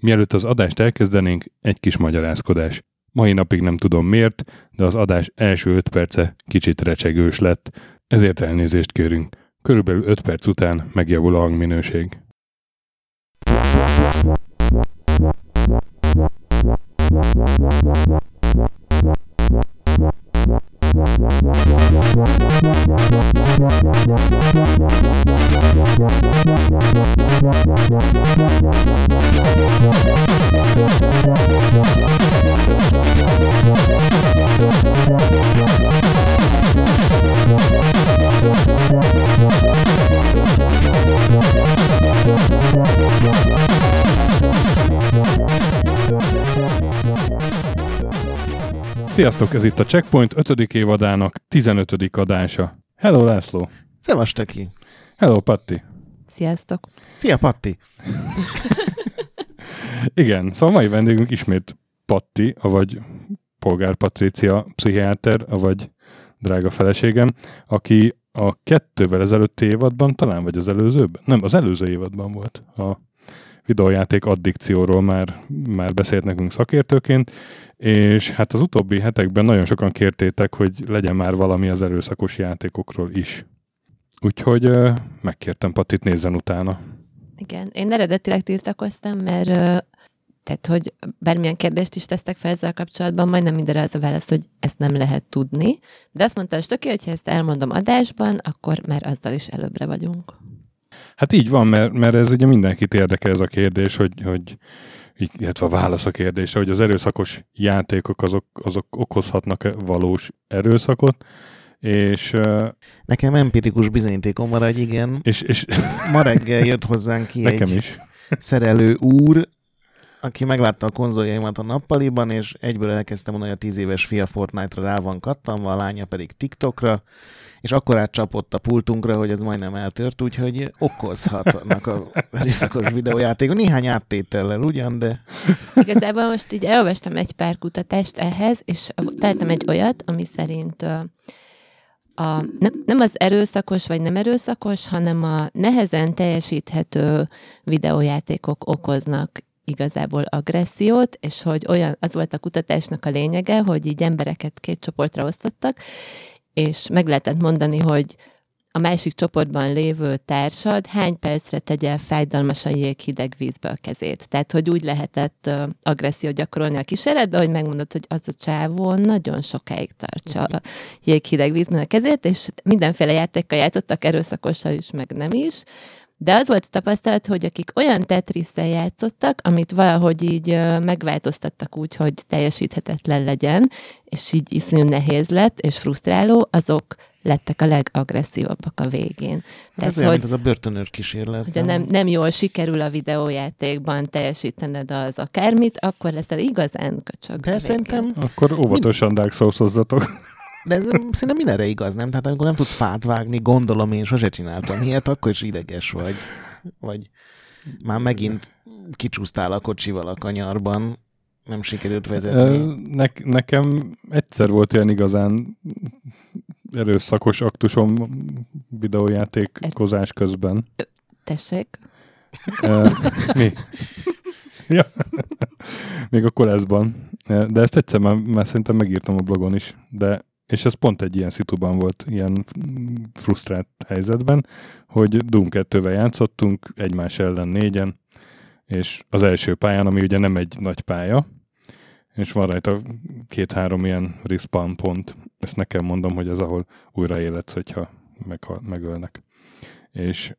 Mielőtt az adást elkezdenénk, egy kis magyarázkodás. Mai napig nem tudom miért, de az adás első 5 perce kicsit recsegős lett, ezért elnézést kérünk. Körülbelül 5 perc után megjavul a hangminőség. Thank Sziasztok, ez itt a Checkpoint 5. évadának 15. adása. Hello László! Szevasz, Tekli! Hello Patti! Sziasztok! Szia, Patti! Igen, szóval mai vendégünk ismét Patti, avagy Polgár Patricia pszichiáter, avagy drága feleségem, aki a kettővel ezelőtti évadban, talán vagy az előzőben, nem, az előző évadban volt a videójáték addikcióról már, már beszélt nekünk szakértőként, és hát az utóbbi hetekben nagyon sokan kértétek, hogy legyen már valami az erőszakos játékokról is. Úgyhogy megkértem Patit nézzen utána. Igen, én eredetileg tiltakoztam, mert tehát, hogy bármilyen kérdést is tesztek fel ezzel kapcsolatban, majdnem mindenre az a válasz, hogy ezt nem lehet tudni. De azt mondta, hogy töké, hogyha ezt elmondom adásban, akkor már azzal is előbbre vagyunk. Hát így van, mert, mert ez ugye mindenkit érdekel ez a kérdés, hogy, hogy illetve a válasz a kérdése, hogy az erőszakos játékok azok, azok okozhatnak-e valós erőszakot, és... Nekem empirikus bizonyítékom van, hogy igen. És, és Ma reggel jött hozzánk ki nekem egy is. szerelő úr, aki meglátta a konzoljaimat a nappaliban, és egyből elkezdtem mondani, hogy a tíz éves fia Fortnite-ra rá van kattanva, a lánya pedig TikTokra, és akkor átcsapott a pultunkra, hogy ez majdnem eltört, úgyhogy okozhatnak a erőszakos videójátékok. Néhány áttétellel ugyan, de... Igazából most így elolvastam egy pár kutatást ehhez, és találtam egy olyat, ami szerint a, nem, nem az erőszakos vagy nem erőszakos, hanem a nehezen teljesíthető videójátékok okoznak igazából agressziót, és hogy olyan, az volt a kutatásnak a lényege, hogy így embereket két csoportra osztottak, és meg lehetett mondani, hogy a másik csoportban lévő társad hány percre tegye fájdalmasan jéghideg vízbe a kezét. Tehát, hogy úgy lehetett agressziót gyakorolni a kísérletbe, hogy megmondod, hogy az a csávó nagyon sokáig tartsa a jéghideg vízben a kezét, és mindenféle játékkal játszottak, erőszakossal is, meg nem is, de az volt a tapasztalat, hogy akik olyan tetriszel játszottak, amit valahogy így megváltoztattak úgy, hogy teljesíthetetlen legyen, és így iszonyú nehéz lett, és frusztráló, azok lettek a legagresszívabbak a végén. Tehát, ez olyan, hogy, mint az a börtönőr kísérlet. Hogyha nem, nem jól sikerül a videójátékban teljesítened az akármit, akkor leszel igazán köcsög. De szerintem... Akkor óvatosan Dark souls de ez szerintem mindenre igaz, nem? Tehát amikor nem tudsz fát vágni, gondolom én sose csináltam ilyet, akkor is ideges vagy. Vagy már megint kicsúsztál a kocsival a kanyarban, nem sikerült vezetni. Ne, nekem egyszer volt ilyen igazán erőszakos aktusom videójátékozás közben. Tessék? mi? ja. Még a koleszban. De ezt egyszer már, már szerintem megírtam a blogon is, de és ez pont egy ilyen szituban volt, ilyen frusztrált helyzetben, hogy Doom 2-vel játszottunk, egymás ellen négyen, és az első pályán, ami ugye nem egy nagy pálya, és van rajta két-három ilyen respawn pont. Ezt nekem mondom, hogy ez ahol újra életsz, hogyha meghal, megölnek. És,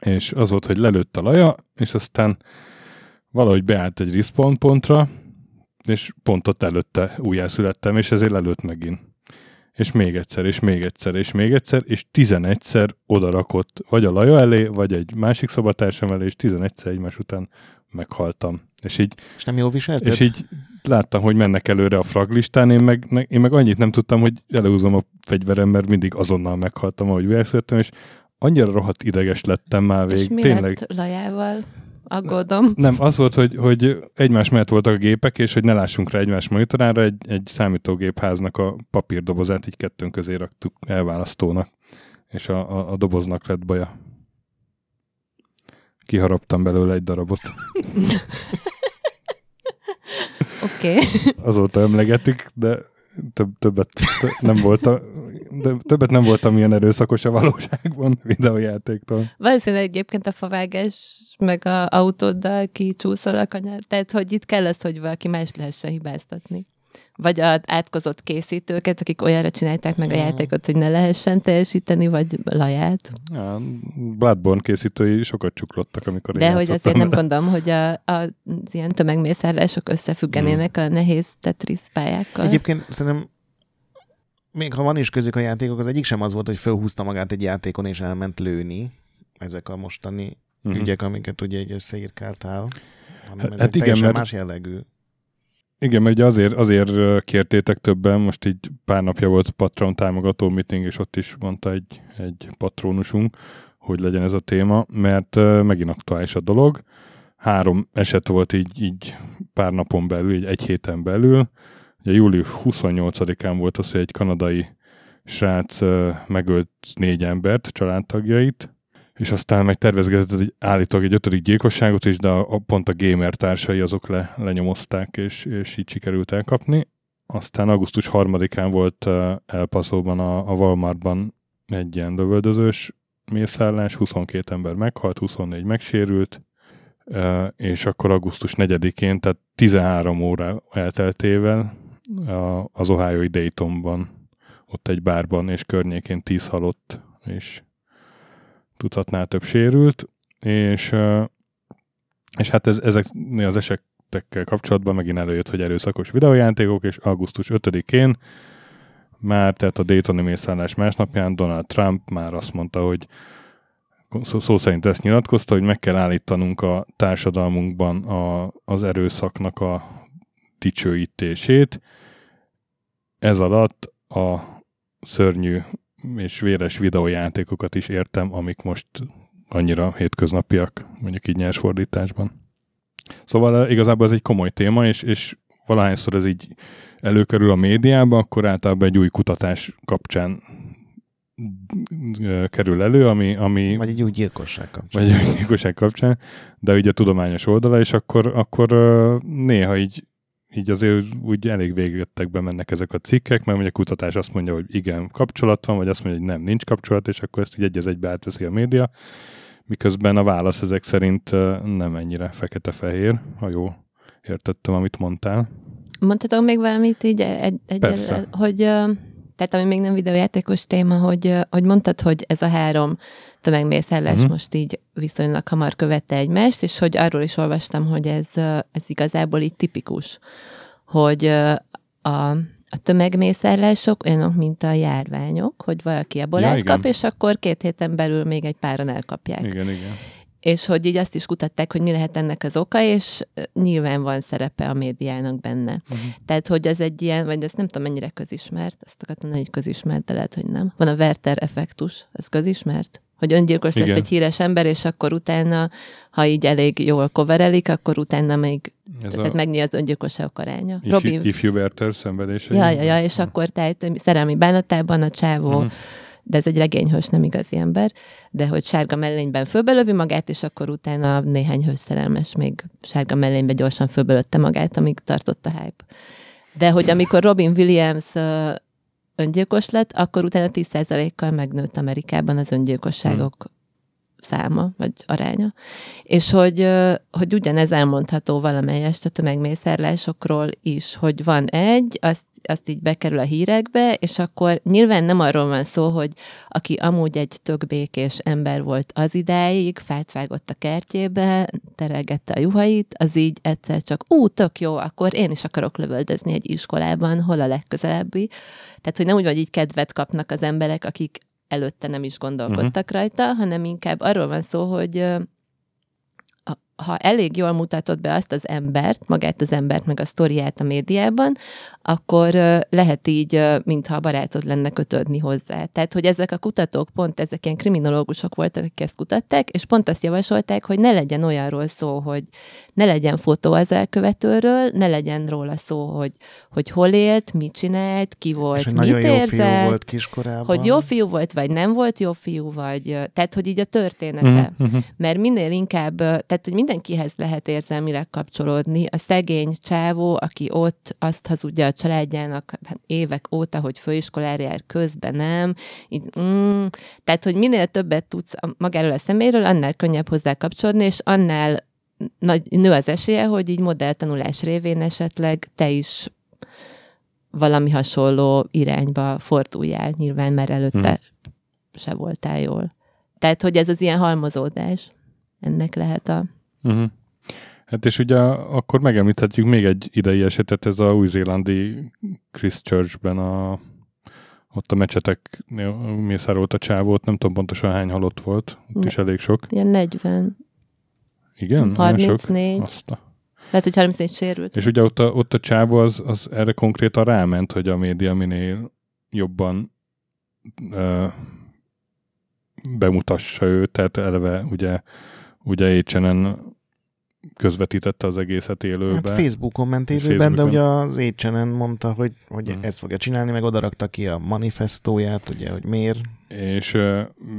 és az volt, hogy lelőtt a laja, és aztán valahogy beállt egy respawn pontra, és pont ott előtte újjászülettem, és ezért lelőtt megint és még egyszer, és még egyszer, és még egyszer, és tizenegyszer odarakott, vagy a laja elé, vagy egy másik szobatársam elé, és tizenegyszer egymás után meghaltam. És így... És nem jól viselted? És így láttam, hogy mennek előre a fraglistán, én meg, én meg annyit nem tudtam, hogy előhúzom a fegyverem, mert mindig azonnal meghaltam, ahogy újjászülettem, és annyira rohadt ideges lettem már vég. És mi Tényleg. lajával? aggódom. Nem, az volt, hogy, hogy egymás mellett voltak a gépek, és hogy ne lássunk rá egymás monitorára, egy, egy számítógépháznak a papírdobozát így kettőnk közé raktuk elválasztónak, és a, a, a doboznak lett baja. Kiharaptam belőle egy darabot. Oké. okay. Azóta emlegetik, de több, többet nem volt a, de többet nem voltam ilyen erőszakos a valóságban videójátéktól. Valószínűleg egyébként a favágás meg a autóddal kicsúszol a kanyar, tehát hogy itt kell az, hogy valaki más lehessen hibáztatni vagy az átkozott készítőket, akik olyanra csinálták meg a mm. játékot, hogy ne lehessen teljesíteni, vagy laját. Ja, Bloodborne készítői sokat csuklottak, amikor De hogy azért nem gondolom, hogy a, a, az ilyen tömegmészárlások összefüggenének mm. a nehéz Tetris pályákkal. Egyébként szerintem még ha van is közük a játékok, az egyik sem az volt, hogy felhúzta magát egy játékon és elment lőni. Ezek a mostani mm-hmm. ügyek, amiket ugye egy összeírkáltál. Hanem hát igen, mert más jellegű. Igen, mert ugye azért, azért kértétek többen, most így pár napja volt Patron támogató meeting, és ott is mondta egy, egy patronusunk, hogy legyen ez a téma, mert megint aktuális a dolog. Három eset volt így, így pár napon belül, így egy héten belül. Ugye július 28-án volt az, hogy egy kanadai srác megölt négy embert, családtagjait, és aztán meg tervezgetett hogy állítólag egy ötödik gyilkosságot is, de a, a, pont a gamer társai azok le, lenyomozták, és, és így sikerült elkapni. Aztán augusztus harmadikán volt uh, El Paso-ban a, a Walmartban egy ilyen lövöldözős mészállás, 22 ember meghalt, 24 megsérült, uh, és akkor augusztus 4-én, tehát 13 óra elteltével az Ohio-i Daytonban, ott egy bárban és környékén 10 halott, és tucatnál több sérült, és, és hát ez, ezek az esetekkel kapcsolatban megint előjött, hogy erőszakos videójátékok, és augusztus 5-én már, tehát a Daytoni mészállás másnapján Donald Trump már azt mondta, hogy szó, szó szerint ezt nyilatkozta, hogy meg kell állítanunk a társadalmunkban a, az erőszaknak a dicsőítését. Ez alatt a szörnyű és véres videójátékokat is értem, amik most annyira hétköznapiak, mondjuk így nyers fordításban. Szóval eh, igazából ez egy komoly téma, és, és valahányszor ez így előkerül a médiába, akkor általában egy új kutatás kapcsán eh, kerül elő, ami... ami vagy egy új gyilkosság kapcsán. Vagy egy új gyilkosság kapcsán, de ugye a tudományos oldala, és akkor, akkor eh, néha így így azért úgy elég végöttekbe mennek ezek a cikkek, mert mondjuk a kutatás azt mondja, hogy igen, kapcsolat van, vagy azt mondja, hogy nem, nincs kapcsolat, és akkor ezt így egy egybe átveszi a média, miközben a válasz ezek szerint nem ennyire fekete-fehér, ha jól értettem, amit mondtál. Mondhatok még valamit így egy, egy hogy tehát ami még nem videójátékos téma, hogy, hogy mondtad, hogy ez a három tömegmészállás uh-huh. most így viszonylag hamar követte egymást, és hogy arról is olvastam, hogy ez, ez igazából így tipikus, hogy a, a tömegmészállások olyanok, mint a járványok, hogy valaki ebből ja, kap, és akkor két héten belül még egy páran elkapják. Igen, igen és hogy így azt is kutatták, hogy mi lehet ennek az oka, és nyilván van szerepe a médiának benne. Uh-huh. Tehát, hogy ez egy ilyen, vagy ezt nem tudom mennyire közismert, ezt akartam hogy közismert, de lehet, hogy nem. Van a Werther effektus, ez közismert? Hogy öngyilkos Igen. lesz egy híres ember, és akkor utána, ha így elég jól koverelik, akkor utána még ez tehát a... megnyíl az öngyilkosságok aránya. If, Robi... if you Werther szenvedése. Ja, ja, ja, és akkor tehát szerelmi bánatában a csávó uh-huh de ez egy regényhős, nem igazi ember, de hogy sárga mellényben fölbelövi magát, és akkor utána néhány hőszerelmes még sárga mellényben gyorsan fölbelötte magát, amíg tartott a hype. De hogy amikor Robin Williams öngyilkos lett, akkor utána 10%-kal megnőtt Amerikában az öngyilkosságok hmm száma, vagy aránya. És hogy, hogy ugyanez elmondható valamelyest a tömegmészárlásokról is, hogy van egy, azt azt így bekerül a hírekbe, és akkor nyilván nem arról van szó, hogy aki amúgy egy tök békés ember volt az idáig, fát vágott a kertjébe, terelgette a juhait, az így egyszer csak, ú, tök jó, akkor én is akarok lövöldözni egy iskolában, hol a legközelebbi. Tehát, hogy nem úgy, hogy így kedvet kapnak az emberek, akik előtte nem is gondolkodtak uh-huh. rajta, hanem inkább arról van szó, hogy ha elég jól mutatod be azt az embert, magát az embert, meg a sztoriát a médiában, akkor lehet így, mintha barátod lenne kötődni hozzá. Tehát, hogy ezek a kutatók pont ezek ilyen kriminológusok voltak, akik ezt kutatták, és pont azt javasolták, hogy ne legyen olyanról szó, hogy ne legyen fotó az elkövetőről, ne legyen róla szó, hogy, hogy hol élt, mit csinált, ki volt, és mit érzett, jó fiú volt kiskorában. hogy jó fiú volt, vagy nem volt jó fiú, vagy tehát, hogy így a története. Mm-hmm. Mert minél inkább, tehát, hogy minden mindenkihez lehet érzelmileg kapcsolódni. A szegény csávó, aki ott azt hazudja a családjának hát évek óta, hogy főiskolára jár, közben nem. Így, mm, tehát, hogy minél többet tudsz magáról a személyről, annál könnyebb hozzá kapcsolódni, és annál nagy, nő az esélye, hogy így modelltanulás révén esetleg te is valami hasonló irányba forduljál, nyilván már előtte hmm. se voltál jól. Tehát, hogy ez az ilyen halmozódás, ennek lehet a... Uh-huh. Hát és ugye akkor megemlíthetjük még egy idei esetet, ez a új-zélandi Christchurchben a ott a mecsetek mészárolt a csávót, nem tudom pontosan hány halott volt, ott ne, is elég sok. Ilyen 40. Igen? 34. Azt a... Lehet, hogy 34 sérült. És ugye ott a, ott a csávó az, az erre konkrétan ráment, hogy a média minél jobban ö, bemutassa őt, tehát eleve ugye, ugye HNN közvetítette az egészet élőben. Hát Facebookon ment élőben, Facebookon. de ugye az HNN mondta, hogy, hogy hmm. ezt fogja csinálni, meg odarakta ki a manifestóját, ugye, hogy miért. És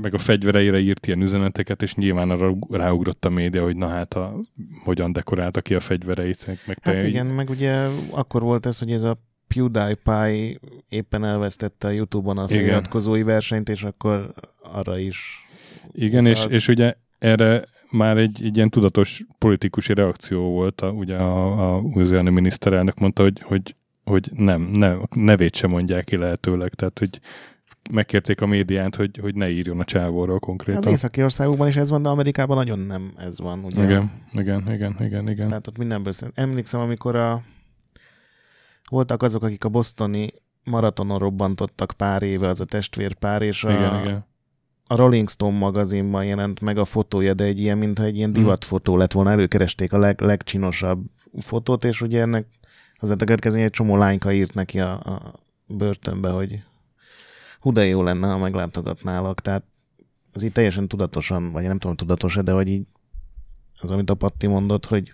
meg a fegyvereire írt ilyen üzeneteket, és nyilván arra ráugrott a média, hogy na hát a, hogyan dekorálta ki a fegyvereit. Meg, meg hát igen, így... meg ugye akkor volt ez, hogy ez a PewDiePie éppen elvesztette a Youtube-on a feliratkozói versenyt, és akkor arra is... Igen, és, és ugye erre már egy, egy ilyen tudatos politikusi reakció volt, a, ugye a, a új miniszterelnök mondta, hogy, hogy, hogy nem, nem, nevét sem mondják ki lehetőleg, tehát hogy megkérték a médiát, hogy, hogy ne írjon a csávóról konkrétan. Az északi országokban is ez van, de Amerikában nagyon nem ez van, ugye? Igen, igen, igen, igen, igen. Tehát ott mindenből Emlékszem, amikor a voltak azok, akik a bostoni maratonon robbantottak pár éve, az a testvérpár, és a, igen, igen. A Rolling Stone magazinban jelent meg a fotója, de egy ilyen, mintha egy ilyen mhm. divatfotó lett volna, előkeresték a leg, legcsinosabb fotót, és ugye ennek az a következő, egy csomó lányka írt neki a, a börtönbe, hogy hú de jó lenne, ha meglátogatnálak. Tehát az így teljesen tudatosan, vagy nem tudom tudatosan, de hogy így az, amit a Patti mondott, hogy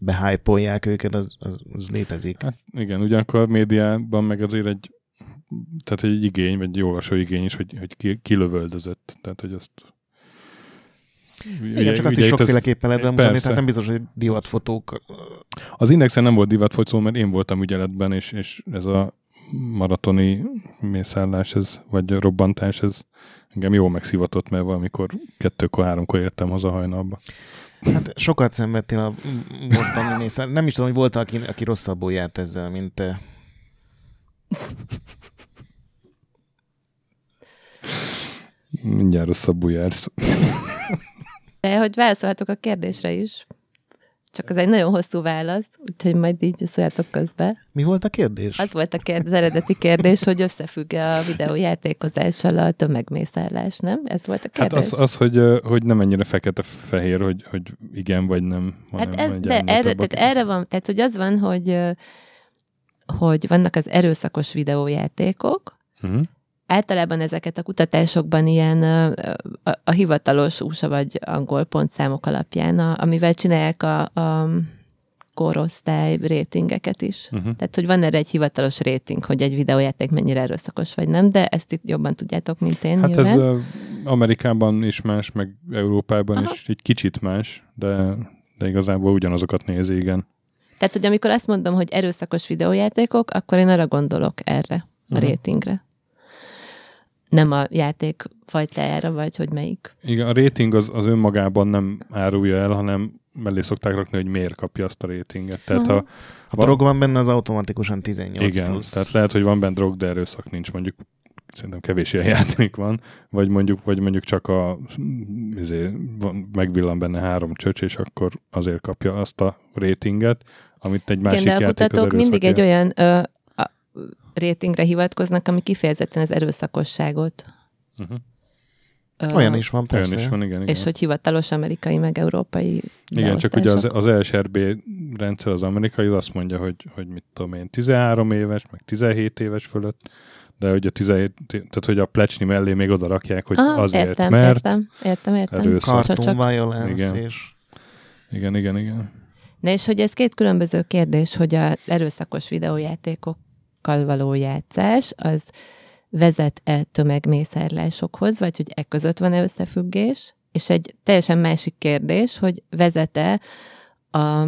behájpolják őket, az, az, az létezik. Hát igen, ugyanakkor a médiában meg azért egy tehát egy igény, vagy egy olvasó igény is, hogy, hogy ki, kilövöldözött. Tehát, hogy azt igen, ugye, csak azt is sokféleképpen lehet bemutatni, tehát nem biztos, hogy divatfotók. Az Indexen nem volt divatfotó, mert én voltam ügyeletben, és, és ez a maratoni mészállás, ez, vagy robbantás, ez engem jól megszivatott, mert valamikor kettőkor, háromkor értem haza hajnalba. Hát sokat szenvedtél a mostani mészár. Nem is tudom, hogy volt, aki, aki rosszabbul járt ezzel, mint te. Mindjárt rosszabbul jársz. De hogy válaszolhatok a kérdésre is. Csak az egy nagyon hosszú válasz, úgyhogy majd így szóljátok közbe. Mi volt a kérdés? Az volt a kérdés, az eredeti kérdés, hogy összefügg-e a videójátékozással a tömegmészállás, nem? Ez volt a kérdés. Hát az, az hogy, hogy nem ennyire fekete-fehér, hogy, hogy igen vagy nem. Hát ez, de erre, tehát erre van, tehát hogy az van, hogy, hogy vannak az erőszakos videójátékok, uh-huh általában ezeket a kutatásokban ilyen a, a, a hivatalos USA vagy angol pontszámok alapján, a, amivel csinálják a, a korosztály rétingeket is. Uh-huh. Tehát, hogy van erre egy hivatalos réting, hogy egy videójáték mennyire erőszakos vagy nem, de ezt itt jobban tudjátok, mint én. Hát nyilván. ez Amerikában is más, meg Európában Aha. is egy kicsit más, de, de igazából ugyanazokat nézi, igen. Tehát, hogy amikor azt mondom, hogy erőszakos videójátékok, akkor én arra gondolok erre, a uh-huh. rétingre nem a játék fajtájára, vagy hogy melyik. Igen, a rating az, az önmagában nem árulja el, hanem mellé szokták rakni, hogy miért kapja azt a ratinget. Tehát ha, ha drog van benne, az automatikusan 18 Igen, plusz. tehát lehet, hogy van benne drog, de erőszak nincs. Mondjuk szerintem kevés ilyen játék van, vagy mondjuk, vagy mondjuk csak a izé, van, megvillan benne három csöcs, és akkor azért kapja azt a ratinget, amit egy másik Igen, de a kutatók mindig egy olyan ö, rétingre hivatkoznak, ami kifejezetten az erőszakosságot. Uh-huh. Olyan is van, persze. Olyan is van, igen, igen. És hogy hivatalos amerikai, meg európai Igen, csak ugye az, az LSRB rendszer az amerikai, az azt mondja, hogy, hogy mit tudom én, 13 éves, meg 17 éves fölött, de hogy a 17, tehát hogy a plecsni mellé még oda rakják, hogy Aha, azért, értem, mert értem, értem, értem. erőszak. Cartoon violence igen. és... Igen, igen, igen. Na és hogy ez két különböző kérdés, hogy a erőszakos videójátékok való játszás, az vezet-e tömegmészárlásokhoz, vagy hogy e között van-e összefüggés, és egy teljesen másik kérdés, hogy vezete a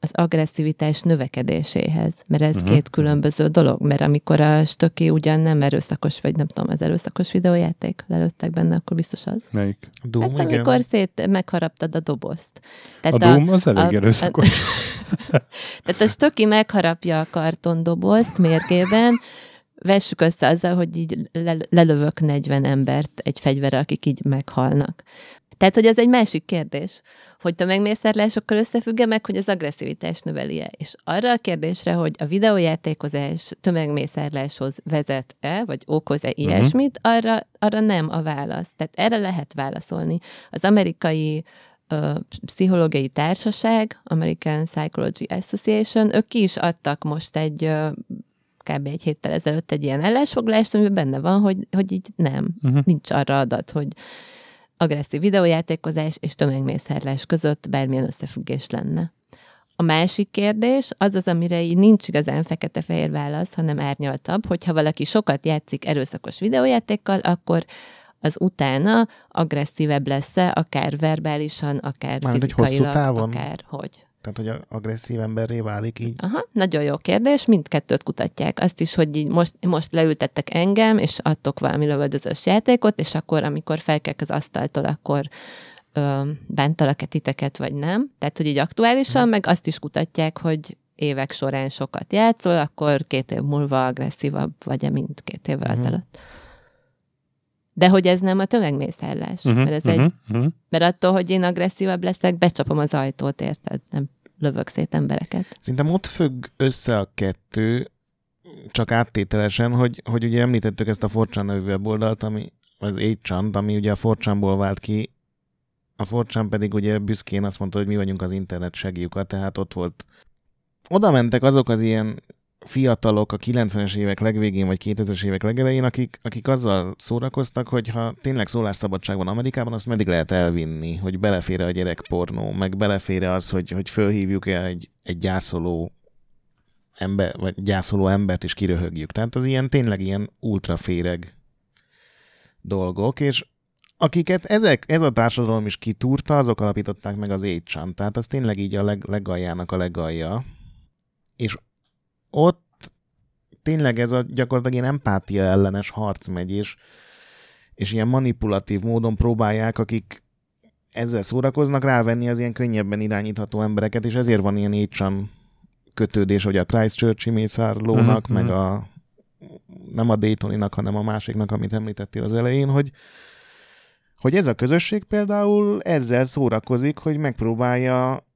az agresszivitás növekedéséhez, mert ez uh-huh. két különböző dolog, mert amikor a stöki ugyan nem erőszakos, vagy nem tudom, az erőszakos videójáték lelőttek benne, akkor biztos az. Melyik? A Doom, hát amikor igen. szét megharaptad a dobozt. a Doom az elég erőszakos. Tehát a stöki megharapja a kartondobozt mérgében, vessük össze azzal, hogy így le- lelövök 40 embert egy fegyverre, akik így meghalnak. Tehát, hogy ez egy másik kérdés, hogy tömegmészárlásokkal összefügg meg, hogy az agresszivitás növeli-e. És arra a kérdésre, hogy a videójátékozás tömegmészárláshoz vezet-e, vagy okoz-e Mhm. ilyesmit, arra, arra nem a válasz. Tehát erre lehet válaszolni. Az amerikai ö, pszichológiai társaság, American Psychology Association, ők ki is adtak most egy kb. egy héttel ezelőtt egy ilyen ellensfoglalást, amiben benne van, hogy, hogy így nem, Uh-huh. nincs arra adat, hogy agresszív videójátékozás és tömegmészárlás között bármilyen összefüggés lenne. A másik kérdés az az, amire így nincs igazán fekete-fehér válasz, hanem árnyaltabb, hogyha valaki sokat játszik erőszakos videójátékkal, akkor az utána agresszívebb lesz-e, akár verbálisan, akár Mármint, hogy hosszú fizikailag, távon? akár hogy. Tehát, hogy agresszív emberré válik így. Aha, nagyon jó kérdés, mindkettőt kutatják. Azt is, hogy így most, most leültettek engem, és adtok valami lövöldözős játékot, és akkor, amikor felkelk az asztaltól, akkor ö, bántalak-e titeket, vagy nem. Tehát, hogy így aktuálisan, meg azt is kutatják, hogy évek során sokat játszol, akkor két év múlva agresszívabb vagy-e, mint két évvel Mhm. ezelőtt. De hogy ez nem a tömegmészárlás, Uh-huh. mert ez egy uh-huh. Uh-huh. mert attól, hogy én agresszívabb leszek, becsapom az ajtót, érted? Nem lövök szét embereket. Szerintem ott függ össze a kettő, csak áttételesen, hogy, hogy ugye említettük ezt a Forchan nevű weboldalt, ami az 8 ami ugye a Forchanból vált ki, a Forchan pedig ugye büszkén azt mondta, hogy mi vagyunk az internet segjuka, tehát ott volt. Oda mentek azok az ilyen fiatalok a 90-es évek legvégén, vagy 2000-es évek legelején, akik, akik azzal szórakoztak, hogy ha tényleg szólásszabadság van Amerikában, azt meddig lehet elvinni, hogy belefér a gyerekpornó, meg belefér az, hogy, hogy fölhívjuk-e egy, egy gyászoló ember, vagy gyászoló embert, és kiröhögjük. Tehát az ilyen tényleg ilyen ultraféreg dolgok, és akiket ezek, ez a társadalom is kitúrta, azok alapították meg az 8 Tehát az tényleg így a leg, legaljának a legalja. És ott tényleg ez a gyakorlatilag ilyen empátia ellenes harc megy, és, és ilyen manipulatív módon próbálják, akik ezzel szórakoznak, rávenni az ilyen könnyebben irányítható embereket, és ezért van ilyen écsan kötődés, hogy a Christchurchi mészárlónak, Mhm, meg mhm. a nem a Daytoninak, hanem a másiknak, amit említettél az elején, hogy hogy ez a közösség például ezzel szórakozik, hogy megpróbálja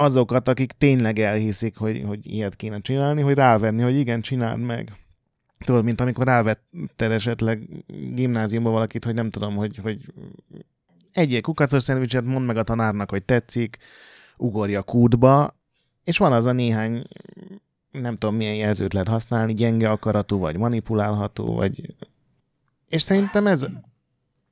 azokat, akik tényleg elhiszik, hogy, hogy ilyet kéne csinálni, hogy rávenni, hogy igen, csináld meg. Tudod, mint amikor rávettél esetleg gimnáziumban valakit, hogy nem tudom, hogy, hogy egyél kukacos szendvicset, mondd meg a tanárnak, hogy tetszik, ugorja kútba, és van az a néhány, nem tudom milyen jelzőt lehet használni, gyenge akaratú, vagy manipulálható, vagy... És szerintem ez,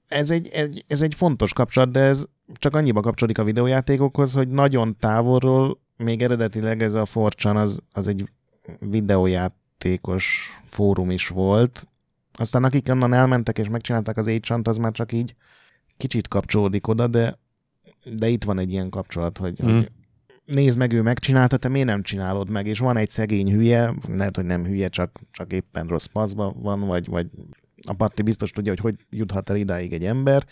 ez egy, egy, ez egy fontos kapcsolat, de ez csak annyiba kapcsolódik a videójátékokhoz, hogy nagyon távolról, még eredetileg ez a Forchan az, az egy videójátékos fórum is volt. Aztán akik onnan elmentek és megcsinálták az Agent, az már csak így kicsit kapcsolódik oda, de, de itt van egy ilyen kapcsolat, hogy, Mm. hogy nézd meg, ő megcsinálta, te miért nem csinálod meg? És van egy szegény hülye, lehet, hogy nem hülye, csak, csak éppen rossz paszban van, vagy, vagy a Patti biztos tudja, hogy hogy juthat el idáig egy ember,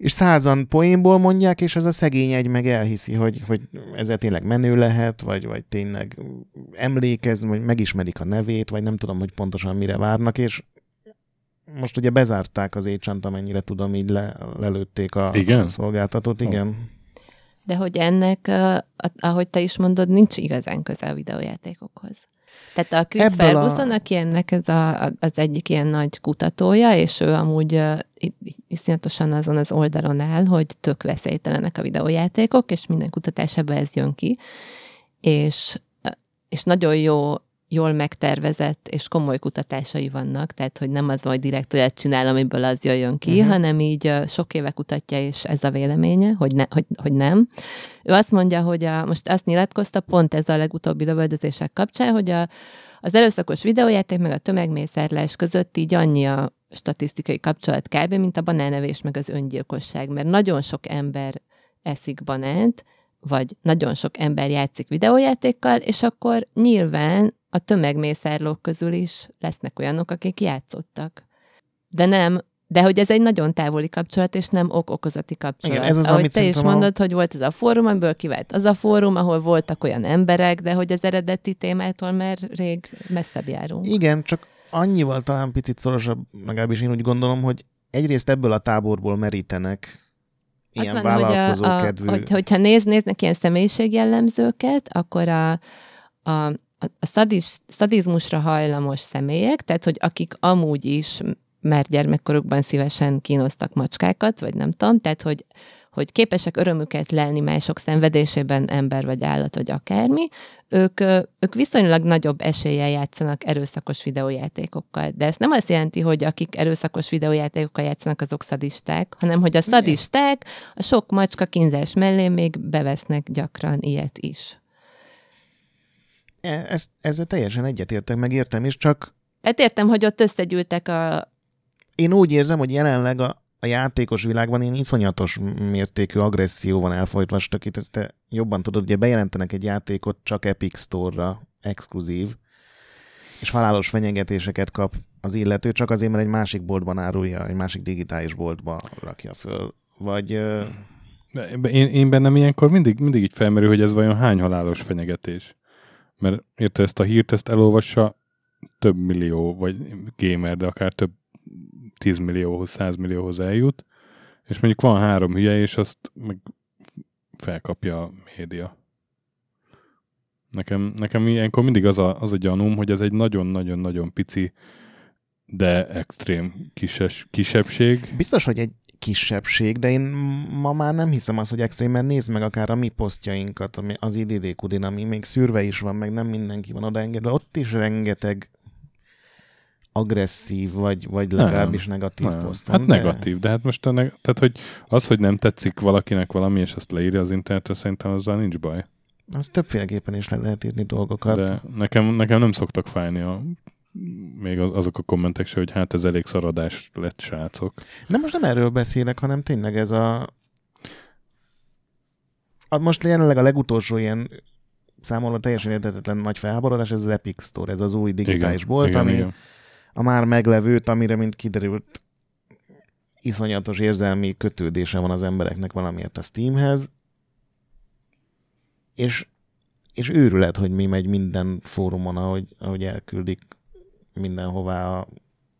és százan poénból mondják, és ez a szegény egy meg elhiszi, hogy, hogy ezzel tényleg menő lehet, vagy, vagy tényleg emlékez, vagy megismerik a nevét, vagy nem tudom, hogy pontosan mire várnak, és most ugye bezárták az écsant, amennyire tudom, így le, lelőtték a, Igen? a szolgáltatót, igen. De hogy ennek, uh, ahogy te is mondod, nincs igazán köze a videójátékokhoz. Tehát a Chris Ebből a- Ferguson, aki ennek ez a, a- az egyik ilyen nagy kutatója, és ő amúgy iszonyatosan azon az oldalon áll, hogy tök veszélytelenek a videójátékok, és minden kutatásában ez jön ki. És, és nagyon jó jól megtervezett és komoly kutatásai vannak, tehát hogy nem az, hogy direkt olyat csinál, amiből az jöjjön ki, uh-huh. hanem így sok éve kutatja, és ez a véleménye, hogy, ne, hogy, hogy nem. Ő azt mondja, hogy a, most azt nyilatkozta, pont ez a legutóbbi lövöldözések kapcsán, hogy a, az erőszakos videójáték meg a tömegmészárlás között így annyi a, statisztikai kapcsolat kb., mint a banánevés meg az öngyilkosság, mert nagyon sok ember eszik banánt, vagy nagyon sok ember játszik videójátékkal, és akkor nyilván a tömegmészárlók közül is lesznek olyanok, akik játszottak. De nem, de hogy ez egy nagyon távoli kapcsolat, és nem ok-okozati kapcsolat. Igen, ez az, Ahogy amit te is szerintem a- mondod, hogy volt ez a fórum, amiből kivált az a fórum, ahol voltak olyan emberek, de hogy az eredeti témától már rég messzebb járunk. Igen, csak annyival talán picit szorosabb, legalábbis én úgy gondolom, hogy egyrészt ebből a táborból merítenek ilyen van, hogy, a, vállalkozó a, kedvű... hogy, hogyha néz, néznek ilyen személyiségjellemzőket, akkor a, a, a, szadis, szadizmusra hajlamos személyek, tehát hogy akik amúgy is már gyermekkorukban szívesen kínoztak macskákat, vagy nem tudom, tehát hogy, hogy képesek örömüket lelni mások szenvedésében, ember vagy állat, vagy akármi, ők, ők viszonylag nagyobb eséllyel játszanak erőszakos videójátékokkal. De ez nem azt jelenti, hogy akik erőszakos videójátékokkal játszanak, azok szadisták, hanem hogy a szadisták a sok macska kínzás mellé még bevesznek gyakran ilyet is. E- Ezt, ezzel teljesen egyetértek, meg értem is, csak Tehát értem, hogy ott összegyűltek a... én úgy érzem, hogy jelenleg a, a játékos világban én iszonyatos mértékű agresszió van elfolytva, és tök itt ezt te jobban tudod, ugye bejelentenek egy játékot csak Epic Store-ra, exkluzív, és halálos fenyegetéseket kap az illető, csak azért, mert egy másik boltban árulja, egy másik digitális boltba rakja föl. Vagy Én, én bennem ilyenkor mindig, mindig így felmerül, hogy ez vajon hány halálos fenyegetés. Mert érte ezt a hírt, ezt elolvassa több millió, vagy gamer, de akár több 10 millióhoz, 100 millióhoz eljut, és mondjuk van három hülye, és azt meg felkapja a média. Nekem, nekem ilyenkor mindig az a, az a gyanúm, hogy ez egy nagyon-nagyon-nagyon pici, de extrém kises, kisebbség. biztos, hogy egy kisebbség, de én ma már nem hiszem azt, hogy extrém, mert nézd meg akár a mi posztjainkat, ami az IDD Kudin, ami még szűrve is van, meg nem mindenki van odaengedve, ott is rengeteg agresszív, vagy, vagy legalábbis negatív Nem. poszt van. Hát de- negatív, de hát most neg- tehát, hogy az, hogy nem tetszik valakinek valami, és azt leírja az internetre, szerintem azzal nincs baj. Az többféleképpen is le lehet írni dolgokat. De nekem, nekem nem szoktak fájni a, még az, azok a kommentek se, hogy hát ez elég szaradás lett, srácok. De most nem erről beszélek, hanem tényleg ez a... a most jelenleg a legutolsó ilyen számomra teljesen értetetlen nagy felháborodás, ez az Epic Store, ez az új digitális bolt, igen, ami igen. a már meglevőt, amire, mint kiderült, iszonyatos érzelmi kötődése van az embereknek valamiért a Steamhez, és, és őrület, hogy mi megy minden fórumon, ahogy, ahogy elküldik mindenhová az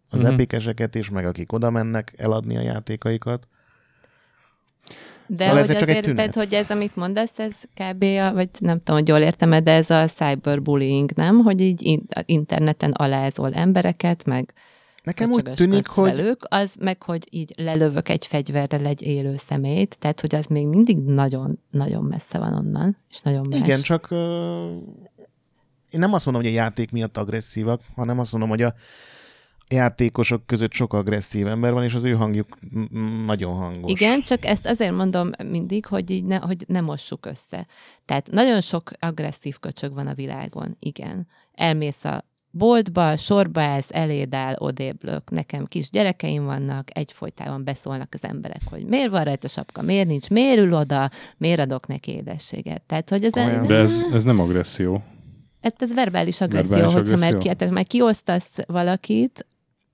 Mhm. uh-huh. epikeseket is, meg akik oda mennek eladni a játékaikat. De Szóval hogy ez csak egy azért, tehát, hogy ez, amit mondasz, ez kb. A, vagy nem tudom, hogy jól értem de ez a cyberbullying, nem? Hogy így in- interneten alázol embereket, meg Nekem úgy tűnik, hogy velük, az meg, hogy így lelövök egy fegyverrel egy élő szemét, tehát, hogy az még mindig nagyon-nagyon messze van onnan, és nagyon más. igen, csak uh, én nem azt mondom, hogy a játék miatt agresszívak, hanem azt mondom, hogy a játékosok között sok agresszív ember van, és az ő hangjuk nagyon hangos. Igen, csak ezt azért mondom mindig, hogy így ne, hogy ne mossuk össze. Tehát nagyon sok agresszív köcsög van a világon, igen. Elmész a boltba, sorba állsz, eléd áll, odéblök. Nekem kis gyerekeim vannak, egyfolytában beszólnak az emberek, hogy miért van rajta sapka, miért nincs, miért ül oda, miért adok neki édességet. Tehát, hogy ez, Komolyan. De ez, ez nem agresszió. Hát ez verbális agresszió, Verbális hogyha már, agresszió? ki, tehát már kiosztasz valakit,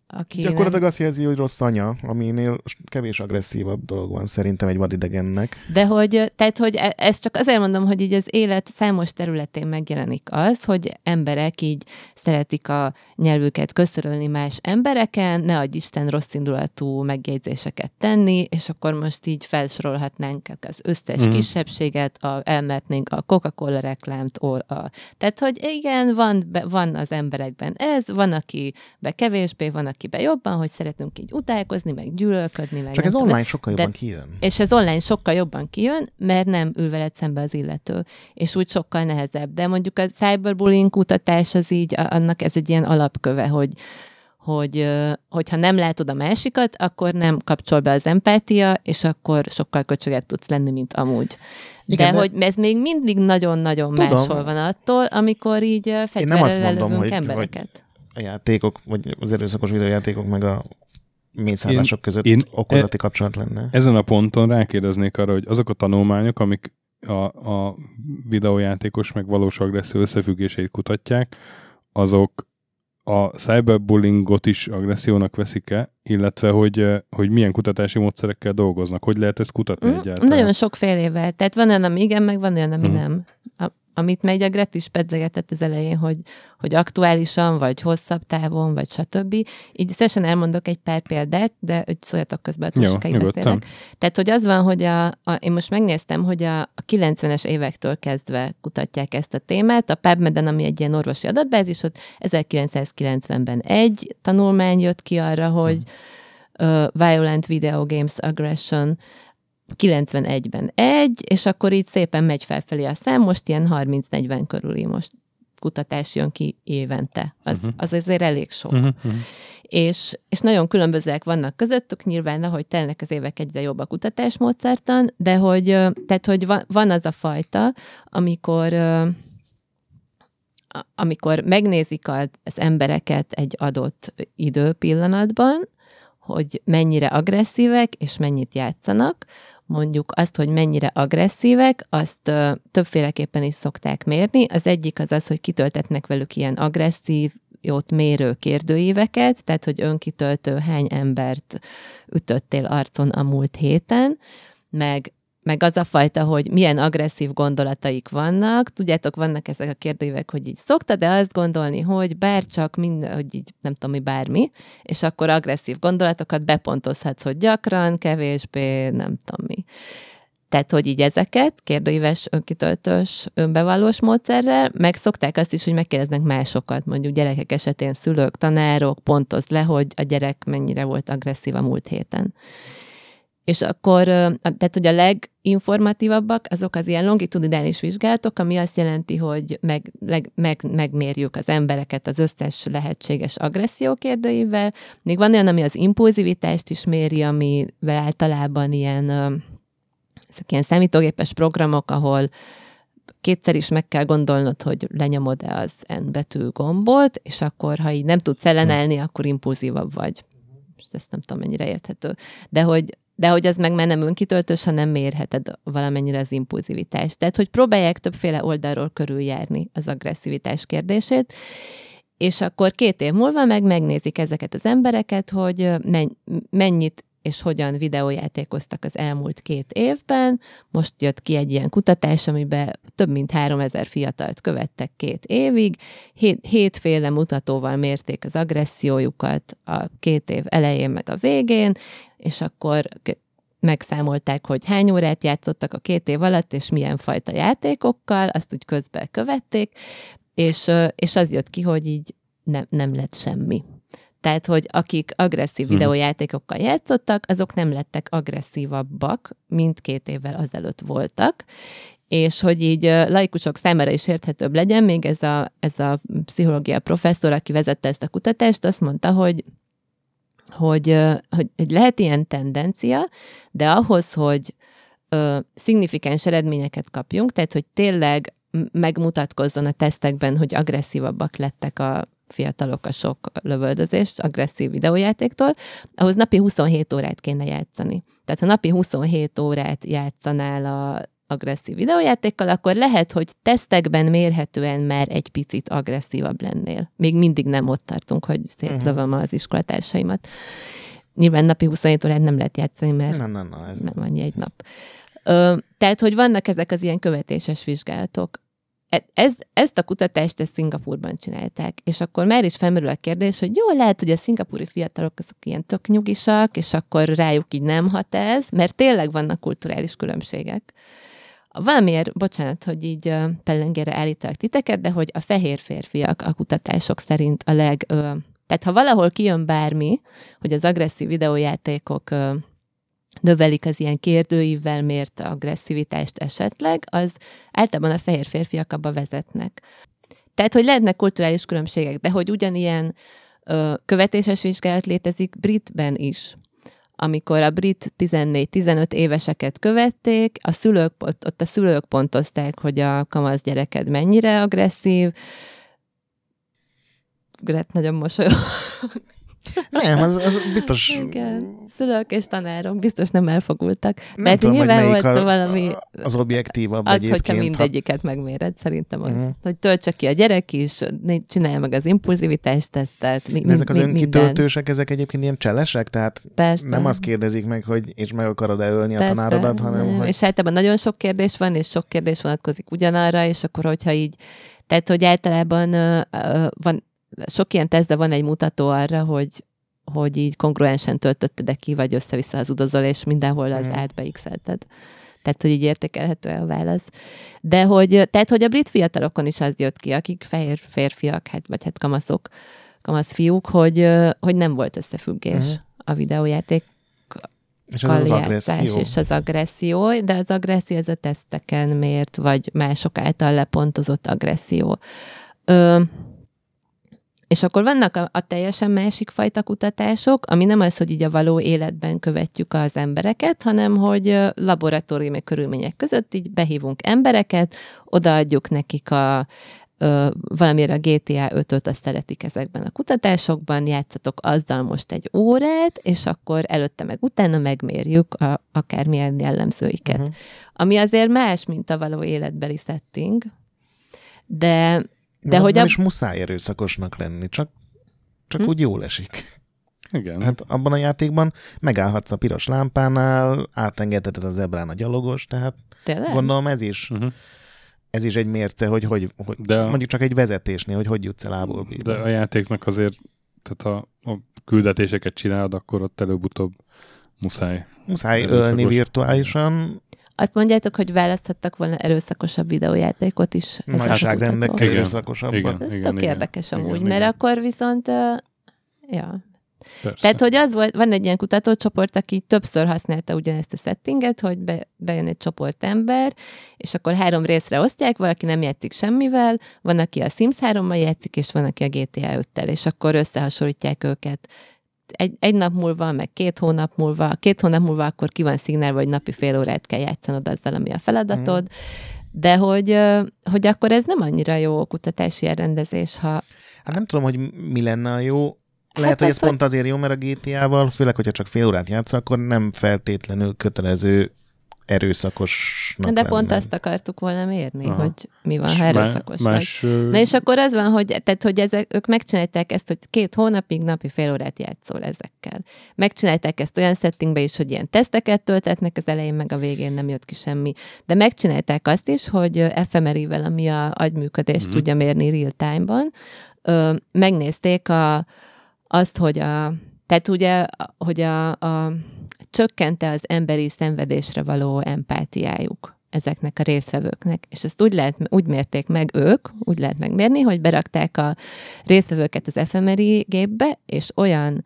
aki Gyakorlatilag azt jelzi, hogy rossz anya, aminél kevés agresszívabb dolog van szerintem egy vadidegennek. De hogy, tehát, hogy e- ezt csak azért mondom, hogy így az élet számos területén megjelenik az, hogy emberek így szeretik a nyelvüket köszörölni más embereken, ne adj Isten rossz indulatú megjegyzéseket tenni, és akkor most így felsorolhatnánk az összes mm. kisebbséget, a, elmehetnénk a Coca-Cola reklámt, or, a, tehát, hogy igen, van, be, van az emberekben ez, van, akibe kevésbé, van, akibe jobban, hogy szeretünk így utálkozni, meg gyűlölködni, meg Csak ez tudom, online sokkal de- jobban kijön. és ez online sokkal jobban kijön, mert nem ül veled szembe az illető, és úgy sokkal nehezebb. De mondjuk a cyberbullying kutatás az így, a- annak ez egy ilyen alapköve, hogy hogy hogyha nem látod a másikat, akkor nem kapcsol be az empátia, és akkor sokkal köcsögebb tudsz lenni, mint amúgy. Igen, de, de- hogy ez még mindig nagyon-nagyon Tudom. máshol van attól, amikor így fegyverrel mondom, lelövünk hogy- embereket. A játékok, vagy az erőszakos videójátékok, meg a mészárlások között én- okozati kapcsolat lenne. Ezen a ponton rákérdeznék arra, hogy azok a tanulmányok, amik a, a videójátékos meg valós agresszió összefüggéseit kutatják, azok a cyberbullyingot is agressziónak veszik-e, illetve hogy, eh, hogy milyen kutatási módszerekkel dolgoznak, hogy lehet ezt kutatni Mm, egyáltalán? Nagyon sokfélével. Tehát van olyan, ami igen, meg van olyan, ami Mhm. nem. A, amit meg a Gret is pedzegetett az elején, hogy, hogy aktuálisan, vagy hosszabb távon, vagy stb. Így szesen elmondok egy pár példát, de hogy szóljatok közben, hogy sokáig beszélek. Tehát, hogy az van, hogy a, a, én most megnéztem, hogy a, a 90-es évektől kezdve kutatják ezt a témát. A PubMed-en, ami egy ilyen orvosi adatbázis, ott 1990-ben egy tanulmány jött ki arra, hogy uh, Violent Video Games Aggression 91-ben egy, és akkor így szépen megy felfelé a szám, most ilyen 30-40 körüli most kutatás jön ki évente. Az, Mhm. az azért elég sok Uh-huh, uh-huh. és, és nagyon különbözőek vannak közöttük, nyilván, ahogy telnek az évek egyre jobb a kutatásmódszertan, de hogy, tehát, hogy van, van az a fajta, amikor amikor megnézik az, az embereket egy adott időpillanatban, hogy mennyire agresszívek és mennyit játszanak, mondjuk azt, hogy mennyire agresszívek, azt ö, többféleképpen is szokták mérni. Az egyik az az, hogy kitöltetnek velük ilyen agresszív, jót mérő kérdőíveket, tehát hogy önkitöltő hány embert ütöttél arcon a múlt héten, meg meg az a fajta, hogy milyen agresszív gondolataik vannak. Tudjátok, vannak ezek a kérdőívek, hogy így szoktad de azt gondolni, hogy bár csak minden, hogy így nem tudom mi, bármi, és akkor agresszív gondolatokat bepontozhatsz, hogy gyakran, kevésbé, nem tudom mi. Tehát, hogy így ezeket kérdőíves, önkitöltős, önbevallós módszerrel, meg szokták azt is, hogy megkérdeznek másokat, mondjuk gyerekek esetén szülők, tanárok, pontoz le, hogy a gyerek mennyire volt agresszív a múlt héten. És akkor, tehát, hogy a leginformatívabbak azok az ilyen longitudinális vizsgálatok, ami azt jelenti, hogy meg, leg, meg, megmérjük az embereket az összes lehetséges agresszió kérdőivel. Még van olyan, ami az impulzivitást is méri, amivel általában ilyen, ezek ilyen számítógépes programok, ahol kétszer is meg kell gondolnod, hogy lenyomod-e az N betű gombot, és akkor, ha így nem tudsz ellenállni, akkor impulzívabb vagy. És ezt nem tudom, mennyire érthető. De hogy, de hogy az meg már nem önkitöltős, hanem mérheted valamennyire az impulzivitást. Tehát, hogy próbálják többféle oldalról körüljárni az agresszivitás kérdését, és akkor két év múlva meg megnézik ezeket az embereket, hogy mennyit és hogyan videójátékoztak az elmúlt két évben. Most jött ki egy ilyen kutatás, amiben több mint 3000 fiatalt követtek két évig. Hét, hétféle mutatóval mérték az agressziójukat a két év elején meg a végén, és akkor megszámolták, hogy hány órát játszottak a két év alatt, és milyen fajta játékokkal, azt úgy közben követték, és, és az jött ki, hogy így nem, nem lett semmi. Tehát, hogy akik agresszív Mhm. videójátékokkal játszottak, azok nem lettek agresszívabbak, mint két évvel azelőtt voltak, és hogy így laikusok számára is érthetőbb legyen, még ez a, ez a pszichológia professzor, aki vezette ezt a kutatást, azt mondta, hogy hogy, hogy, hogy lehet ilyen tendencia, de ahhoz, hogy ö, szignifikáns eredményeket kapjunk, tehát hogy tényleg megmutatkozzon a tesztekben, hogy agresszívabbak lettek a fiatalok a sok lövöldözést, agresszív videójátéktól, ahhoz napi 27 órát kéne játszani. Tehát ha napi 27 órát játszanál a agresszív videójátékkal, akkor lehet, hogy tesztekben mérhetően már egy picit agresszívabb lennél. Még mindig nem ott tartunk, hogy szétlövöm az iskolatársaimat. Nyilván napi 27 órát nem lehet játszani, mert Na, na, na, ez nem annyi egy nap. Ö, tehát, hogy vannak ezek az ilyen követéses vizsgálatok. E- Ez, ezt a kutatást ezt Szingapurban csinálták, és akkor már is felmerül a kérdés, hogy jó, lehet, hogy a szingapúri fiatalok azok ilyen tök nyugisak, és akkor rájuk így nem hat ez, mert tényleg vannak kulturális különbségek. Valamiért, bocsánat, hogy így pellengére állítalak titeket, de hogy a fehér férfiak a kutatások szerint a leg... Ö, tehát ha valahol kijön bármi, hogy az agresszív videójátékok ö, növelik az ilyen kérdőívvel mért agresszivitást esetleg, az általában a fehér férfiak abba vezetnek. Tehát, hogy lehetnek kulturális különbségek, de hogy ugyanilyen ö, követéses vizsgálat létezik britben is. Amikor a brit 14-15 éveseket követték, a szülők, ott, ott a szülők pontozták, hogy a kamasz gyereked mennyire agresszív. Gret nagyon mosolyog. Nem, az, az biztos... Igen. Szülők és tanárok biztos nem elfogultak. Nem De hát tudom, hogy nyilván melyik volt a, valami... az objektívabb Az, egyébként. hogyha mindegyiket megméred, szerintem az. Mhm. Hogy töltse ki a gyerek is, csinálja meg az impulzivitás tesztet, mi, ezek az mi, önkitöltősek, ezek egyébként ilyen cselesek? Tehát Persze. nem azt kérdezik meg, hogy és meg akarod-e ölni a Persze, tanárodat, hanem nem. hogy... És általában nagyon sok kérdés van, és sok kérdés vonatkozik ugyanarra, és akkor, hogyha így, tehát, hogy általában ö, ö, van, sok ilyen tesztben van egy mutató arra, hogy hogy így kongruensen töltötted ki, vagy össze-vissza az udozol, és mindenhol az Mhm. átbeixelted. Tehát, hogy így értékelhető a válasz. De hogy, tehát, hogy a brit fiatalokon is az jött ki, akik fehér férfiak, hát, vagy hát kamaszok, kamasz fiúk, hogy, hogy nem volt összefüggés Mhm. a videójáték És az az agresszió. és az agresszió, de az agresszió ez a teszteken mért, vagy mások által lepontozott agresszió. Ö, és akkor vannak a, a teljesen másik fajta kutatások, ami nem az, hogy így a való életben követjük az embereket, hanem hogy laboratóriumi körülmények között így behívunk embereket, odaadjuk nekik a ö, valamire a GTA 5-öt, azt szeretik ezekben a kutatásokban, játszatok azzal most egy órát, és akkor előtte meg utána megmérjük a, akármilyen jellemzőiket. Mhm. Ami azért más, mint a való életbeli setting, de, de hogy nem a, is muszáj erőszakosnak lenni, csak, csak Hm? úgy jól esik. Igen. Tehát abban a játékban megállhatsz a piros lámpánál, átengedheted a zebrán a gyalogos, tehát tényleg? gondolom ez is, uh-huh. ez is egy mérce, hogy, hogy, hogy De a- mondjuk csak egy vezetésnél, hogy hogy jutsz el B-be. De a játéknak azért, tehát a, a küldetéseket csinálod, akkor ott előbb-utóbb muszáj. Muszáj erőszakos. ölni virtuálisan, Azt mondjátok, hogy választhattak volna erőszakosabb videójátékot is. nagyságrendekkel kutatók? Igen, igen. Ez tök érdekes amúgy, igen, mert igen. akkor viszont, ö, ja. Persze. Tehát, hogy az volt, van egy ilyen kutatócsoport, aki többször használta ugyanezt a settinget, hogy be, bejön egy csoport ember, és akkor három részre osztják, valaki nem játszik semmivel, van, aki a Sims 3-mal játszik, és van, aki a GTA 5-tel, és akkor összehasonlítják őket egy, egy nap múlva, meg két hónap múlva, két hónap múlva akkor ki van szignálva, hogy napi fél órát kell játszanod azzal, ami a feladatod, mm. de hogy, hogy akkor ez nem annyira jó kutatási elrendezés, ha Hát nem tudom, hogy mi lenne a jó. Lehet, Hát hogy az, ez pont azért jó, mert a GTA-val, főleg, hogyha csak fél órát játsz, akkor nem feltétlenül kötelező erőszakosnak de lenni. pont azt akartuk volna mérni, Aha. hogy mi van, És ha erőszakos vagy. más, ö, Na és akkor az van, hogy, tehát, hogy ezek, ők megcsinálták ezt, hogy két hónapig napi fél órát játszol ezekkel. Megcsinálták ezt olyan settingbe is, hogy ilyen teszteket töltetnek az elején, meg a végén nem jött ki semmi. De megcsinálták azt is, hogy fMRI-vel, ami a agyműködést Mhm. tudja mérni real time-ban, ö, megnézték a, azt, hogy a, tehát ugye, hogy a, a csökkente az emberi szenvedésre való empátiájuk ezeknek a résztvevőknek. És ezt úgy, lehet, úgy mérték meg ők, úgy lehet megmérni, hogy berakták a résztvevőket az fMRI gépbe, és olyan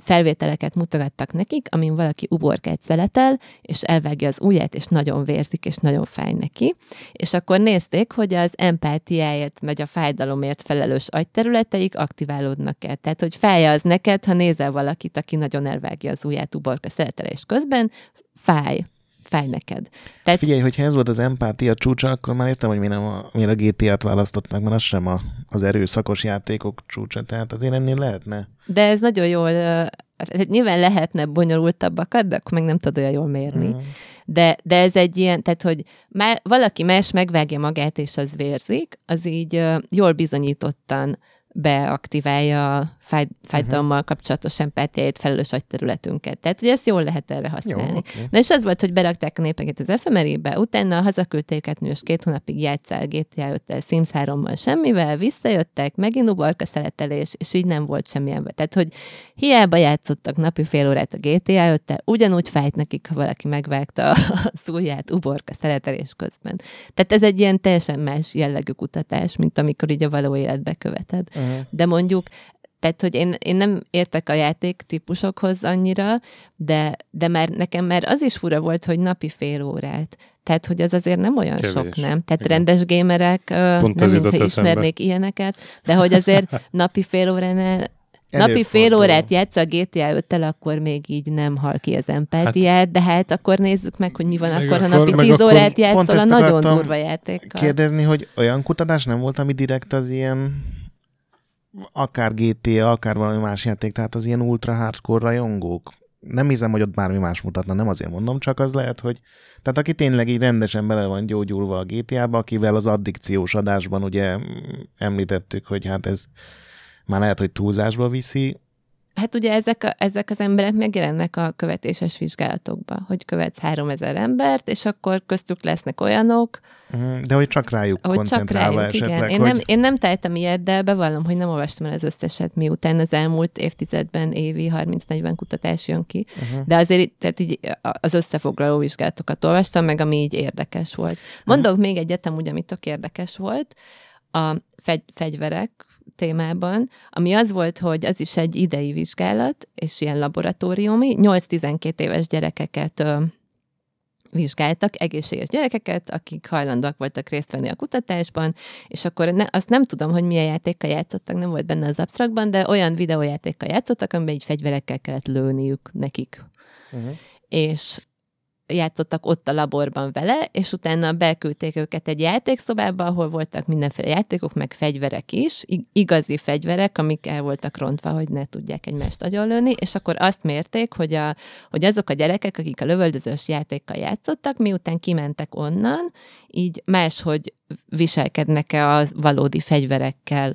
felvételeket mutogattak nekik, amin valaki uborkát szeletel, és elvágja az ujját, és nagyon vérzik, és nagyon fáj neki. És akkor nézték, hogy az empátiáért, vagy a fájdalomért felelős agyterületeik aktiválódnak-e. Tehát, hogy fáj az neked, ha nézel valakit, aki nagyon elvágja az ujját uborka szeletelés közben, fáj. Fáj neked. Tehát Figyelj, hogyha ez volt az empátia csúcsa, akkor már értem, hogy miért, nem a, miért a GTA-t választották, mert az sem a, az erőszakos játékok csúcsa, tehát azért ennél lehetne. De ez nagyon jól, ö, hát nyilván lehetne bonyolultabbakat, de akkor meg nem tudod olyan jól mérni. Mm. De, de ez egy ilyen, tehát hogy má, valaki más megvágja magát, és az vérzik, az így jól bizonyítottan beaktiválja a fáj, fájdalommal kapcsolatos empátiáit felelős agyterületünket. Tehát, hogy ezt jól lehet erre Jó, használni. oké. Na és az volt, hogy berakták a népeket az fmri utána hazaküldték őket, és két hónapig játszál GTA 5-tel, Sims 3-mal semmivel, visszajöttek, megint uborka szeletelés, és így nem volt semmilyen. Tehát, hogy hiába játszottak napi fél órát a GTA 5-tel, ugyanúgy fájt nekik, ha valaki megvágta az ujját uborka szeletelés közben. Tehát ez egy ilyen teljesen más jellegű kutatás, mint amikor így a való életbe követed. Uh-huh. De mondjuk, tehát, hogy én, én nem értek a játék típusokhoz annyira, de, de már nekem már az is fura volt, hogy napi fél órát. Tehát, hogy az azért nem olyan Kevés. sok, nem? Tehát Igen. rendes gémerek Pont nem mintha ismernék ilyeneket, de hogy azért napi fél óránál Napi fél Előfordul. órát játsz a GTA 5-tel, akkor még így nem hal ki az empátiát, hát, de hát akkor nézzük meg, hogy mi van Meg akkor, ha akkor- napi meg 10 akkor órát játszol a nagyon durva játékkal. Kérdezni, hogy olyan kutatás nem volt, ami direkt az ilyen, akár GTA, akár valami más játék, tehát az ilyen ultra hardcore rajongók. Nem hiszem, hogy ott bármi más mutatna, nem azért mondom, csak az lehet, hogy... Tehát aki tényleg így rendesen bele van gyógyulva a GTA-ba, akivel az addikciós adásban ugye említettük, hogy hát ez már lehet, hogy túlzásba viszi, Hát ugye ezek, a, ezek az emberek megjelennek a követéses vizsgálatokba, hogy követsz 3000 embert, és akkor köztük lesznek olyanok, Mhm, De hogy csak rájuk hogy csak koncentrálva rájuk, esetleg, igen. Én, hogy... nem, én nem tettem ilyet, de bevallom, hogy nem olvastam el az összeset, miután az elmúlt évtizedben évi 30-40 kutatás jön ki. Uh-huh. De azért tehát így az összefoglaló vizsgálatokat olvastam, meg ami így érdekes volt. Mondok még egyet, amúgy, ami tök érdekes volt, a fegy, fegyverek témában, ami az volt, hogy az is egy idei vizsgálat, és ilyen laboratóriumi, 8-12 éves gyerekeket ö, vizsgáltak, egészséges gyerekeket, akik hajlandóak voltak részt venni a kutatásban, és akkor ne, azt nem tudom, hogy milyen játékkal játszottak, nem volt benne az absztraktban, de olyan videójátékkal játszottak, amiben így fegyverekkel kellett lőniük nekik Uh-huh. és játszottak ott a laborban vele, és utána beküldték őket egy játékszobába, ahol voltak mindenféle játékok, meg fegyverek is, ig- igazi fegyverek, amik el voltak rontva, hogy ne tudják egymást agyonlőni, és akkor azt mérték, hogy, a, hogy azok a gyerekek, akik a lövöldözős játékkal játszottak, miután kimentek onnan, így máshogy viselkednek-e a valódi fegyverekkel,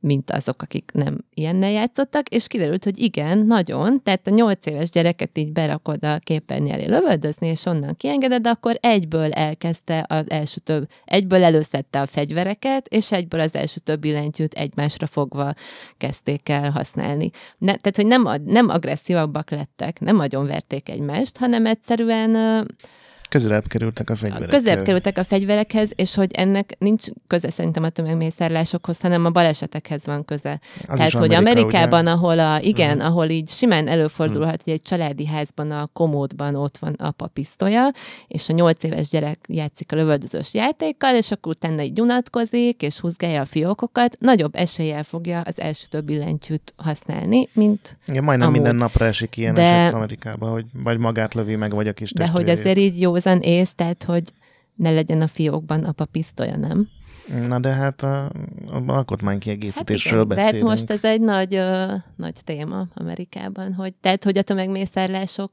mint azok, akik nem ilyennel játszottak, és kiderült, hogy igen, nagyon, tehát a nyolc éves gyereket így berakod a képernyő elé lövöldözni, és onnan kiengeded, de akkor egyből elkezdte az első több, egyből előszedte a fegyvereket, és egyből az első több billentyűt egymásra fogva kezdték el használni. Ne, tehát, hogy nem, nem agresszívabbak lettek, nem nagyon verték egymást, hanem egyszerűen Közelebb kerültek a fegyverek. Közelebb kerültek a fegyverekhez, és hogy ennek nincs köze szerintem a tömegmészárlásokhoz, hanem a balesetekhez van köze. Az Tehát, hogy Amerika, Amerikában, ugye? ahol a, igen, uh-huh. ahol így simán előfordulhat, hogy egy családi házban a komódban ott van apa pisztolya, és a nyolc éves gyerek játszik a lövöldözős játékkal, és akkor utána így gyunatkozik, és húzgálja a fiókokat, nagyobb eséllyel fogja az első több billentyűt használni, mint Igen, majdnem amúgy. minden napra esik ilyen De- eset Amerikában, hogy vagy magát lövi meg, vagy a kis de hogy testvérét. azért így józan ész, tehát hogy ne legyen a fiókban apa pisztolya, nem? Na de hát a, a alkotmánykiegészítésről Hát igen, de hát beszélünk. most ez egy nagy, ö, nagy téma Amerikában, hogy tehát, hogy a tömegmészárlások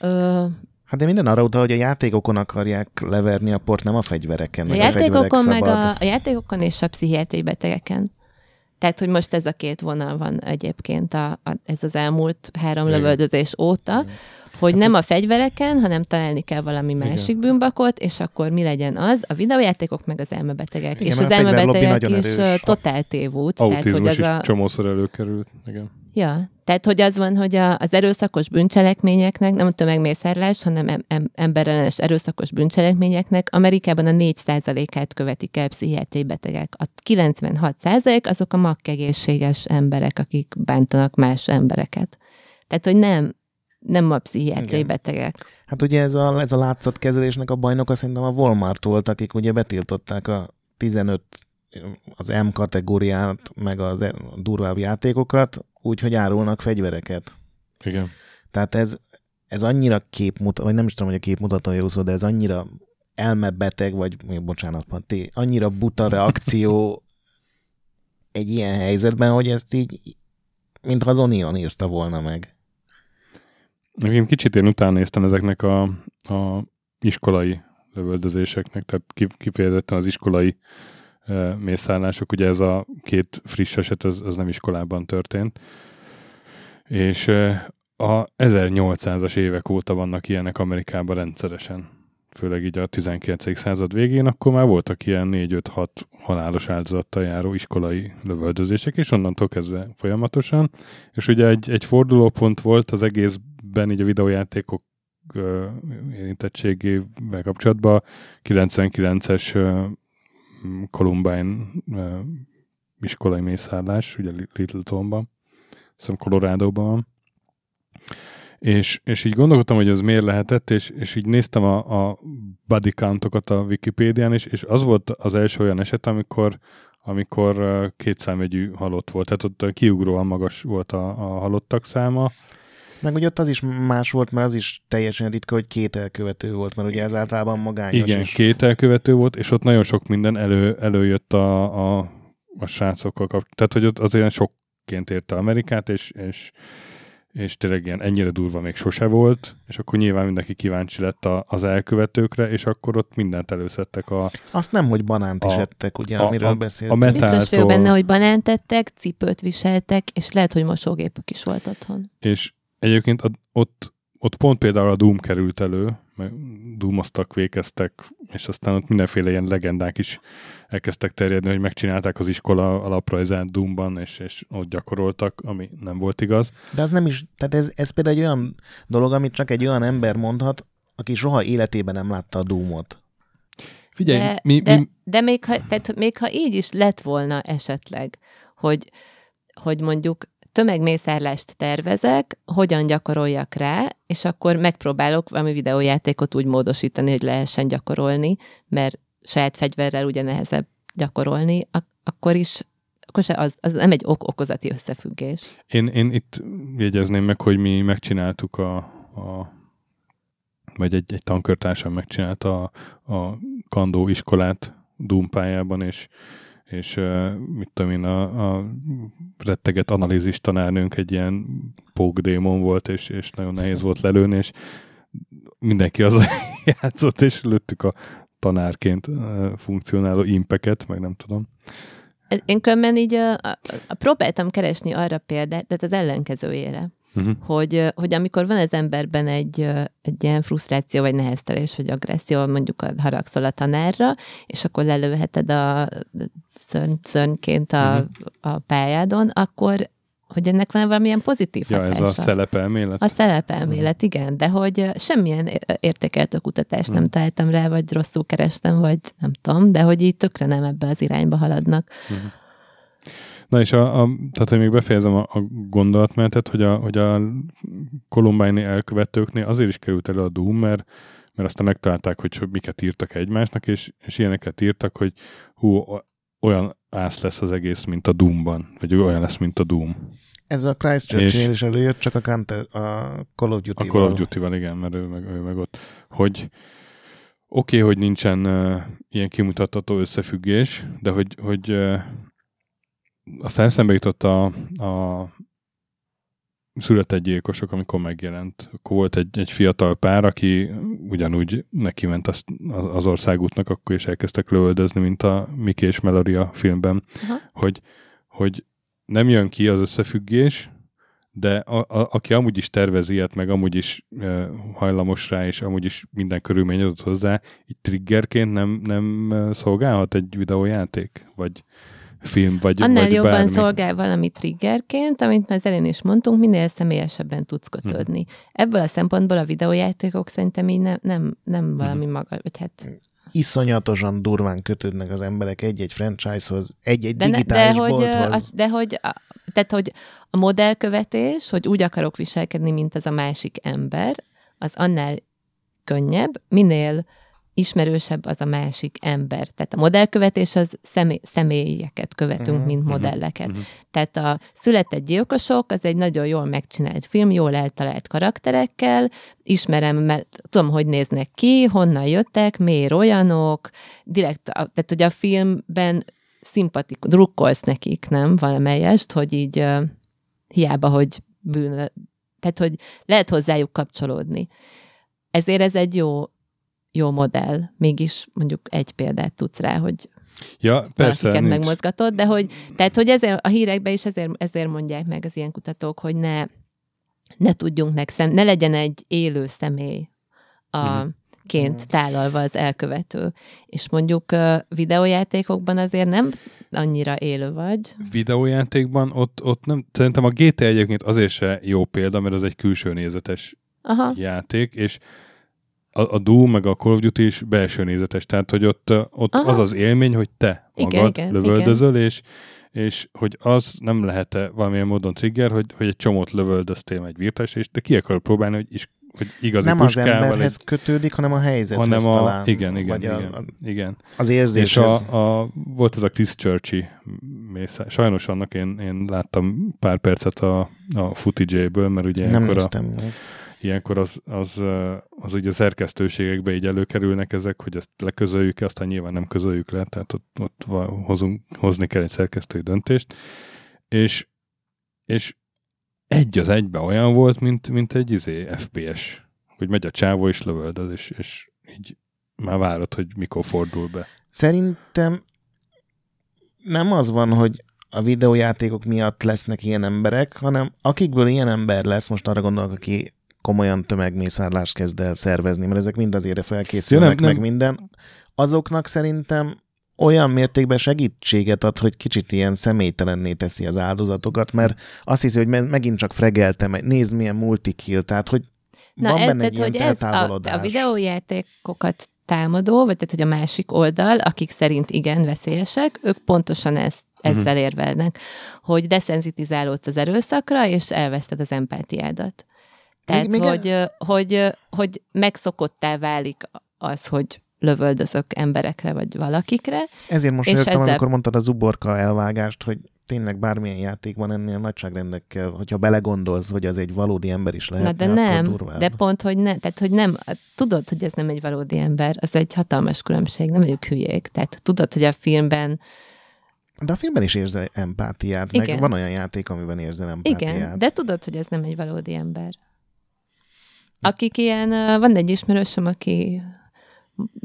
ö, Hát de minden arra utal, hogy a játékokon akarják leverni a port, nem a fegyvereken. a meg a fegyverek játékokon, meg szabad. a, a játékokon és a pszichiátriai betegeken. Tehát, hogy most ez a két vonal van egyébként a, a, ez az elmúlt három Igen. lövöldözés óta, hogy nem a fegyvereken, hanem találni kell valami másik bűnbakot, és akkor mi legyen az? A videójátékok meg az elmebetegek. Igen, és az elmebetegek is erős. totál tévút. Tehát, hogy Autizmus az is a, csomószor előkerült. Igen. Ja, tehát hogy az van, hogy a, az erőszakos bűncselekményeknek, nem a tömegmészárlás, hanem em, em, emberellenes erőszakos bűncselekményeknek Amerikában a 4%-át követik el pszichiátriai betegek. A 96% azok a makkegészséges emberek, akik bántanak más embereket. Tehát, hogy nem, nem a pszichiátriai betegek. Hát ugye ez a, ez a látszatkezelésnek a bajnoka szerintem a Walmart volt, akik ugye betiltották a 15 az M kategóriát, meg az e- durvább játékokat, úgyhogy árulnak fegyvereket. Igen. Tehát ez, ez annyira képmutató, vagy nem is tudom, hogy a képmutató jó szó, de ez annyira elmebeteg, vagy még bocsánat, Patti, annyira buta reakció egy ilyen helyzetben, hogy ezt így, mintha az Onion írta volna meg. Nekem kicsit én utána néztem ezeknek a, a iskolai lövöldözéseknek, tehát ki- kifejezetten az iskolai mészállások, ugye ez a két friss eset, az, az nem iskolában történt. És a 1800-as évek óta vannak ilyenek Amerikában rendszeresen. Főleg így a 19. század végén, akkor már voltak ilyen 4-5-6 halálos áldozattal járó iskolai lövöldözések, és onnantól kezdve folyamatosan. És ugye egy, egy fordulópont volt az egészben így a videójátékok érintettségével kapcsolatban 99-es ö, m, Columbine iskolai mészállás, ugye Littletonban, hiszem Colorado-ban. És, és így gondolkodtam, hogy ez miért lehetett, és, és így néztem a, a body countokat a Wikipédián, és, és az volt az első olyan eset, amikor amikor ö, kétszámjegyű halott volt, tehát ott kiugróan magas volt a, a halottak száma, Meg ugye ott az is más volt, mert az is teljesen ritka, hogy két elkövető volt, mert ugye ez általában magányos. Igen, és... két elkövető volt, és ott nagyon sok minden elő, előjött a, a a srácokkal kap, tehát hogy ott az olyan sokként érte Amerikát, és, és, és tényleg ilyen ennyire durva még sose volt, és akkor nyilván mindenki kíváncsi lett a, az elkövetőkre, és akkor ott mindent előszedtek a... Azt nem, hogy banánt is A- ettek, ugye, a- amiről a- beszéltünk. a metáltól- Biztos vagyok benne, hogy banánt tettek, cipőt viseltek, és lehet, hogy mosógépük is volt otthon. és egyébként a, ott, ott pont például a Doom került elő, meg Doomoztak, vékeztek, és aztán ott mindenféle ilyen legendák is elkezdtek terjedni, hogy megcsinálták az iskola alaprajzát Doomban, és, és ott gyakoroltak, ami nem volt igaz. De az nem is, tehát ez, ez például egy olyan dolog, amit csak egy olyan ember mondhat, aki soha életében nem látta a Doomot. Figyelj, De, mi, de, mi, de még, ha, tehát még ha így is lett volna esetleg, hogy, hogy mondjuk tömegmészárlást tervezek, hogyan gyakoroljak rá, és akkor megpróbálok valami videójátékot úgy módosítani, hogy lehessen gyakorolni, mert saját fegyverrel ugye nehezebb gyakorolni, ak- akkor is akkor se az, az nem egy ok-okozati összefüggés. Én, én itt jegyezném meg, hogy mi megcsináltuk a, a vagy egy, egy tankörtársam megcsinálta a, a kandó iskolát Doom pályában, és, és mit tudom én, a, a retteget analízis tanárnőnk egy ilyen pókdémon volt, és, és nagyon nehéz volt lelőni, és mindenki az játszott, és lőttük a tanárként funkcionáló impeket, meg nem tudom. Én különben így a, a, a, próbáltam keresni arra példát, tehát az ellenkezőjére. Uh-huh. hogy, hogy amikor van az emberben egy, egy ilyen frusztráció, vagy neheztelés, vagy agresszió, mondjuk haragszol a tanárra, és akkor lelőheted a szörny, szörnyként a, Mhm. a pályádon, akkor hogy ennek van valamilyen pozitív Ja, hatása. ez a szelepelmélet. A szelepelmélet, igen, de hogy semmilyen értékeltő kutatást nem Mhm. találtam rá, vagy rosszul kerestem, vagy nem tudom, de hogy így tökre nem ebbe az irányba haladnak. Na és a, a, tehát, hogy még befejezem a, a gondolatmenetet, hogy a, hogy a Columbine elkövetőknél azért is került elő a Doom, mert, mert aztán megtalálták, hogy, miket írtak egymásnak, és, és ilyeneket írtak, hogy hú, olyan ász lesz az egész, mint a Doomban, vagy olyan lesz, mint a Doom. Ez a Christchurch-nél És- is előjött, csak a, Counter, a Call of A Duty-val. Call of Duty-val, igen, mert ő meg, ő meg ott, hogy oké, okay, hogy nincsen uh, ilyen kimutatható összefüggés, de hogy, hogy uh, aztán eszembe jutott a, a született gyilkosok, amikor megjelent. Akkor volt egy, egy fiatal pár, aki ugyanúgy neki ment az, az országútnak, akkor is elkezdtek lövöldözni, mint a Miki és Melody a filmben, Aha. hogy, hogy nem jön ki az összefüggés, de a, a, aki amúgy is tervezi ilyet, meg amúgy is e, hajlamos rá, és amúgy is minden körülmény adott hozzá, így triggerként nem, nem szolgálhat egy videójáték? Vagy film, vagy, Annál vagy jobban bármi? szolgál valami triggerként, amit már az elén is mondtunk, minél személyesebben tudsz kötődni. Ebből a szempontból a videójátékok szerintem így nem, nem, nem valami maga, vagy hát... Iszonyatosan durván kötődnek az emberek egy-egy franchise-hoz, egy-egy De, ne, digitális de, hogy, ö, bolthoz. a, de hogy, a, tehát, hogy a modellkövetés, hogy úgy akarok viselkedni, mint az a másik ember, az annál könnyebb, minél ismerősebb az a másik ember. Tehát a modellkövetés az személy, személyeket követünk, Mhm, mint mhm, modelleket. mhm. Tehát a Született gyilkosok, az egy nagyon jól megcsinált film, jól eltalált karakterekkel, ismerem, mert tudom, hogy néznek ki, honnan jöttek, miért olyanok, direkt, tehát hogy a filmben szimpatik, drukkolsz nekik, nem? Valamelyest, hogy így uh, hiába, hogy bűn, tehát, hogy lehet hozzájuk kapcsolódni. Ezért ez egy jó, jó modell. Mégis mondjuk egy példát tudsz rá, hogy Ja, persze, nincs. megmozgatod, de hogy, tehát, hogy ezért, a hírekben is ezért, ezért mondják meg az ilyen kutatók, hogy ne, ne tudjunk meg, szem, ne legyen egy élő személy a, Mhm. ként tálalva az elkövető. És mondjuk videójátékokban azért nem annyira élő vagy. Videójátékban ott, ott nem, szerintem a GTA egyébként azért se jó példa, mert az egy külső nézetes Aha, játék, és a, a Doom meg a Call of Duty is belső nézetes, tehát hogy ott, ott Aha. az az élmény, hogy te Igen, magad igen, lövöldözöl, és, és hogy az nem lehet-e valamilyen módon trigger, hogy, hogy egy csomót lövöldöztél egy virtuális, és te ki akar próbálni, hogy, is, hogy igazi nem az emberhez egy, kötődik, hanem a helyzethez hanem a, talán. igen, igen, igen, A, igen. az És érzéshez. a, a, volt ez a Christchurchi mészár. Sajnos annak én, én láttam pár percet a, a footage-ből, mert ugye nem akkor a, meg. Ilyenkor az, az, az ugye a szerkesztőségekbe így előkerülnek ezek, hogy ezt leközöljük, aztán nyilván nem közöljük le, tehát ott, ott hozunk, hozni kell egy szerkesztői döntést, és, és egy az egybe olyan volt, mint, mint egy izé FPS, hogy megy a csávó és lövöldöz, és, és így már várod, hogy mikor fordul be. Szerintem nem az van, hogy a videójátékok miatt lesznek ilyen emberek, hanem akikből ilyen ember lesz, most arra gondolok, aki komolyan tömegmészárlást kezd el szervezni, mert ezek mind azért felkészülnek, Ja, nem- meg nem- minden. Azoknak szerintem olyan mértékben segítséget ad, hogy kicsit ilyen személytelenné teszi az áldozatokat, mert azt hiszi, hogy me- megint csak fregeltem, nézd milyen multikill, tehát hogy Na, van ez, benne egy tehát, ilyen hogy ez a, a videójátékokat támadó, vagy tehát, hogy a másik oldal, akik szerint igen veszélyesek, ők pontosan ezt, ezzel Mhm. érvelnek, hogy deszenzitizálódsz az erőszakra, és elveszted az empátiádat. Tehát, még el- hogy, ö, hogy, ö, hogy megszokottá válik az, hogy lövöldözök emberekre, vagy valakikre. Ezért most értem, ezzel- amikor mondtad az uborka elvágást, hogy tényleg bármilyen játékban ennél nagyságrendekkel, hogyha belegondolsz, hogy az egy valódi ember is lehet. Na de nem, de pont, hogy ne, tehát, hogy nem, tudod, hogy ez nem egy valódi ember, az egy hatalmas különbség, nem vagyunk hülyék. Tehát tudod, hogy a filmben de a filmben is érzel empátiát, Igen. meg van olyan játék, amiben érzel empátiát. Igen, de tudod, hogy ez nem egy valódi ember. Akik ilyen, van egy ismerősöm, aki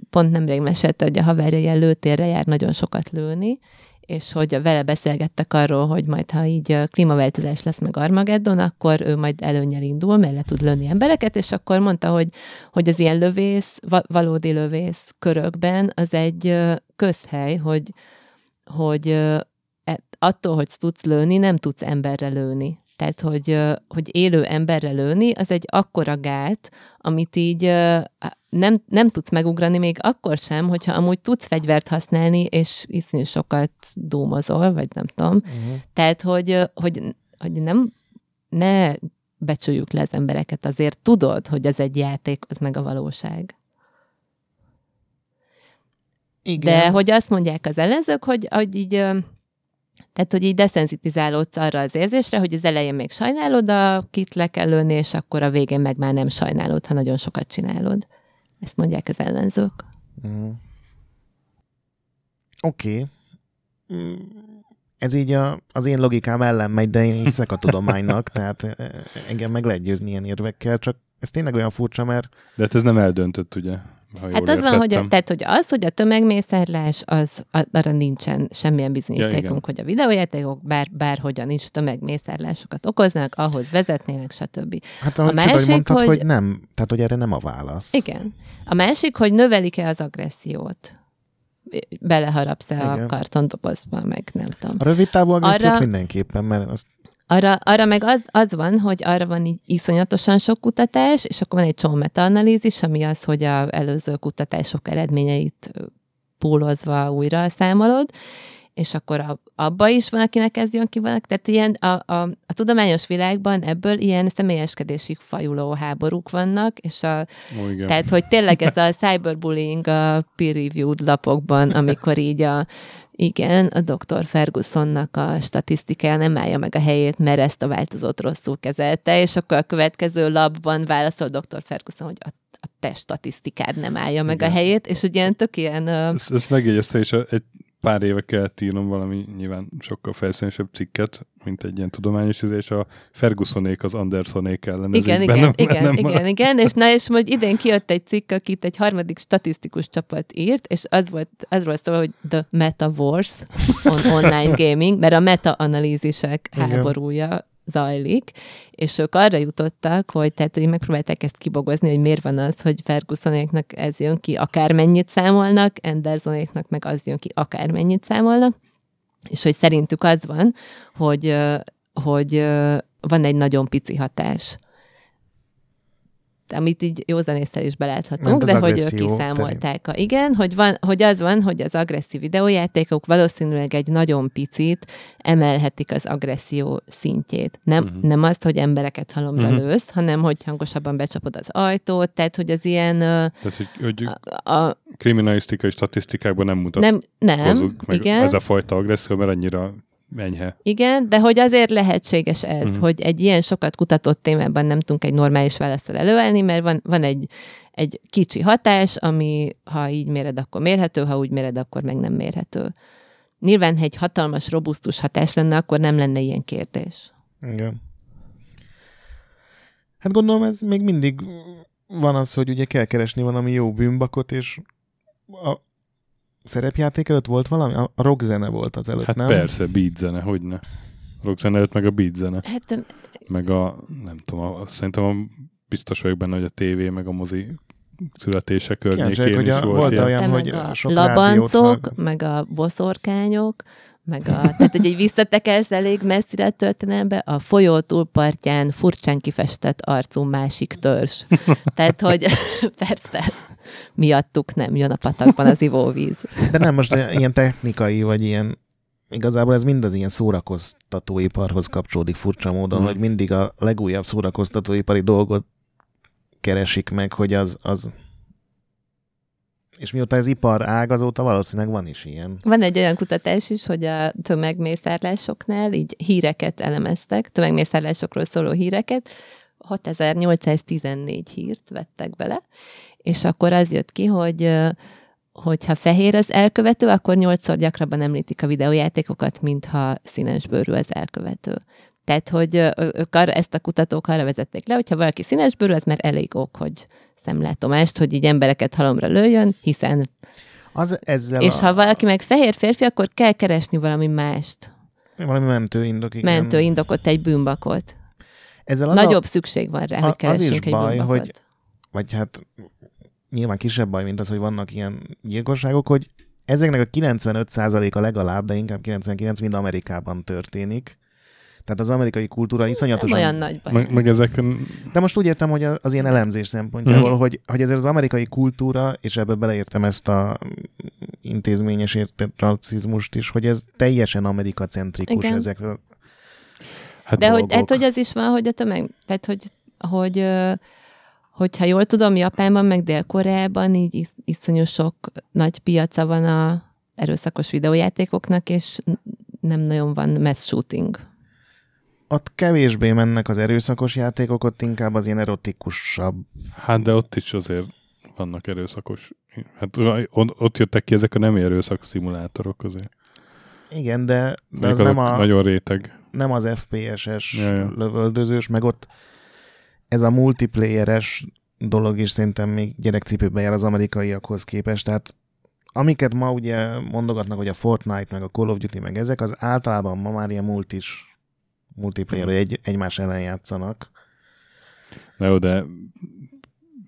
pont nemrég mesélte, hogy a haverja ilyen lőtérre jár nagyon sokat lőni, és hogy vele beszélgettek arról, hogy majd, ha így klímaváltozás lesz meg Armageddon, akkor ő majd előnyel indul, mert le tud lőni embereket, és akkor mondta, hogy, hogy az ilyen lövész, va- valódi lövész körökben az egy közhely, hogy, hogy e- attól, hogy tudsz lőni, nem tudsz emberre lőni. Tehát, hogy, hogy élő emberre lőni, az egy akkora gát, amit így nem, nem tudsz megugrani még akkor sem, hogyha amúgy tudsz fegyvert használni, és iszonyú sokat dúmozol, vagy nem tudom. Uh-huh. Tehát, hogy, hogy, hogy nem, ne becsüljük le az embereket, azért tudod, hogy ez egy játék, az meg a valóság. Igen. De hogy azt mondják az ellenzők, hogy, hogy így, tehát, hogy így deszenzitizálódsz arra az érzésre, hogy az elején még sajnálod, kell lőni, és akkor a végén meg már nem sajnálod, ha nagyon sokat csinálod. Ezt mondják az ellenzők. Uh-huh. Oké. Okay. Mm, Ez így a, az én logikám ellen megy, de én hiszek a tudománynak, tehát eh, engem meg lehet győzni ilyen érvekkel, csak ez tényleg olyan furcsa, mert De hát ez nem eldöntött, ugye? Ha Hát az van, hogy, a, tehát, hogy az, hogy a tömegmészárlás, az a- arra nincsen semmilyen Ja, bizonyítékunk, hogy a videójátékok bár, bárhogyan is tömegmészárlásokat okoznak, ahhoz vezetnének, stb. hát ahogy másik, másik, mondtad, hogy... hogy- hogy nem, tehát hogy erre nem a válasz. Igen. A másik, hogy növelik-e az agressziót. Beleharapsz-e a kartondobozba, meg nem tudom. A rövid távú agressziót Arra- mindenképpen, mert azt Arra, arra meg az, az van, hogy arra van így iszonyatosan sok kutatás, és akkor van egy csomó metaanalízis, ami az, hogy a előző kutatások eredményeit ö, púlozva újra számolod, és akkor a, abba is van, akinek ez jön ki valaki. Tehát ilyen a, a, a tudományos világban ebből ilyen személyeskedésig fajuló háborúk vannak, és a, Ó, igen. tehát, hogy tényleg ez a cyberbullying a peer-reviewed lapokban, amikor így a, igen, a Dr. Fergusonnak a statisztikája nem állja meg a helyét, mert ezt a változót rosszul kezelte, és akkor a következő labban válaszol Dr. Ferguson, hogy a, a te statisztikád nem állja meg Igen. a helyét, és ugye ilyen tök ilyen... Ezt, ezt megjegyezte, és egy pár éve kellett írnom valami nyilván sokkal felszínesebb cikket, mint egy ilyen tudományos izé, és a Fergusonék az Andersonék ellen. Igen, igen, bennem- igen, bennem igen, maradt. igen, és na, és majd idén kijött egy cikk, akit egy harmadik statisztikus csapat írt, és az volt, azról szól, hogy the metaverse on online gaming, mert a meta-analízisek Igen. háborúja zajlik, és ők arra jutottak, hogy tehát, hogy megpróbálták ezt kibogozni, hogy miért van az, hogy Fergusonéknak ez jön ki, akármennyit számolnak, Andersonéknak meg az jön ki, akármennyit számolnak, és hogy szerintük az van, hogy, hogy van egy nagyon pici hatás amit így józanésztel is beláthatunk, de hogy ők kiszámolták. A, igen, hogy, van, hogy az van, hogy az agresszív videójátékok valószínűleg egy nagyon picit emelhetik az agresszió szintjét. Nem, uh-huh. nem azt, hogy embereket halomra uh-huh. lősz, hanem hogy hangosabban becsapod az ajtót, tehát hogy az ilyen Tehát, hogy, hogy a, a, kriminalisztikai statisztikákban nem mutat nem, nem, meg igen. ez a fajta agresszió, mert annyira enyhe. Igen, de hogy azért lehetséges ez, uh-huh. hogy egy ilyen sokat kutatott témában nem tudunk egy normális választal előállni, mert van, van egy, egy kicsi hatás, ami ha így méred, akkor mérhető, ha úgy méred, akkor meg nem mérhető. Nyilván, ha egy hatalmas, robusztus hatás lenne, akkor nem lenne ilyen kérdés. Igen. Hát gondolom ez még mindig van az, hogy ugye kell keresni valami jó bűnbakot, és a szerepjáték előtt volt valami? A rockzene volt az előtt, Hát nem? persze, beat zene, hogyne. Rockzene előtt meg a beat zene. Hát Meg a, nem tudom, a, szerintem a, biztos vagyok benne, hogy a tévé meg a mozi születése környékén hogy is a, volt, volt ilyen. olyan, hogy meg a sok labancok, hallgat- meg a boszorkányok, meg a, tehát hogy egy visszatekersz elég messzire a történelembe, a folyó túlpartján furcsán kifestett arcú másik törzs. Tehát, hogy persze, miattuk nem jön a patakban az ivóvíz. De nem most ilyen technikai, vagy ilyen Igazából ez mind az ilyen szórakoztatóiparhoz kapcsolódik furcsa módon, Mhm. hogy mindig a legújabb szórakoztatóipari dolgot keresik meg, hogy az, az... És mióta ez ipar ág, azóta valószínűleg van is ilyen. Van egy olyan kutatás is, hogy a tömegmészárlásoknál így híreket elemeztek, tömegmészárlásokról szóló híreket, 6814 hírt vettek bele, és akkor az jött ki, hogy hogyha fehér az elkövető, akkor nyolcszor gyakrabban említik a videójátékokat, mintha színesbőrű az elkövető. Tehát, hogy ők arra, ezt a kutatók arra vezették le, hogyha valaki színesbőrű, az már elég ok, hogy szemlátomást, hogy így embereket halomra lőjön, hiszen Az ezzel és a, ha valaki meg fehér férfi, akkor kell keresni valami mást. valami mentő indok, igen. Mentő indokot, egy bűnbakot. Ezzel az Nagyobb a, szükség van rá, a- hogy az keressünk is egy baj, bűnbakot. hogy- vagy hát nyilván kisebb baj, mint az, hogy vannak ilyen gyilkosságok, hogy ezeknek a 95%-a legalább, de inkább 99 mind Amerikában történik. Tehát az amerikai kultúra nem iszonyatosan... olyan nagy baj. Meg, meg ezek, De most úgy értem, hogy az, ilyen elemzés szempontjából, Mhm. hogy, hogy ezért az amerikai kultúra, és ebbe beleértem ezt a intézményes értett rasszizmust is, hogy ez teljesen amerikacentrikus Igen. ezekről. hát De hogy, dolgok. hát, hogy az is van, hogy a tömeg, tehát hogy, hogy hogyha jól tudom, Japánban, meg Dél-Koreában így is, iszonyú sok nagy piaca van a erőszakos videójátékoknak, és nem nagyon van mass shooting. Ott kevésbé mennek az erőszakos játékok, ott inkább az ilyen erotikusabb. Hát de ott is azért vannak erőszakos. Hát ott, jöttek ki ezek a nem erőszak szimulátorok azért. Igen, de, de az nem, a, nagyon réteg. nem az FPS-es Ja, ja. lövöldözős, meg ott ez a multiplayeres dolog is szerintem még gyerekcipőben jár az amerikaiakhoz képest, tehát amiket ma ugye mondogatnak, hogy a Fortnite, meg a Call of Duty, meg ezek, az általában ma már ilyen multis multiplayer, hogy egy, egymás ellen játszanak. Na jó, de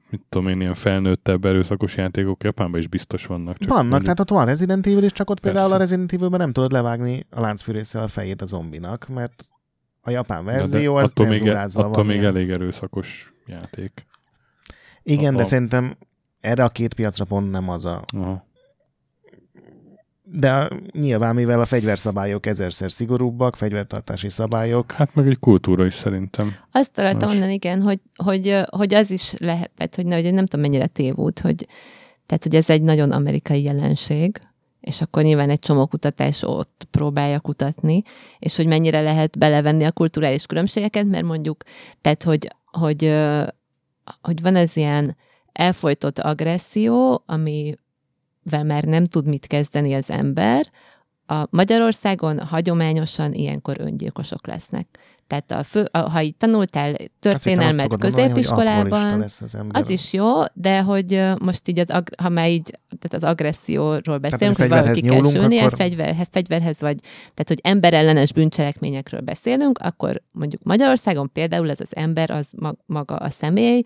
mit tudom én, ilyen felnőttebb erőszakos játékok Japánban is biztos vannak. Csak Vannak, mondjuk- tehát ott van Resident Evil, és csak ott például Persze. a Resident Evilben nem tudod levágni a láncfűrésszel a fejét a zombinak, mert a japán Na, de verzió az attól még, cenzúrázva attól van. még ilyen. elég erőszakos játék. Igen, de a- szerintem erre a két piacra pont nem az a... Aha. De nyilván, mivel a fegyverszabályok ezerszer szigorúbbak, fegyvertartási szabályok, Hát meg egy kultúra is szerintem. Azt akartam Más. mondani, igen, hogy, hogy, hogy az is lehet, hogy, ne, hogy nem tudom mennyire tévút, hogy, tehát, hogy ez egy nagyon amerikai jelenség, és akkor nyilván egy csomó kutatás ott próbálja kutatni, és hogy mennyire lehet belevenni a kulturális különbségeket, mert mondjuk, tehát, hogy, hogy, hogy van ez ilyen elfolytott agresszió, amivel már nem tud mit kezdeni az ember, a Magyarországon hagyományosan ilyenkor öngyilkosok lesznek. Tehát a fő, a, ha így tanultál azt azt történelmet mondani, alkoholista középiskolában, lesz az, az is jó, de hogy most így, az, ha már így, tehát az agresszióról beszélünk, hogy hogy valaki kell sülnie, akkor- fegyver, fegyverhez vagy, tehát hogy emberellenes bűncselekményekről beszélünk, akkor mondjuk Magyarországon például ez az ember, az mag- maga a személy,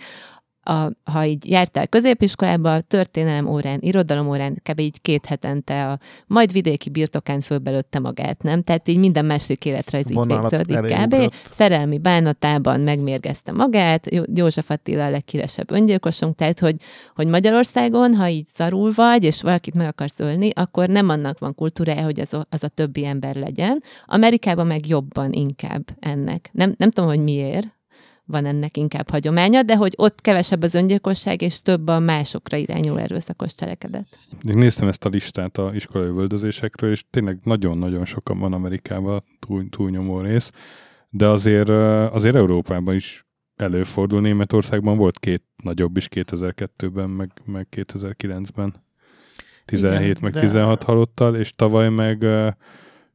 a, ha így jártál középiskolába, történelem órán, irodalom órán, kb. így két hetente a majd vidéki birtokán fölbelőtte magát, nem? Tehát így minden második életre ez így végződik kb. elérugrott. Szerelmi bánatában megmérgezte magát, Jó- József Attila a leghíresebb öngyilkosunk, tehát hogy, hogy Magyarországon, ha így szarul vagy, és valakit meg akarsz ölni, akkor nem annak van kultúrája, hogy az, a- az a többi ember legyen. Amerikában meg jobban inkább ennek. Nem, nem tudom, hogy miért, van ennek inkább hagyománya, de hogy ott kevesebb az öngyilkosság, és több a másokra irányuló erőszakos cselekedet. Én néztem ezt a listát a iskolai üldözésekről, és tényleg nagyon-nagyon sokan van Amerikában túl, túlnyomó rész, de azért, azért Európában is előfordul. Németországban volt két nagyobb is 2002-ben, meg, meg 2009-ben. 17 Igen, meg de... 16 halottal, és tavaly meg uh,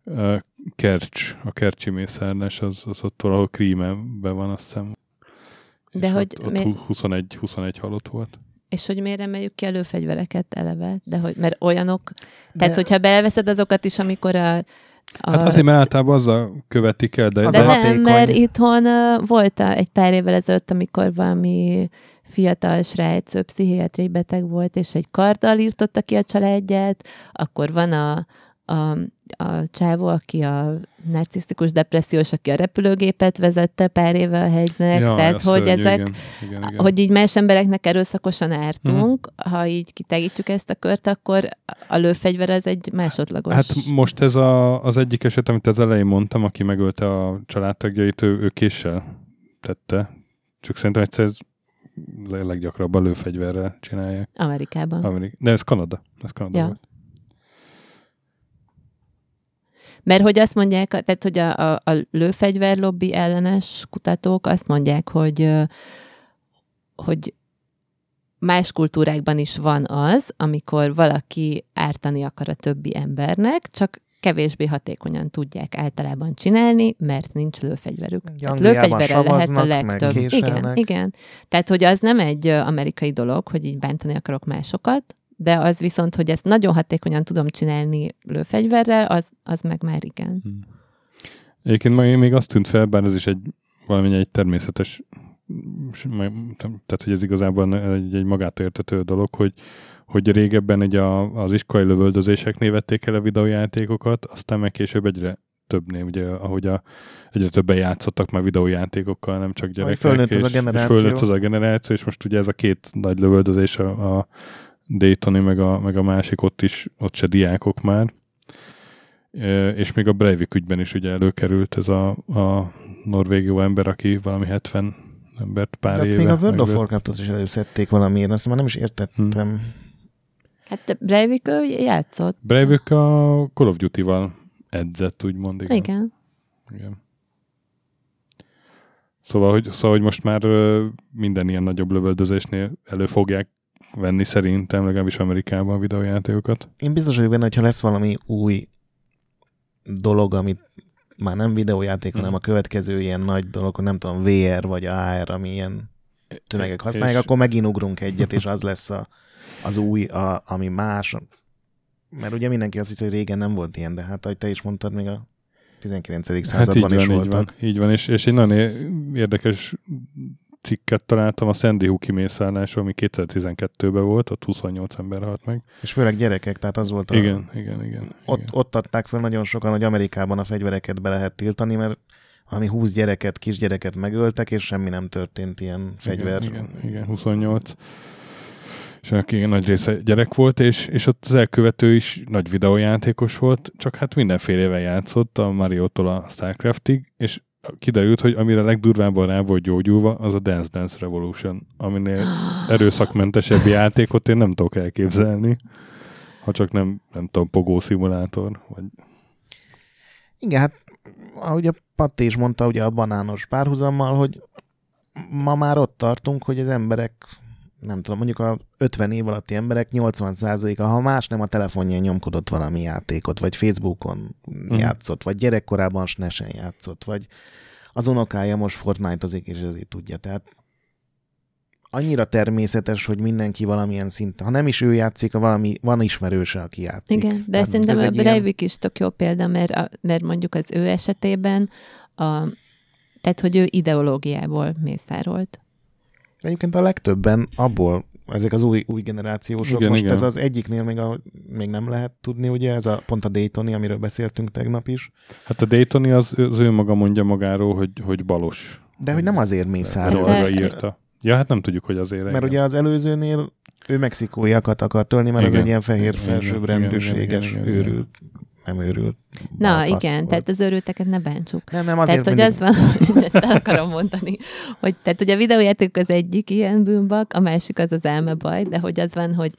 uh, Kercs, a Kercsi mészárlás, az, az ott valahol Krímeben van, azt hiszem. De és hogy ott, ott mi... 21, 21 halott volt. És hogy miért emeljük ki előfegyvereket eleve? De hogy, mert olyanok, de... tehát hogyha beleveszed azokat is, amikor a a... Hát azért, mert általában azzal követik el, de ez de a nem, hatékony. mert itthon uh, volt a, egy pár évvel ezelőtt, amikor valami fiatal srác pszichiátriai beteg volt, és egy karddal írtotta ki a családját, akkor van a, a, a csávó, aki a narcisztikus depressziós, aki a repülőgépet vezette pár éve a hegynek, ja, tehát hogy szörnyű, ezek, igen, igen, igen. hogy így más embereknek erőszakosan ártunk, mm. ha így kitegítjük ezt a kört, akkor a lőfegyver az egy másodlagos. Hát most ez a, az egyik eset, amit az elején mondtam, aki megölte a családtagjait, ő, ő késsel tette, csak szerintem egyszer ez leggyakrabban lőfegyverrel csinálják. Amerikában. Amerik- De ez Kanada. Ez Kanada ja. volt. Mert hogy azt mondják, tehát hogy a, a, a lőfegyverlobbi ellenes kutatók azt mondják, hogy, hogy más kultúrákban is az az, amikor valaki ártani akar a többi embernek, csak kevésbé hatékonyan tudják általában csinálni, mert nincs lőfegyverük. Tehát lőfegyverrel lehet a legtöbb. Igen, igen. Tehát, hogy az nem egy amerikai dolog, hogy így bántani akarok másokat, de az viszont, hogy ezt nagyon hatékonyan tudom csinálni lőfegyverrel, az, az meg már igen. Hmm. Egyébként még azt tűnt fel, bár ez is egy valami egy természetes, tehát hogy ez igazából egy, egy magától értető dolog, hogy, hogy régebben egy a, az iskolai lövöldözéseknél vették el a videójátékokat, aztán meg később egyre többnél, ugye, ahogy a, egyre többen játszottak már videójátékokkal, nem csak gyerekek. Fölnőtt az a generáció. És fölnőtt az a generáció, és most ugye ez a két nagy lövöldözés a, a Daytoni, meg a, meg a másik ott is, ott se diákok már. E, és még a Breivik ügyben is ugye előkerült ez a, a norvégió ember, aki valami 70 embert pár Tehát éve. még a World of Warcraft-ot is előszedték valamiért, azt már nem is értettem. Hmm. Hát Breivik játszott. Breivik a Call of Duty-val edzett, úgymond. Igen. igen. igen. Szóval hogy, szóval, hogy most már minden ilyen nagyobb lövöldözésnél elő fogják venni szerintem, legalábbis Amerikában a videójátékokat. Én biztos vagyok benne, hogyha lesz valami új dolog, amit már nem videójáték, hmm. hanem a következő ilyen nagy dolog, nem tudom, VR vagy AR, ami ilyen tömegek használják, és... akkor megint ugrunk egyet, és az lesz a, az új, a, ami más. Mert ugye mindenki azt hiszi, hogy régen nem volt ilyen, de hát ahogy te is mondtad, még a 19. Hát században hát is van, voltak. Így van, így van, és, és egy nagyon érdekes cikket találtam a Sandy Hook kimészállásról, ami 2012-ben volt, ott 28 ember halt meg. És főleg gyerekek, tehát az volt a... Igen, igen, igen. Ott, igen. ott adták fel nagyon sokan, hogy Amerikában a fegyvereket be lehet tiltani, mert ami 20 gyereket, kisgyereket megöltek, és semmi nem történt ilyen fegyver. Igen, igen, igen 28 és aki nagy része gyerek volt, és, és ott az elkövető is nagy videójátékos volt, csak hát mindenfélevel játszott, a Mario-tól a Starcraftig, és kiderült, hogy amire legdurvábban rá volt gyógyulva, az a Dance Dance Revolution, aminél erőszakmentesebb játékot én nem tudok elképzelni, ha csak nem, nem tudom, pogó szimulátor, vagy... Igen, hát ahogy a Patti is mondta, ugye a banános párhuzammal, hogy ma már ott tartunk, hogy az emberek, nem tudom, mondjuk a 50 év alatti emberek 80%-a, ha más nem a telefonján nyomkodott valami játékot, vagy Facebookon mm. játszott, vagy gyerekkorában SNES-en játszott, vagy az unokája most Fortnite-ozik, és ezért tudja. Tehát annyira természetes, hogy mindenki valamilyen szinten, ha nem is ő játszik, valami, van ismerőse, aki játszik. Igen, de Tehát szerintem a Breivik ilyen... is tök jó példa, mert, a, mert mondjuk az ő esetében, a, tehát hogy ő ideológiából mészárolt. Egyébként a legtöbben abból ezek az új, új generációsok. Igen, Most igen. ez az egyiknél még, a, még nem lehet tudni, ugye, ez a, pont a Daytoni, amiről beszéltünk tegnap is. Hát a Daytoni az, az ő maga mondja magáról, hogy, hogy balos. De hogy nem azért mészáról. De... írta. Ja, hát nem tudjuk, hogy azért. Mert igen. ugye az előzőnél ő mexikóiakat akar tölni, mert igen. az egy ilyen fehér felsőbbrendűséges őrült nem őrült. Na balfasz igen, volt. tehát az őrülteket ne bántsuk. Nem, nem, azért tehát, hogy mindig- az van, ezt el akarom mondani, hogy tehát, hogy a videójáték az egyik ilyen bűnbak, a másik az az elmebaj, de hogy az van, hogy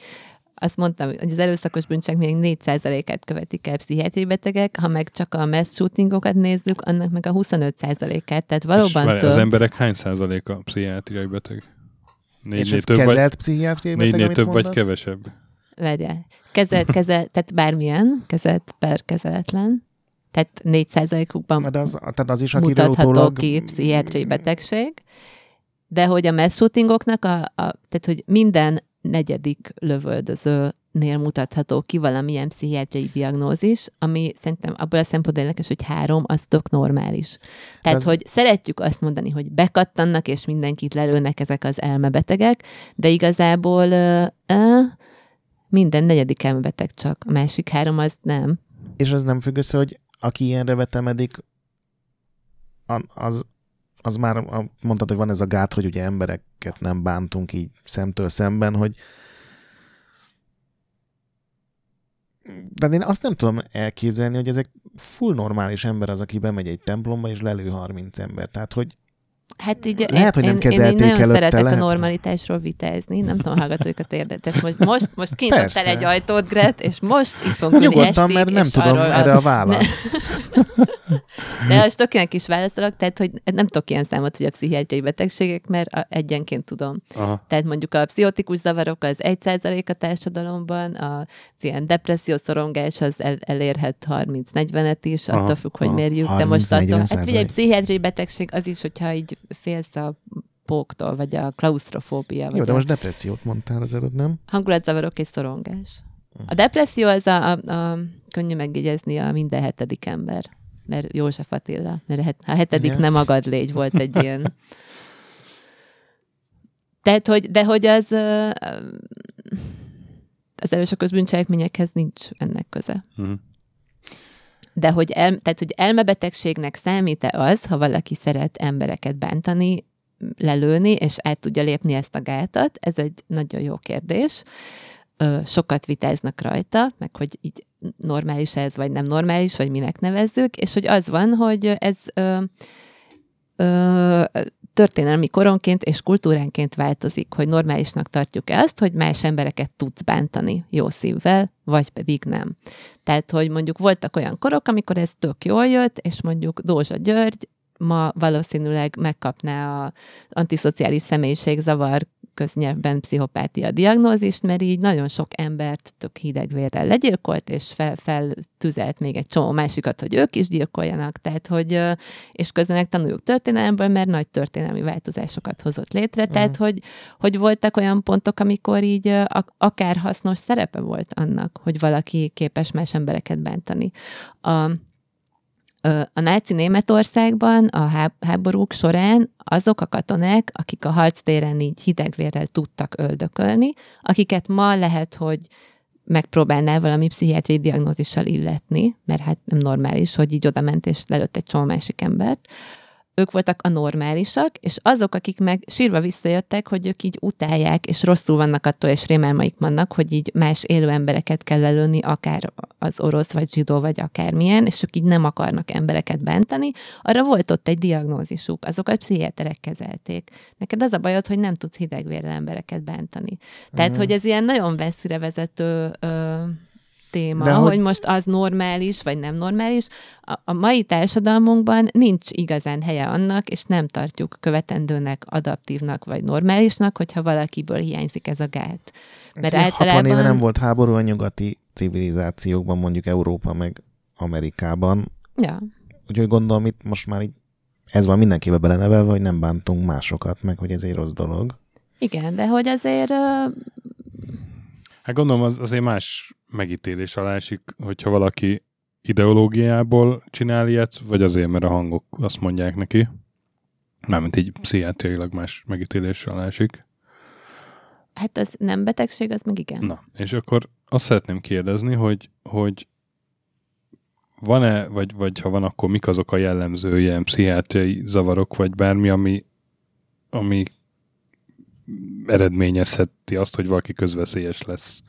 azt mondtam, hogy az erőszakos bűncselekmények 4%-át követik el pszichiátriai betegek, ha meg csak a mass shootingokat nézzük, annak meg a 25%-át, tehát És valóban várj, több. az emberek hány százaléka pszichiátriai beteg? És Négynél ez több, vagy, kezelt pszichiátriai beteg, négynél több vagy mondasz? kevesebb? Várjál. Kezelt, kezelt, tehát bármilyen, kezelt per kezeletlen. Tehát 4%-ukban De az, tehát az is, mutatható utólag... ki pszichiátriai betegség, de hogy a mass shootingoknak, a, a, tehát hogy minden negyedik lövöldözőnél mutatható ki valamilyen pszichiátriai diagnózis, ami szerintem abból a szempontból érdekes, hogy három, az tök normális. Tehát, Ez- hogy szeretjük azt mondani, hogy bekattannak, és mindenkit lelőnek ezek az elmebetegek, de igazából ö, ö, minden negyedik elmebeteg csak, a másik három az nem. És az nem függ össze, hogy aki ilyenre vetemedik, az, az már, mondtad, hogy van ez a gát, hogy ugye embereket nem bántunk így szemtől szemben, hogy de én azt nem tudom elképzelni, hogy ezek full normális ember az, aki bemegy egy templomba és lelő 30 ember. Tehát, hogy Hát így Lehet, hogy nem én, én, én kezelték nagyon előtte, szeretek lehet. a normalitásról vitázni, nem tudom, a hallgatóikat érdekel. Most, most, most kinyitott egy ajtót, Gret, és most itt fogunk nyugodtan, estig, mert nem tudom arról erre a választ. De most tök ilyen kis válaszolok, tehát hogy nem tudok ilyen számot, hogy a pszichiátriai betegségek, mert a- egyenként tudom. Aha. Tehát mondjuk a pszichotikus zavarok az 1% a társadalomban, az ilyen depresszió, szorongás az el, elérhet 30-40-et is, attól függ, hogy aha. mérjük. De most attól, 30-40 hát figyelj, pszichiátriai betegség az is, hogyha így félsz a póktól, vagy a klaustrofóbia, vagy Jó, de a most depressziót mondtál az előbb, nem? hangulatzavarok és szorongás. A depresszió az a, a, a könnyű megjegyezni a minden hetedik ember. Mert József Attila, mert het- a hetedik Ja. nem agad légy volt egy ilyen. Tehát, hogy, de hogy az az erőszakos bűncselekményekhez nincs ennek köze. Mhm. De hogy, el, tehát, hogy elmebetegségnek számít-e az, ha valaki szeret embereket bántani, lelőni, és át tudja lépni ezt a gátat? Ez egy nagyon jó kérdés. Sokat vitáznak rajta, meg hogy így normális ez, vagy nem normális, vagy minek nevezzük, és hogy az van, hogy ez ö, ö, történelmi koronként és kultúránként változik, hogy normálisnak tartjuk-e azt, hogy más embereket tudsz bántani jó szívvel, vagy pedig nem. Tehát, hogy mondjuk voltak olyan korok, amikor ez tök jól jött, és mondjuk Dózsa György ma valószínűleg megkapná a antiszociális személyiségzavar köznyelvben pszichopátia diagnózist, mert így nagyon sok embert tök hidegvérrel legyilkolt, és fel, feltüzelt még egy csomó másikat, hogy ők is gyilkoljanak, tehát hogy, és közben tanuljuk történelemből, mert nagy történelmi változásokat hozott létre, Mhm. tehát hogy, hogy voltak olyan pontok, amikor így akár hasznos szerepe volt annak, hogy valaki képes más embereket bántani. A, a náci Németországban a há- háborúk során azok a katonák, akik a harctéren így hidegvérrel tudtak öldökölni, akiket ma lehet, hogy megpróbálnál valami pszichiátriai diagnózissal illetni, mert hát nem normális, hogy így oda ment és lelőtt egy csomó másik embert. Ők voltak a normálisak, és azok, akik meg sírva visszajöttek, hogy ők így utálják, és rosszul vannak attól, és rémálmaik vannak, hogy így más élő embereket kell lelőni, akár az orosz, vagy zsidó, vagy akármilyen, és ők így nem akarnak embereket bántani, arra volt ott egy diagnózisuk, azokat pszichiáterek kezelték. Neked az a bajod, hogy nem tudsz hidegvérrel embereket bántani. Tehát, Mhm. hogy ez ilyen nagyon messzire vezető ö, téma, De hogy- most az normális, vagy nem normális. A, a mai társadalmunkban nincs igazán helye annak, és nem tartjuk követendőnek, adaptívnak, vagy normálisnak, hogyha valakiből hiányzik ez a gát. Mert 60 általában... éve nem volt háború a nyugati civilizációkban, mondjuk Európa meg Amerikában. Ja. Úgyhogy gondolom itt most már így ez van mindenkibe belenevelve, hogy nem bántunk másokat, meg hogy ez egy rossz dolog. Igen, de hogy azért Hát gondolom az, azért más megítélés alá esik, hogyha valaki ideológiából csinál ilyet, vagy azért, mert a hangok azt mondják neki. Mármint így pszichiátriailag más megítélés alá esik. hát az nem betegség, az meg igen. Na, és akkor azt szeretném kérdezni, hogy, hogy van-e, vagy, vagy ha van, akkor mik azok a jellemző ilyen pszichiátriai zavarok, vagy bármi, ami, ami eredményezheti azt, hogy valaki közveszélyes lesz.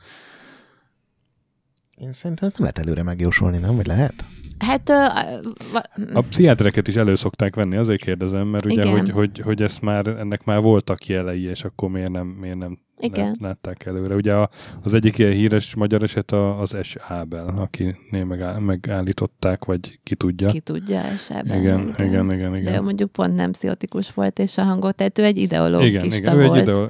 Én szerintem ezt nem lehet előre megjósolni, nem? Vagy lehet? Hát va- A pszichiátereket is elő szokták venni, azért kérdezem, mert ugye, Igen. hogy, hogy, hogy ezt már, ennek már voltak jelei, és akkor miért nem, miért nem Igen. lát- látták előre. Ugye a, az egyik ilyen híres magyar eset a, az S. Ábel, akinél megáll, megállították, vagy ki tudja. ki tudja ebben. igen, igen, igen, igen. De mondjuk pont nem pszichotikus volt, és a hangot, tehát ő egy ideológista igen, igen, ő volt. egy ide,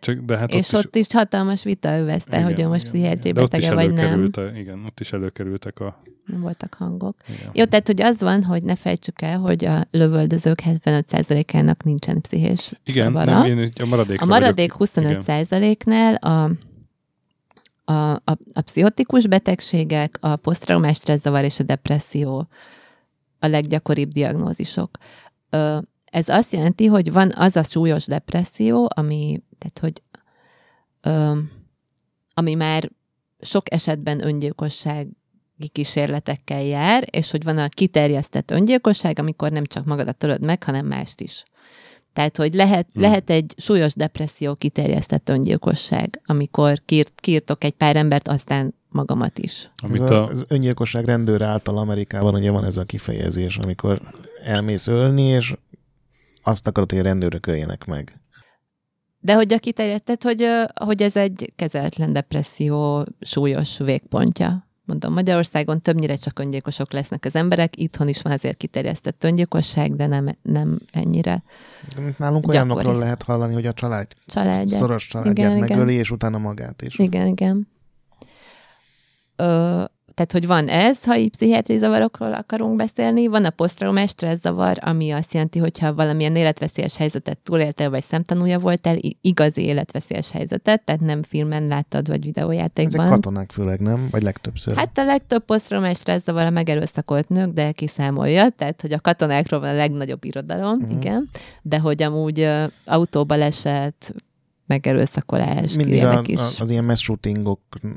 csak, de hát és ott, ott is hatalmas vita övezte, igen, hogy ő most pszichiátriai is betege, vagy nem. igen, ott is előkerültek a... Nem voltak hangok. Igen. Jó, tehát hogy az van, hogy ne felejtsük el, hogy a lövöldözők 75%-ának nincsen pszichés Igen, zavara. nem, én a maradékra A maradék vagyok. 25%-nál a, a, a, a pszichotikus betegségek, a posztraumás stresszavar és a depresszió a leggyakoribb diagnózisok. Ez azt jelenti, hogy van az a súlyos depresszió, ami, tehát, hogy, ö, ami már sok esetben öngyilkossági kísérletekkel jár, és hogy van a kiterjesztett öngyilkosság, amikor nem csak magadat tölöd meg, hanem mást is. Tehát, hogy lehet, Hmm. lehet egy súlyos depresszió kiterjesztett öngyilkosság, amikor kírt, kírtok egy pár embert, aztán magamat is. Amit ez a, a, az öngyilkosság rendőr által Amerikában ugye van ez a kifejezés, amikor elmész ölni, és azt akarod, hogy a rendőrök öljenek meg. De hogy a kiterjesztett, hogy, hogy ez egy kezelhetlen depresszió súlyos végpontja. Mondom, Magyarországon többnyire csak öngyilkosok lesznek az emberek, itthon is van azért kiterjesztett öngyilkosság, de nem, nem ennyire. Nálunk Gyakori. olyanokról lehet hallani, hogy a család, Családját. szoros családját Igen, megöli, igen. és utána magát is. Igen, igen. Ö, tehát, hogy van ez, ha így pszichiátriai zavarokról akarunk beszélni, van a posztraumás stresszavar, ami azt jelenti, hogyha valamilyen életveszélyes helyzetet túléltél, vagy szemtanúja voltál, igazi életveszélyes helyzetet, tehát nem filmen láttad, vagy Ezek videójátékban. katonák főleg, nem? Vagy legtöbbször. Hát a legtöbb posztraumás stresszavar a megerőszakolt nők, de kiszámolja, tehát hogy a katonákról van a legnagyobb irodalom, uh-huh. igen, de hogy amúgy uh, autóbaleset, megerőszakolás, Mindig az, is. az, az ilyen mass shootingokra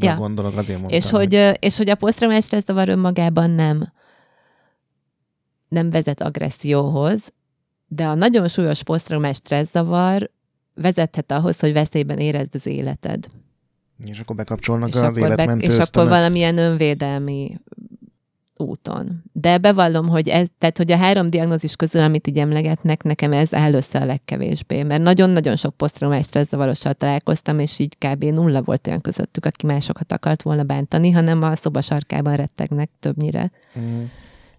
Ja. gondolok, azért mondtam. És hogy, ö, és hogy a posztraumás stresszavar önmagában nem, nem vezet agresszióhoz, de a nagyon súlyos posztraumás stresszavar vezethet ahhoz, hogy veszélyben érezd az életed. És akkor bekapcsolnak és, az akkor, életmentő és akkor ösztönök. valamilyen önvédelmi úton. De bevallom, hogy ez, tehát, hogy a három diagnózis közül, amit így emlegetnek, nekem ez áll össze a legkevésbé, mert nagyon-nagyon sok posztraumás stresszavarossal találkoztam, és így kb. nulla volt olyan közöttük, aki másokat akart volna bántani, hanem a szoba sarkában rettegnek többnyire. Mm.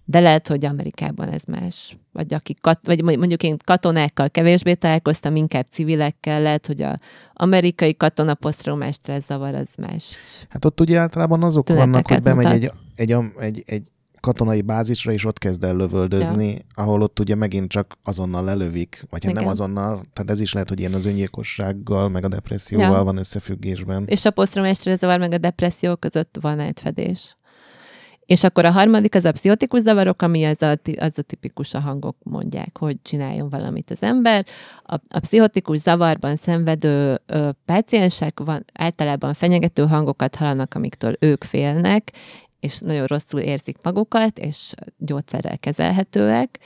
De lehet, hogy Amerikában ez más. Vagy, akik kat, vagy mondjuk én katonákkal kevésbé találkoztam, inkább civilekkel, lehet, hogy a amerikai katona posztraumás stresszavar az más. Hát ott ugye általában azok vannak, hogy bemegy mutat. egy, egy, egy, egy, egy katonai bázisra, és ott kezd el lövöldözni, ja. ahol ott ugye megint csak azonnal lelövik, vagy hát nem Igen. azonnal, tehát ez is lehet, hogy ilyen az öngyilkossággal, meg a depresszióval Ja. van összefüggésben. És a posztraumás stresszavar meg a depresszió között van átfedés. És akkor a harmadik az a pszichotikus zavarok, ami az a, az a tipikus, a hangok mondják, hogy csináljon valamit az ember. A, a pszichotikus zavarban szenvedő ö, páciensek van, általában fenyegető hangokat hallanak, amiktől ők félnek, és nagyon rosszul érzik magukat, és gyógyszerrel kezelhetőek,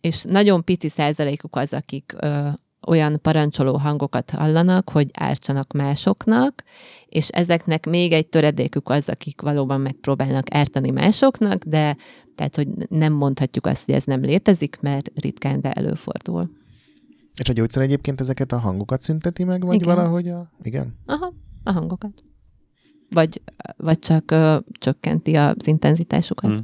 és nagyon pici százalékuk az, akik ö, olyan parancsoló hangokat hallanak, hogy ártsanak másoknak, és ezeknek még egy töredékük az, akik valóban megpróbálnak ártani másoknak, de tehát, hogy nem mondhatjuk azt, hogy ez nem létezik, mert ritkán, de előfordul. És a gyógyszer egyébként ezeket a hangokat szünteti meg, vagy Igen. valahogy a... Igen? Aha, a hangokat. Vagy, vagy csak ö, csökkenti az intenzitásukat. Hm.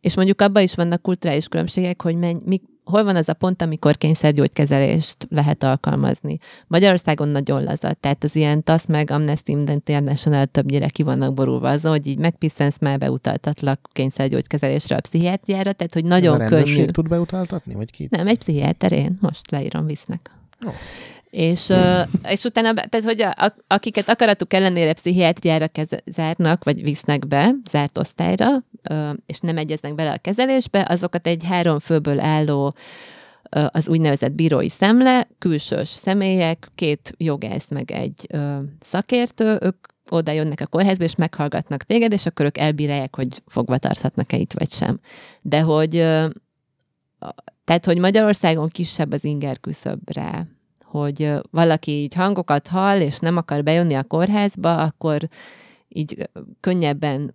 És mondjuk abban is vannak kulturális különbségek, hogy menny, mi, hol van az a pont, amikor kényszergyógykezelést lehet alkalmazni. Magyarországon nagyon laza, tehát az ilyen TASZ meg Amnesty International többnyire ki vannak borulva azon, hogy így megpiszensz, már beutaltatlak kényszergyógykezelésre a pszichiátriára, tehát hogy a nagyon rendőrség könnyű. tud beutaltatni, vagy ki? Nem, egy pszichiáter, én most leírom, visznek. Jó. És, és utána, tehát hogy a, akiket akaratuk ellenére pszichiátriára keze, zárnak, vagy visznek be, zárt osztályra, és nem egyeznek bele a kezelésbe, azokat egy három főből álló az úgynevezett bírói szemle, külsős személyek, két jogász meg egy szakértő, ők oda jönnek a kórházba, és meghallgatnak téged, és akkor ők elbírálják, hogy fogva tarthatnak-e itt, vagy sem. De hogy tehát, hogy Magyarországon kisebb az inger küszöb rá, hogy valaki így hangokat hall, és nem akar bejönni a kórházba, akkor így könnyebben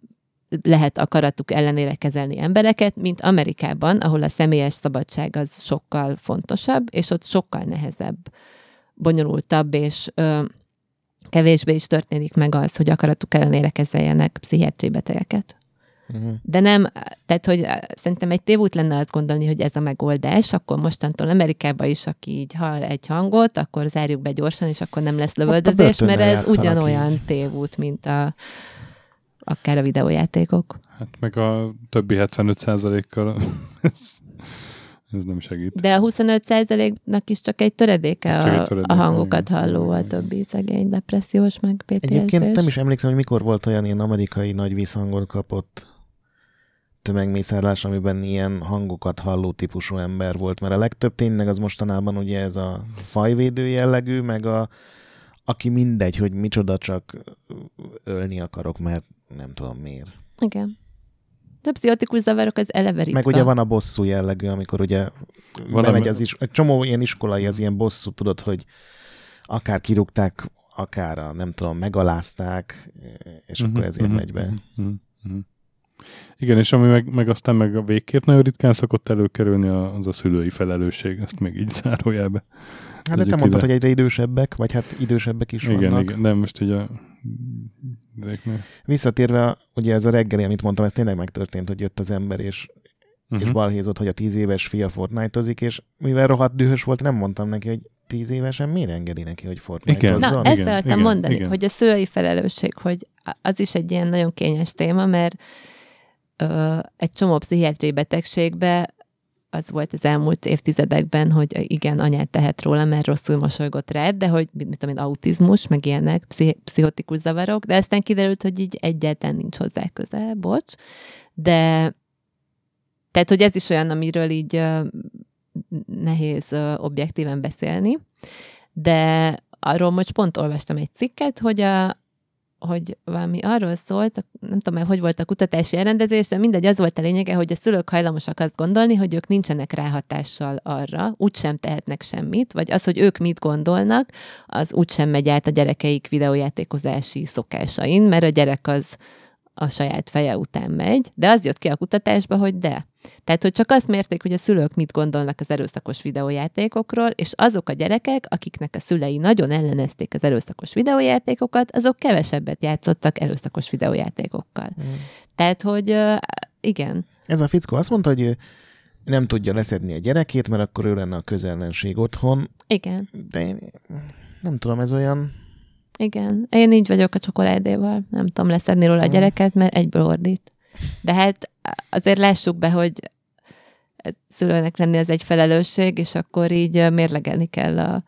lehet akaratuk ellenére kezelni embereket, mint Amerikában, ahol a személyes szabadság az sokkal fontosabb, és ott sokkal nehezebb, bonyolultabb, és ö, kevésbé is történik meg az, hogy akaratuk ellenére kezeljenek pszichiátriai betegeket. Uh-huh. De nem, tehát, hogy eh, szerintem egy tévút lenne azt gondolni, hogy ez a megoldás, akkor mostantól Amerikában is, aki így hall egy hangot, akkor zárjuk be gyorsan, és akkor nem lesz lövöldözés, mert ez ugyanolyan így. tévút, mint a akár a videójátékok. Hát meg a többi 75%-kal ez, ez nem segít. De a 25%-nak is csak egy töredéke csak egy a, töredéke, a hangokat igen. halló, a többi szegény depressziós, meg PTSD-s. Egyébként nem is emlékszem, hogy mikor volt olyan ilyen amerikai nagy visszhangot kapott tömegmészárlás, amiben ilyen hangokat halló típusú ember volt, mert a legtöbb tényleg az mostanában ugye ez a fajvédő jellegű, meg a aki mindegy, hogy micsoda, csak ölni akarok, mert nem tudom miért. Igen. De a pszichotikus zavarok az eleve ritka. Meg ugye van a bosszú jellegű, amikor ugye Van, van bemegy az is, egy csomó ilyen iskolai az ilyen bosszú, tudod, hogy akár kirúgták, akár a, nem tudom, megalázták, és Mhm, akkor ezért mhm, megy be. mhm, mhm. Igen, és ami meg, meg aztán meg a végképp nagyon ritkán szokott előkerülni, a- az a szülői felelősség, ezt még így zárójelbe. Hát de te mondtad, ide. hogy egyre idősebbek, vagy hát idősebbek is Igen, vannak. igen, de most ugye a ezeknél. Visszatérve, ugye ez a reggeli, amit mondtam, ez tényleg megtörtént, hogy jött az ember, és, uh-huh. és Mhm. balhézott, hogy a tíz éves fia Fortnite-ozik, és mivel rohadt dühös volt, nem mondtam neki, hogy tíz évesen miért engedi neki, hogy fortnite Na, Igen, ezt igen, akartam mondani, igen. hogy a szülői felelősség, hogy az is egy ilyen nagyon kényes téma, mert ö, egy csomó pszichiátriai betegségbe az volt az elmúlt évtizedekben, hogy igen, anyát tehet róla, mert rosszul mosolygott rád, de hogy mit tudom én, autizmus, meg ilyenek, pszichi- pszichotikus zavarok, de aztán kiderült, hogy így egyáltalán nincs hozzá köze, bocs. De tehát, hogy ez is olyan, amiről így ö, nehéz ö, objektíven beszélni, de arról most pont olvastam egy cikket, hogy a, hogy valami arról szólt, nem tudom már, hogy volt a kutatási elrendezés, de mindegy, az volt a lényege, hogy a szülők hajlamosak azt gondolni, hogy ők nincsenek ráhatással arra, úgysem tehetnek semmit, vagy az, hogy ők mit gondolnak, az úgysem megy át a gyerekeik videójátékozási szokásain, mert a gyerek az a saját feje után megy, de az jött ki a kutatásba, hogy de. Tehát, hogy csak azt mérték, hogy a szülők mit gondolnak az erőszakos videójátékokról, és azok a gyerekek, akiknek a szülei nagyon ellenezték az erőszakos videójátékokat, azok kevesebbet játszottak erőszakos videójátékokkal. Mm. Tehát, hogy igen, Ez a fickó azt mondta, hogy ő nem tudja leszedni a gyerekét, mert akkor ő lenne a közellenség otthon, igen, de én nem tudom, ez olyan... igen. Én így vagyok a csokoládéval. Nem tudom leszedni róla a Mm. gyereket, mert egyből ordít. De hát azért lássuk be, hogy szülőnek lenni az egy felelősség, és akkor így mérlegelni kell a,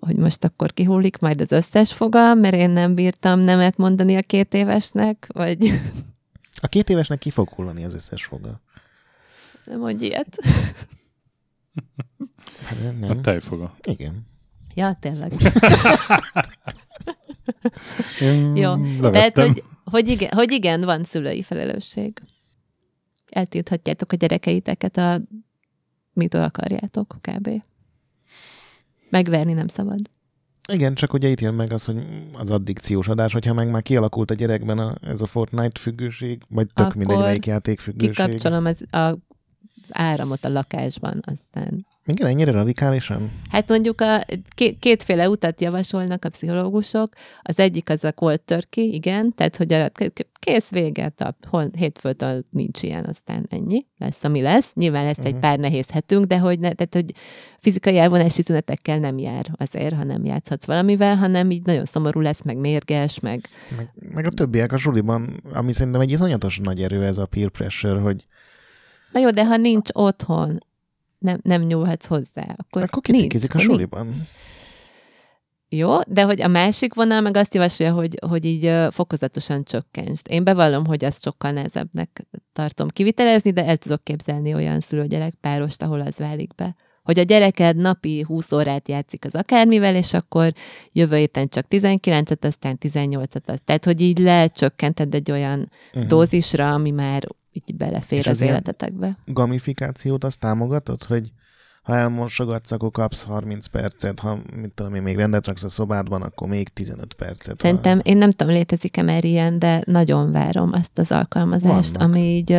hogy most akkor kihullik majd az összes foga, mert én nem bírtam nemet mondani a két évesnek, vagy A két évesnek ki fog hullani az összes foga. nem mondj ilyet. Hát nem. A tejfoga. Igen. Ja, tényleg. Én Jó. Tehát, hogy, hogy, igen, hogy igen, van szülői felelősség. Eltilthatjátok a gyerekeiteket a mitől akarjátok, kb. Megverni nem szabad. Igen, csak ugye itt jön meg az, hogy az addikciós adás, hogyha meg már kialakult a gyerekben a, ez a Fortnite függőség, vagy tök Akkor mindegy, melyik játék függőség. Kikapcsolom az, a, az áramot a lakásban, aztán Igen, ennyire radikálisan? Hát mondjuk a két, kétféle utat javasolnak a pszichológusok. Az egyik az a cold turkey, igen, tehát hogy a, kész vége, a hol, hétfőtől nincs ilyen, aztán ennyi, lesz, ami lesz. Nyilván lesz uh-huh. egy pár nehéz hetünk, de hogy, ne, tehát, hogy fizikai elvonási tünetekkel nem jár azért, ha nem játszhatsz valamivel, hanem így nagyon szomorú lesz, meg mérges, meg Meg, meg a többiek a suliban, ami szerintem egy iszonyatos nagy erő ez a peer pressure, hogy Na jó, de ha nincs otthon, nem, nem nyúlhatsz hozzá, akkor, akkor nincs. kicikizik a nincs. suliban. Jó, de hogy a másik vonal meg azt javasolja, hogy, hogy így fokozatosan csökkentsd. Én bevallom, hogy azt sokkal nehezebbnek tartom kivitelezni, de el tudok képzelni olyan szülőgyerek párost, ahol az válik be. Hogy a gyereked napi 20 órát játszik az akármivel, és akkor jövő héten csak 19-et, aztán 18-et. Tehát, hogy így lecsökkented egy olyan Uh-huh. dózisra, ami már így belefér És az, az életetekbe. Gamifikációt azt támogatod, hogy ha elmosogatsz, akkor kapsz 30 percet, ha mit tudom én, még rendet raksz a szobádban, akkor még 15 percet. Szerintem, én nem tudom, létezik-e már ilyen, de nagyon várom azt az alkalmazást, Vannak. ami így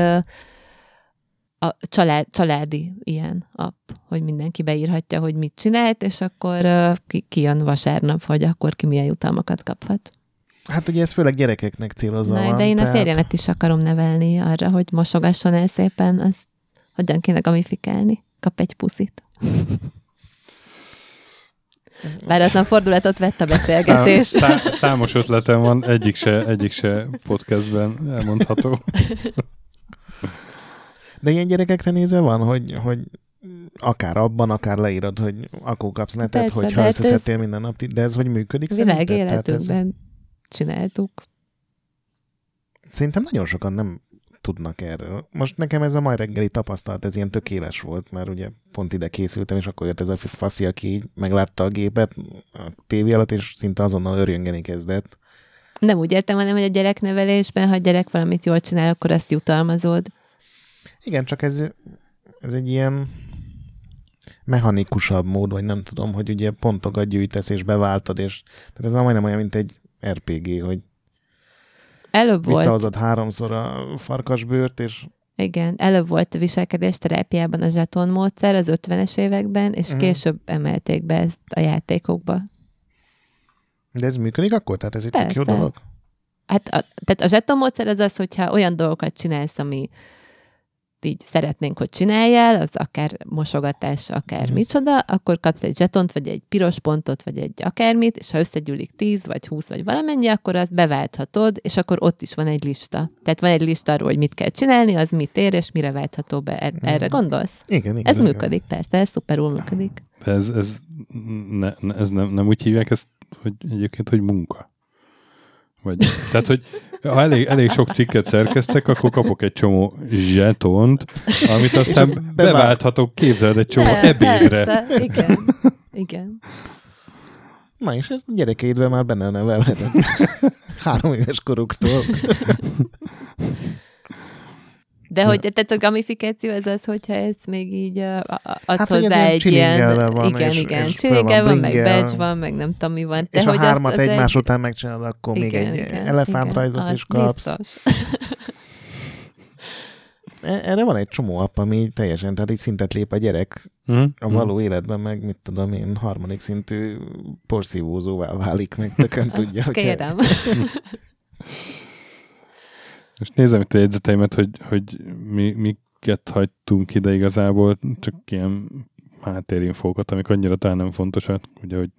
a család, családi ilyen app, hogy mindenki beírhatja, hogy mit csinált, és akkor ki, ki jön vasárnap, hogy akkor ki milyen jutalmakat kaphat. Hát ugye ez főleg gyerekeknek célozva Na, van. de én a tehát- férjemet is akarom nevelni arra, hogy mosogasson el szépen, azt hogyan kéne gamifikálni. Kap egy puszit. Váratlan fordulatot vett a Szám, beszélgetés. szá, számos ötletem van, egyik se, egyik se podcastben elmondható. De ilyen gyerekekre nézve van, hogy, hogy akár abban, akár leírod, hogy akkor kapsz netet, Persze, hogyha hát összeszedtél minden nap, de ez hogy működik Világ? Tehát ez, életünkben csináltuk. szerintem nagyon sokan nem tudnak erről. Most nekem ez a mai reggeli tapasztalat, ez ilyen tökéles volt, mert ugye pont ide készültem, és akkor jött ez a faszi, aki meglátta a gépet a tévé alatt, és szinte azonnal örjöngeni kezdett. Nem úgy értem, hanem, hogy a gyereknevelésben, ha a gyerek valamit jól csinál, akkor azt jutalmazod. Igen, csak ez, ez egy ilyen mechanikusabb mód, vagy nem tudom, hogy ugye pontokat gyűjtesz és beváltad, és tehát ez majdnem olyan, mint egy RPG, hogy Előbb volt, háromszor a farkasbőrt, és igen, előbb volt a viselkedés terápiában a zseton módszer az 50-es években, és Mhm. később emelték be ezt a játékokba. de ez működik akkor? Tehát ez egy tök jó dolog? Hát a, tehát a zseton módszer az az, hogyha olyan dolgokat csinálsz, ami így szeretnénk, hogy csináljál, az akár mosogatás, akár Mhm. micsoda, akkor kapsz egy zsetont, vagy egy piros pontot, vagy egy akármit, és ha összegyűlik 10, vagy 20, vagy valamennyi, akkor azt beválthatod, és akkor ott is van egy lista. Tehát van egy lista arról, hogy mit kell csinálni, az mit ér, és mire váltható be. Er- Erre gondolsz? Igen, igen. Ez igen. működik, persze, ez szuperul működik. De ez, ez, ne, ne, ez nem, nem úgy hívják ezt, hogy egyébként, hogy munka. Vagy, tehát, hogy ha elég, elég sok cikket szerkeztek, akkor kapok egy csomó zsetont, amit azt aztán bevált- beválthatok, képzeld egy csomó De, ebédre. persze, igen. Igen. Na és ez gyerekeidben már benne nevelheted. Három éves koruktól. De hogy tehát a gamifikáció az az, hogyha ez még így adsz Hát, hogy ez hozzá egy ilyen, van, igen, és- igen, és van van, meg badge van, meg nem tudom mi van. és ha hogy hármat azt- az egymás egy- után megcsinálod, akkor még egy elefántrajzot az is kapsz. E- Erre van egy csomó app, ami teljesen, tehát így szintet lép a gyerek Hm? a való életben, meg mit tudom én, harmadik szintű porszívózóvá válik, meg tökön tudja, hogy Kérem. Most nézem itt a jegyzeteimet, hogy, hogy mi, miket hagytunk ide igazából, csak ilyen háttérinfókat, amik annyira talán nem fontosak, ugye, hogy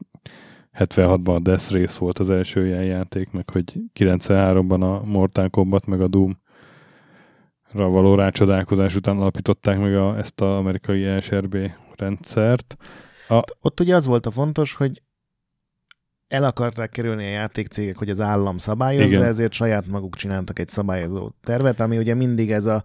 76-ban a Death Race volt az első ilyen játék, meg hogy 93-ban a Mortal Kombat, meg a Doom ra való rácsodálkozás után alapították meg a, ezt az amerikai SRB rendszert. Ott ugye az volt a fontos, hogy el akarták kerülni a játékcégek, hogy az állam szabályozza, Igen. ezért saját maguk csináltak egy szabályozó tervet, ami ugye mindig ez a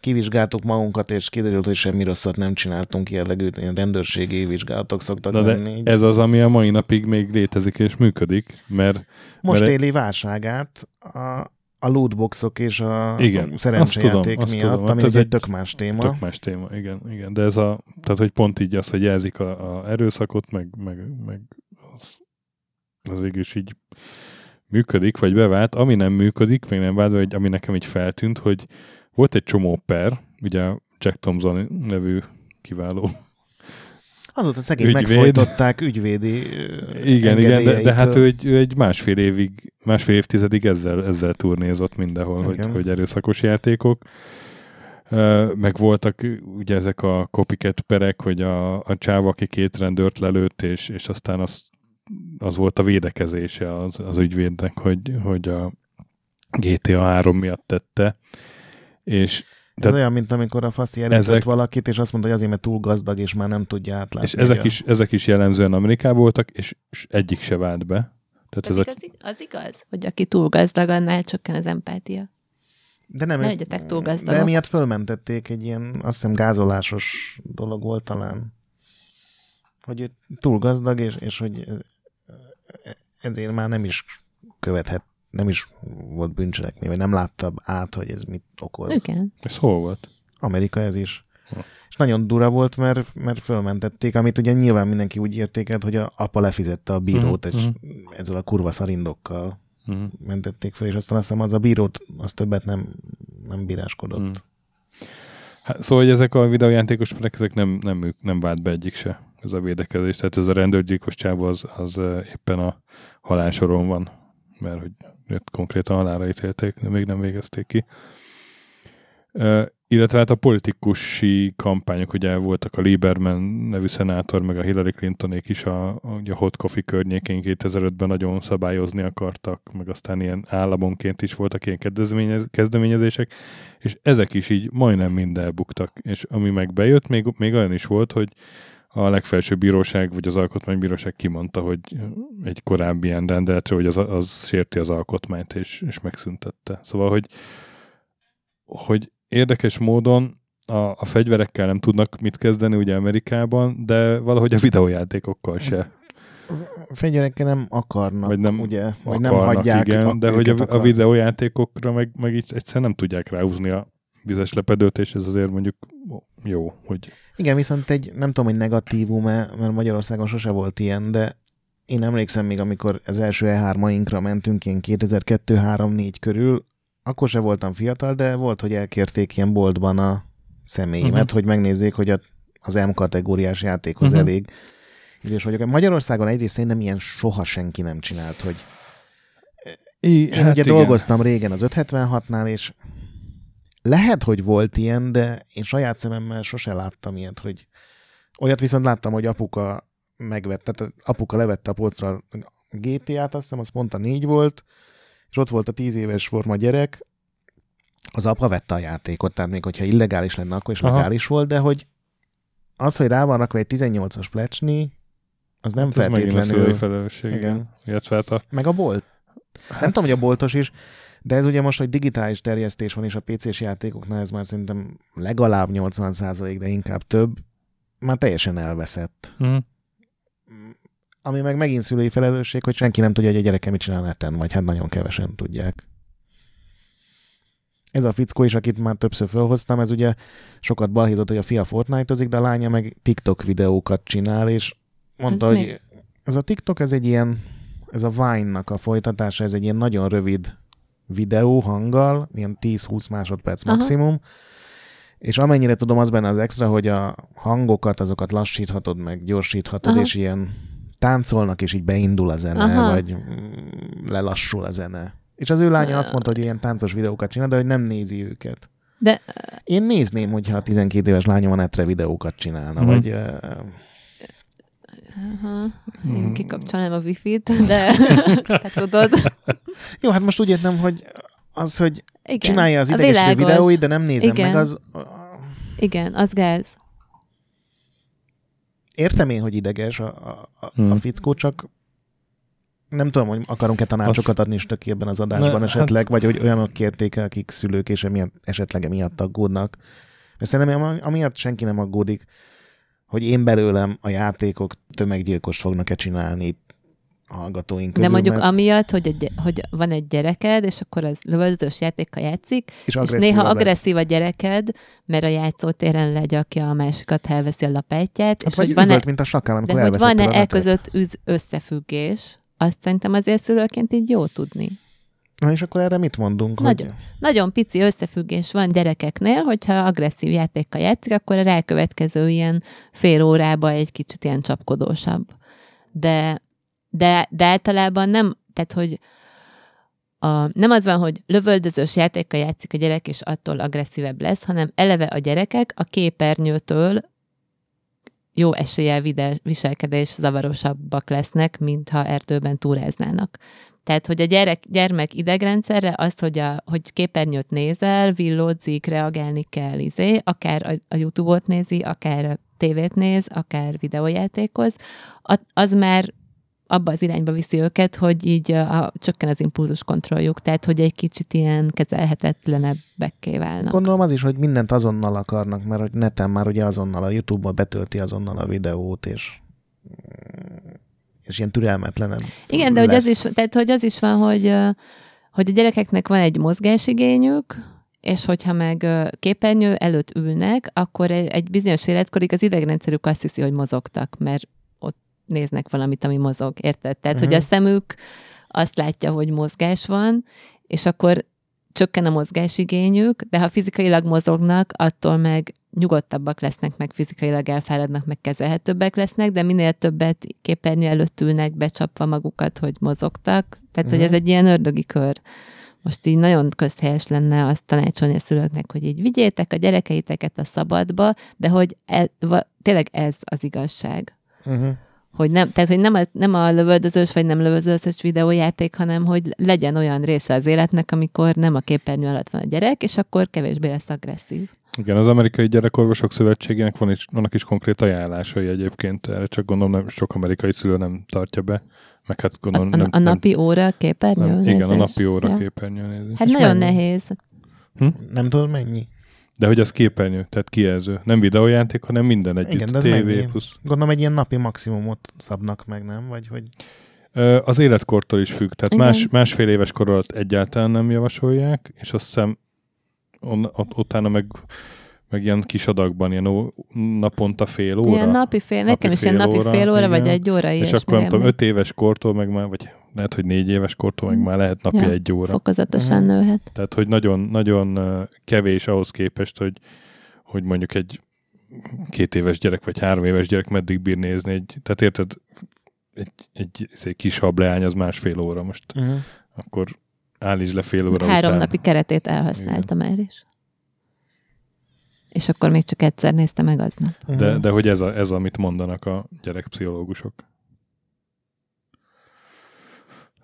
kivizsgáltuk magunkat, és kiderült, hogy semmi rosszat nem csináltunk, jellegű ilyen rendőrségi vizsgálatok szoktak Na lenni. de ez az, ami a mai napig még létezik és működik, mert Most mert- éli válságát a, a lootboxok és a Igen, szerencsejáték azt tudom, miatt, tudom. Hát ami ez egy tök más téma. Tök más téma, igen, igen. De ez a, tehát hogy pont így az, hogy jelzik a, a erőszakot, meg, meg, meg az végül is így működik, vagy bevált. Ami nem működik, még nem vált, vagy ami nekem így feltűnt, hogy volt egy csomó per, ugye Jack Thompson nevű kiváló. Azóta szegény Ügyvéd. megfojtották ügyvédi Igen, igen, de, de hát ő egy, ő egy másfél évig, másfél évtizedig ezzel, ezzel turnézott mindenhol, hogy, Igen. hogy erőszakos játékok. Meg voltak ugye ezek a copycat perek, hogy a, a csáv, aki két rendőrt lelőtt, és, és aztán az, az volt a védekezése az, az ügyvédnek, hogy, hogy a GTA 3 miatt tette. És Ez olyan, mint amikor a faszi Ezek- valakit, és azt mondta, hogy azért, mert túl gazdag, és már nem tudja átlátni. és ezek a- is, ezek is jellemzően Amerikában voltak, és, és egyik se vált be. Tehát Az, ez a, igaz, az igaz, hogy aki túl gazdag, annál csökken az empátia. De nem, Ne legyetek túl De gazdagok. miatt fölmentették egy ilyen, azt hiszem gázolásos dolog volt talán. Hogy ő túl gazdag, és, és hogy ezért már nem is követhet, nem is volt bűncselekmény, vagy nem látta át, hogy ez mit okoz. Igen. ez hol volt? Amerika ez is. És nagyon dura volt, mert, mert fölmentették, amit ugye nyilván mindenki úgy értékelt, hogy a apa lefizette a bírót, Mhm, és mhm. ezzel a kurva szarindokkal Mm. mentették fel, és aztán azt hiszem az a bírót, az többet nem, nem bíráskodott. Mm. Hát, szóval, hogy ezek a videójátékos perek, ezek nem, nem, nem vált be egyik se, ez a védekezés. Tehát ez a rendőrgyilkos csávó az, az eh, éppen a halálsoron van, mert hogy őt konkrétan halálra ítélték, de még nem végezték ki. Uh, illetve hát a politikusi kampányok, ugye voltak a Lieberman nevű szenátor, meg a Hillary Clintonék is a, a, Hot Coffee környékén 2005-ben nagyon szabályozni akartak, meg aztán ilyen államonként is voltak ilyen kezdeményez, kezdeményezések, és ezek is így majdnem mind elbuktak. És ami meg bejött, még, még olyan is volt, hogy a legfelsőbb bíróság, vagy az alkotmánybíróság kimondta, hogy egy korábbi ilyen rendeletre, hogy az, az sérti az alkotmányt, és, és megszüntette. Szóval, hogy, hogy érdekes módon a, a fegyverekkel nem tudnak mit kezdeni ugye Amerikában, de valahogy a videójátékokkal se. A fegyverekkel nem akarnak, Vagy nem ugye? Vagy Akarnak, nem hagyják igen, a- de hogy a, őket a videójátékokra meg, meg így egyszerűen nem tudják ráhúzni a vizes lepedőt, és ez azért mondjuk jó, hogy Igen, viszont egy, nem tudom, hogy negatívum-e, mert Magyarországon sose volt ilyen, de én emlékszem még, amikor az első E3-ainkra mentünk, ilyen 2002-3-4 körül, akkor se voltam fiatal, de volt, hogy elkérték ilyen boltban a személyemet, uh-huh. hogy megnézzék, hogy a, az M kategóriás játékhoz uh-huh. elég idős vagyok. Magyarországon egyrészt szerintem ilyen soha senki nem csinált, hogy I, én hát ugye igen. dolgoztam régen az 576-nál, és lehet, hogy volt ilyen, de én saját szememmel sose láttam ilyet, hogy olyat viszont láttam, hogy apuka megvette, tehát apuka levette a polcra a GTA-t, azt hiszem, az pont a négy volt, és ott volt a tíz éves forma gyerek, az apa vette a játékot, tehát még hogyha illegális lenne, akkor is Aha. legális volt, de hogy az, hogy rá van rakva egy 18-as plecsni, az nem Hát ez megint a feltétlenül... szülői felelősség, Igen. igen. Illetve hát a... Meg a bolt. Hát... Nem tudom, hogy a boltos is, de ez ugye most, hogy digitális terjesztés van, és a PC-s játékoknál ez már szerintem legalább 80% de inkább több, már teljesen elveszett. Mhm. Ami meg megint szülői felelősség, hogy senki nem tudja, hogy a gyereke mit csinál neten, vagy hát nagyon kevesen tudják. Ez a fickó is, akit már többször felhoztam, ez ugye sokat balhézott, hogy a fia Fortnite-ozik, de a lánya meg TikTok videókat csinál, és mondta, Ez hogy mi? ez a TikTok, ez egy ilyen, ez a Vine-nak a folytatása, ez egy ilyen nagyon rövid videó hanggal, ilyen 10-20 másodperc Aha. maximum, és amennyire tudom, az benne az extra, hogy a hangokat, azokat lassíthatod, meg gyorsíthatod, Aha. és ilyen táncolnak, és így beindul a zene, Aha. vagy mm, lelassul a zene. És az ő lánya azt mondta, hogy ilyen táncos videókat csinál, de hogy nem nézi őket. De Én nézném, hogyha a 12 éves lányom a netre videókat csinálna, Mhm. vagy Aha, én kikapcsolnám a wifi-t, de te tudod. jó, hát most úgy értem, hogy az, hogy Igen. csinálja az idegesítő videóit, de nem nézem Igen. meg, az... Igen, az gáz. Értem én, hogy ideges a, a, a, Hmm. a fickó, csak nem tudom, hogy akarunk-e tanácsokat adni is töké ebben az adásban Ne, esetleg, hát- vagy hogy olyanok kérték akik szülők, és emiatt, esetleg emiatt aggódnak. Mert szerintem ami- amiatt senki nem aggódik, hogy én belőlem a játékok tömeggyilkost fognak-e csinálni hallgatóink közül. De mondjuk mert, amiatt, hogy, egy, hogy van egy gyereked, és akkor az lövöldözős játékkal játszik, és, és néha lesz. agresszív a gyereked, mert a játszótéren legyakja a másikat, elveszi a lapátját, Hát és vagy hogy van-e, mint a sakál, amikor de hogy van-e e között üz, összefüggés, azt szerintem azért szülőként így jó tudni. Na és akkor erre mit mondunk? Nagyon. Hogy... Nagyon pici összefüggés van gyerekeknél, hogyha agresszív játékkal játszik, akkor a rákövetkező ilyen fél órába egy kicsit ilyen csapkodósabb. De, de, de általában nem, tehát hogy a, nem az van, hogy lövöldözős játékkal játszik a gyerek, és attól agresszívebb lesz, hanem eleve a gyerekek a képernyőtől jó eséllyel viselkedés zavarosabbak lesznek, mint ha erdőben túráznának. Tehát, hogy a gyerek, gyermek idegrendszerre az, hogy, a, hogy képernyőt nézel, villódzik, reagálni kell, izé, akár a, a YouTube-ot nézi, akár a tévét néz, akár videójátékoz, az már abba az irányba viszi őket, hogy így a, a, csökken az impulzus kontrolljuk, tehát hogy egy kicsit ilyen kezelhetetlenebbekké válnak. Gondolom az is, hogy mindent azonnal akarnak, mert hogy neten már ugye azonnal a YouTube-ba betölti azonnal a videót, és és ilyen türelmetlenem. Igen, de hogy az is, tehát, hogy az is van, hogy, hogy a gyerekeknek van egy mozgásigényük, és hogyha meg képernyő előtt ülnek, akkor egy, egy bizonyos életkorig az idegrendszerük azt hiszi, hogy mozogtak, mert ott néznek valamit, ami mozog, érted? Tehát, uh-huh. hogy a szemük azt látja, hogy mozgás van, és akkor csökken a mozgásigényük, de ha fizikailag mozognak, attól meg nyugodtabbak lesznek, meg fizikailag elfáradnak, meg kezelhetőbbek lesznek, de minél többet képernyő előtt ülnek, becsapva magukat, hogy mozogtak. Tehát, uh-huh. hogy ez egy ilyen ördögi kör. Most így nagyon közhelyes lenne azt tanácsolni a szülőknek, hogy így vigyétek a gyerekeiteket a szabadba, de hogy e, va, tényleg ez az igazság. Uh-huh. Hogy nem, tehát, hogy nem a, nem a lövöldözős vagy nem lövöldözős videójáték, hanem hogy legyen olyan része az életnek, amikor nem a képernyő alatt van a gyerek, és akkor kevésbé lesz agresszív. Igen, az Amerikai Gyerekorvosok Szövetségének van is, vannak is konkrét ajánlásai egyébként, erre csak gondolom nem, sok amerikai szülő nem tartja be, meg hát A, gondolom a, nem, a napi óra képernyő nem, igen, a nézés? napi óra Ja. képernyőnézés. Hát És nagyon mennyi? nehéz. Nem tudod mennyi? De hogy az képernyő, tehát kijelző. Nem videójáték, hanem minden együtt. Igen, de TV mennyi? plusz. Gondolom egy ilyen napi maximumot szabnak meg, nem? Vagy hogy... Az életkortól is függ, tehát Igen. más, másfél éves kor alatt egyáltalán nem javasolják, és azt hiszem on, ott, utána meg, meg ilyen kis adagban, ilyen ó, naponta fél óra. Ilyen napi fél, nekem is ilyen fél napi óra, fél óra, vagy igen. egy óra és akkor nem tudom, öt éves kortól meg már, vagy lehet, hogy négy éves kortól meg Mm. már lehet napi Ja, egy óra. Fokozatosan Mhm. nőhet. Tehát, hogy nagyon, nagyon kevés ahhoz képest, hogy, hogy mondjuk egy két éves gyerek, vagy három éves gyerek meddig bír nézni. Egy, tehát érted, egy, egy, egy kis hableány az másfél óra most. Uh-huh. Akkor állítsd le fél óra Három után. napi keretét elhasználta már is. És akkor még csak egyszer nézte meg aznap. De, de hogy ez, a, ez, amit mondanak a gyerekpszichológusok.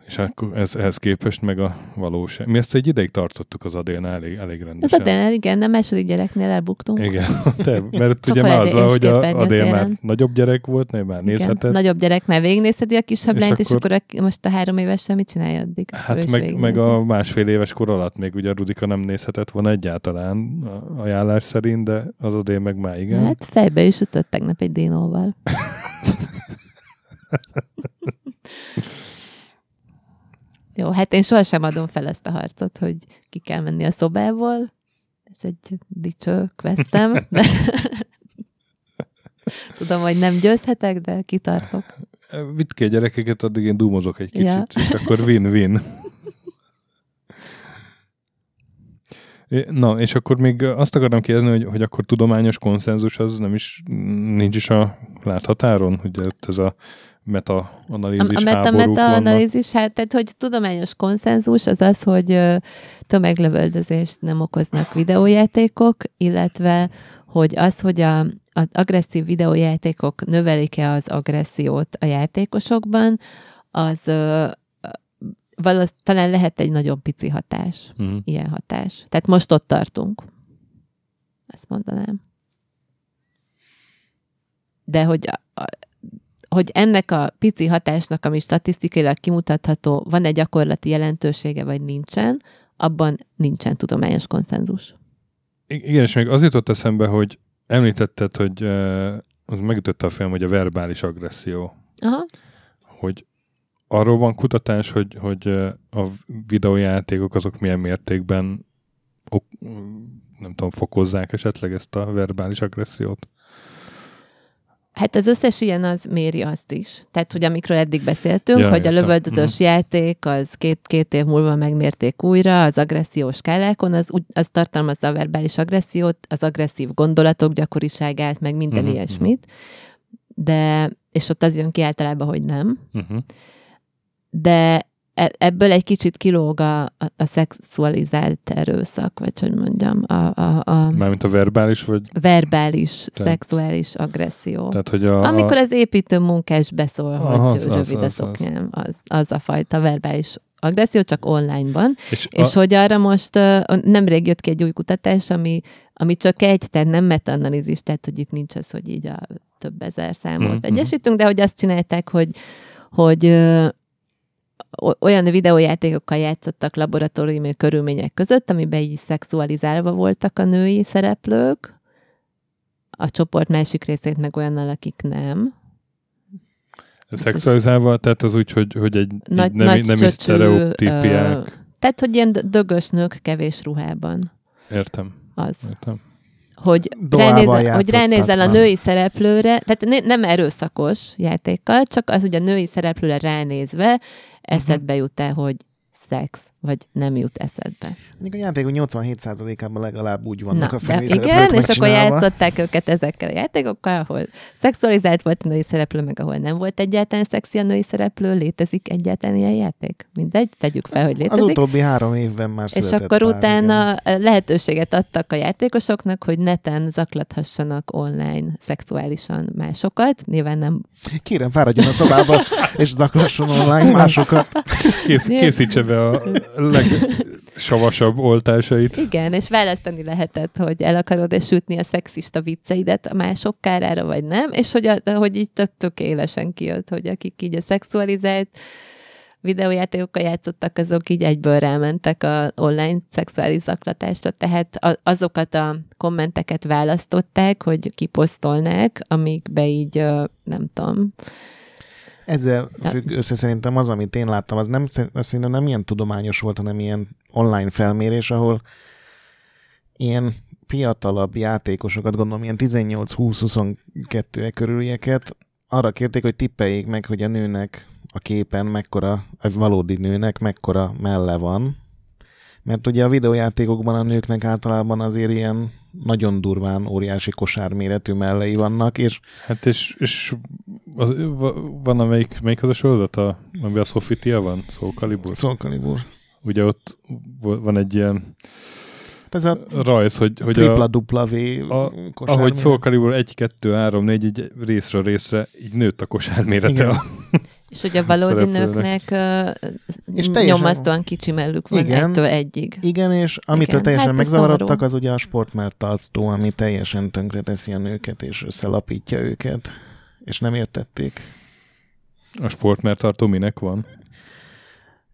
És akkor ez, ehhez képest meg a valóság. Mi ezt egy ideig tartottuk az Adélnál elég, elég rendesen. a de igen, a második gyereknél elbuktunk. Igen, te, mert ugye már az hogy a Adél már nagyobb gyerek volt, ne, már Igen. nézhetett. Nagyobb gyerek már végignézheti a kisebb És lányt, és akkor- akkor a, most a három évesen mit csinálja addig? Hát meg, meg a másfél éves kor alatt még ugye Rudika nem nézhetett volna egyáltalán a ajánlás szerint, de az Adél meg már igen. Hát fejbe is ütött tegnap egy dinóval. Jó, hát én sohasem adom fel ezt a harcot, hogy ki kell menni a szobából. Ez egy dicső questem, de tudom, hogy nem győzhetek, de kitartok. Vitt ki a gyerekeket, addig én dúmozok egy kicsit, Ja. és akkor win-win. Na, és akkor még azt akarom kérdezni, hogy, hogy akkor tudományos konszenzus az nem is, nincs is a láthatáron, hogy ez a A, meta-analízis a háborúk vannak. meta-analízis, hát, tehát hogy tudományos konszenzus az az, hogy tömeglövöldözést nem okoznak videójátékok, illetve hogy az, hogy a, az agresszív videójátékok növelik-e az agressziót a játékosokban, az valószínűleg talán lehet egy nagyon pici hatás, Mhm. ilyen hatás. Tehát most ott tartunk. Ezt mondanám. De hogy, a, a, hogy ennek a pici hatásnak, ami statisztikailag kimutatható, van egy gyakorlati jelentősége, vagy nincsen, abban nincsen tudományos konszenzus. Igen, és még az jutott eszembe, hogy említetted, hogy uh, az megütötte a film, hogy a verbális agresszió, Aha. hogy arról van kutatás, hogy, hogy a videójátékok azok milyen mértékben ok, nem tudom, fokozzák esetleg ezt a verbális agressziót. Hát az összes ilyen az méri azt is. Tehát, hogy amikről eddig beszéltünk, Ja, hogy a értem. lövöldözős játék az két, két év múlva megmérték újra az agressziós skálákon, az, az tartalmazza a verbális agressziót, az agresszív gondolatok gyakoriságát, meg minden Mhm, ilyesmit. De, és ott az jön ki általában, hogy nem. Uh-huh. De e- ebből egy kicsit kilóg a, a, a szexualizált erőszak, vagy hogy mondjam, a, a, a Mármint a verbális, vagy verbális, Tehát- szexuális agresszió. tehát, hogy a, Amikor a, az építő munkás beszól, Aha, hogy az- az- rövid a az- szoknyám, az, az a fajta verbális agresszió, csak onlineban. és, És a, hogy arra most nemrég jött ki egy új kutatás, ami, ami csak egy, tehát nem meta-analízis, tehát hogy itt nincs az, hogy így a több ezer számot Mhm. egyesítünk, de hogy azt csinálták, hogy, hogy olyan videójátékokkal játszottak laboratóriumi körülmények között, amiben így szexualizálva voltak a női szereplők, a csoport másik részét meg olyannal, akik nem. szexualizálva, tehát az úgy, hogy, hogy egy, Nagy- egy nem, nagy nem is csöcsű, sztereotípiák. ö, Tehát, hogy ilyen dö- dögös nők kevés ruhában. Értem. Az. Értem. Hogy, Dohával ránézel, hogy ránézel a női szereplőre, tehát ne- nem erőszakos játékkal, csak az, hogy a női szereplőre ránézve eszedbe jut el, hogy szex, vagy nem jut eszedbe. Mondjuk a játékok 87%-ában legalább úgy vannak Na, a de főszereplők igen, és akkor játszották őket ezekkel a játékokkal, ahol szexualizált volt a női szereplő, meg ahol nem volt egyáltalán szexi a női szereplő, létezik egyáltalán ilyen játék? Mindegy, tegyük fel, hogy Az létezik. utóbbi három évben már És akkor pár, utána lehetőséget adtak a játékosoknak, hogy neten zaklathassanak online szexuálisan másokat. Nyilván nem igen. Kérem, fáradjon a szobába, és zaklasson online másokat. Kész, készítse be a legsavasabb oltásait. Igen, és választani lehetett, hogy el akarod-e sütni a szexista vicceidet a mások kárára, vagy nem, és hogy, a, hogy így tök tökélesen kijött, hogy akik így a szexualizált videójátékokkal játszottak, azok így egyből rámentek a online szexuális zaklatásra, tehát azokat a kommenteket választották, hogy kiposztolnák, amikbe így, nem tudom, Ezzel függ össze szerintem az, amit én láttam, az nem, az szerintem nem ilyen tudományos volt, hanem ilyen online felmérés, ahol ilyen fiatalabb játékosokat, gondolom ilyen 18-20-22 körülieket arra kérték, hogy tippeljék meg, hogy a nőnek a képen mekkora, a valódi nőnek mekkora melle van. Mert ugye a videójátékokban a nőknek általában azért ilyen nagyon durván óriási kosárméretű mellei vannak, és Hát és, és az, va- van amelyik, melyik az a sorozat, a, amiben a Sofitia van? Soul Calibur? Soul Calibur. Ugye ott van egy ilyen Hát Ez a rajz, hogy, hogy tripla a, dupla V a- ahogy Soul Calibur 1, 2, 3, 4, így részről részre így nőtt a kosármérete. Igen. A, és hogy a valódi nőknek És teljesen- nyomasztóan kicsi mellük van Igen. egytől egyig. Igen, és amitől Igen, teljesen hát megzavarodtak, szomorú. az ugye a sportmártartó, ami teljesen tönkreteszi a nőket, és összelapítja őket, és nem értették. a sportmertartó minek van?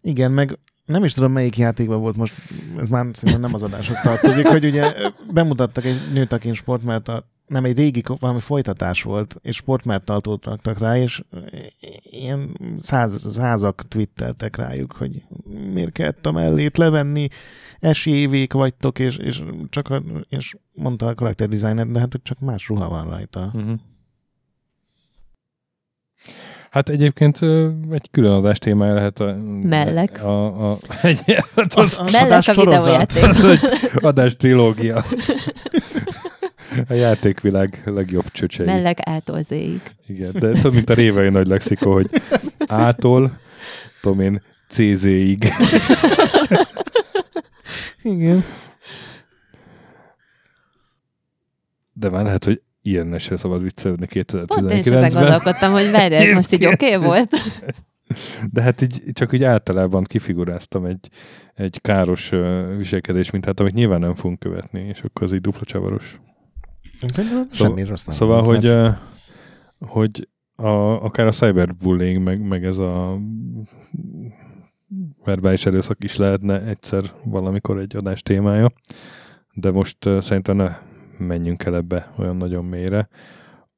Igen, meg nem is tudom, melyik játékban volt most, ez már szerintem nem az adáshoz tartozik, hogy ugye bemutattak egy nőt, akin sportmártart, nem, egy régi, valami folytatás volt, és sportmártartót raktak rá, és ilyen száz, százak twitteltek rájuk, hogy miért kellett a mellét levenni, esélyévék vagytok, és, és, csak a, és mondta a karakter designer, de hát hogy csak más ruha van rajta. Uh-huh. Hát egyébként egy külön adás témája lehet a... Mellek. A, a, egy, hát az, Az Mellek adás a sorozat. videójáték. az egy adás trilógia. A játékvilág legjobb csöcsei. Mellek ától zéig. Igen, de több, mint a révei nagy lexikó, hogy ától, tudom én, CZ-ig. Igen. De már lehet, hogy ilyen se szabad viccelődni Pont én 2019-ben. gondolkodtam, hogy várj, ez most így oké okay volt? De hát így, csak így általában kifiguráztam egy, egy káros viselkedés mintát, amit nyilván nem fogunk követni, és akkor az így dupla csavaros. Szerintem semmi rossz nem Szóval, hogy, ö, hogy a, akár a cyberbullying, meg, meg ez a verbális erőszak is lehetne egyszer valamikor egy adás témája, de most uh, szerintem ne menjünk el ebbe olyan nagyon mélyre.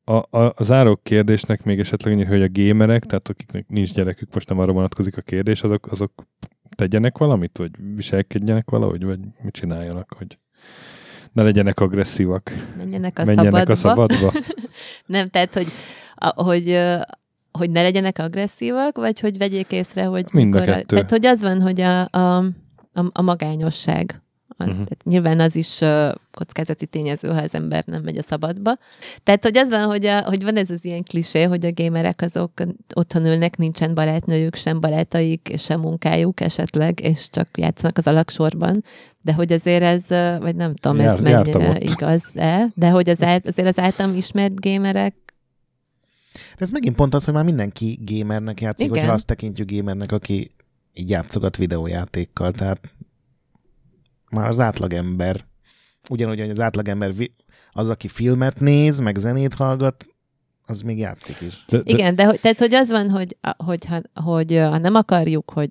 A, a, a záró kérdésnek még esetleg annyi, hogy a gémerek, tehát akiknek nincs gyerekük, most nem arra vonatkozik a kérdés, azok, azok tegyenek valamit, vagy viselkedjenek valahogy, vagy mit csináljanak, hogy ne legyenek agresszívak, Menjenek a menjenek szabadba. a szabadba. Nem, tehát, hogy, a, hogy, hogy ne legyenek agresszívak, vagy hogy vegyék észre, hogy Mind a mikor kettő. Tehát, hogy az van, hogy a, a, a, a magányosság. Az, uh-huh. tehát nyilván az is uh, kockázati tényező, ha az ember nem megy a szabadba. Tehát, hogy az van, hogy, a, hogy van ez az ilyen klisé, hogy a gémerek azok otthon ülnek, nincsen barátnőjük, sem barátaik, sem munkájuk esetleg, és csak játszanak az alaksorban. De hogy azért ez, vagy nem tudom, Jár- ez mennyire igaz-e, de hogy az, át- azért az általam ismert gémerek Ez megint pont az, hogy már mindenki gamernek játszik, Igen. hogyha azt tekintjük gamernek, aki így játszogat videójátékkal. Tehát már az átlagember, ugyanúgy, hogy az átlagember az, aki filmet néz, meg zenét hallgat, az még játszik is. De, de, Igen, de hogy- tehát, hogy az van, hogy, hogy, ha, hogy ha nem akarjuk, hogy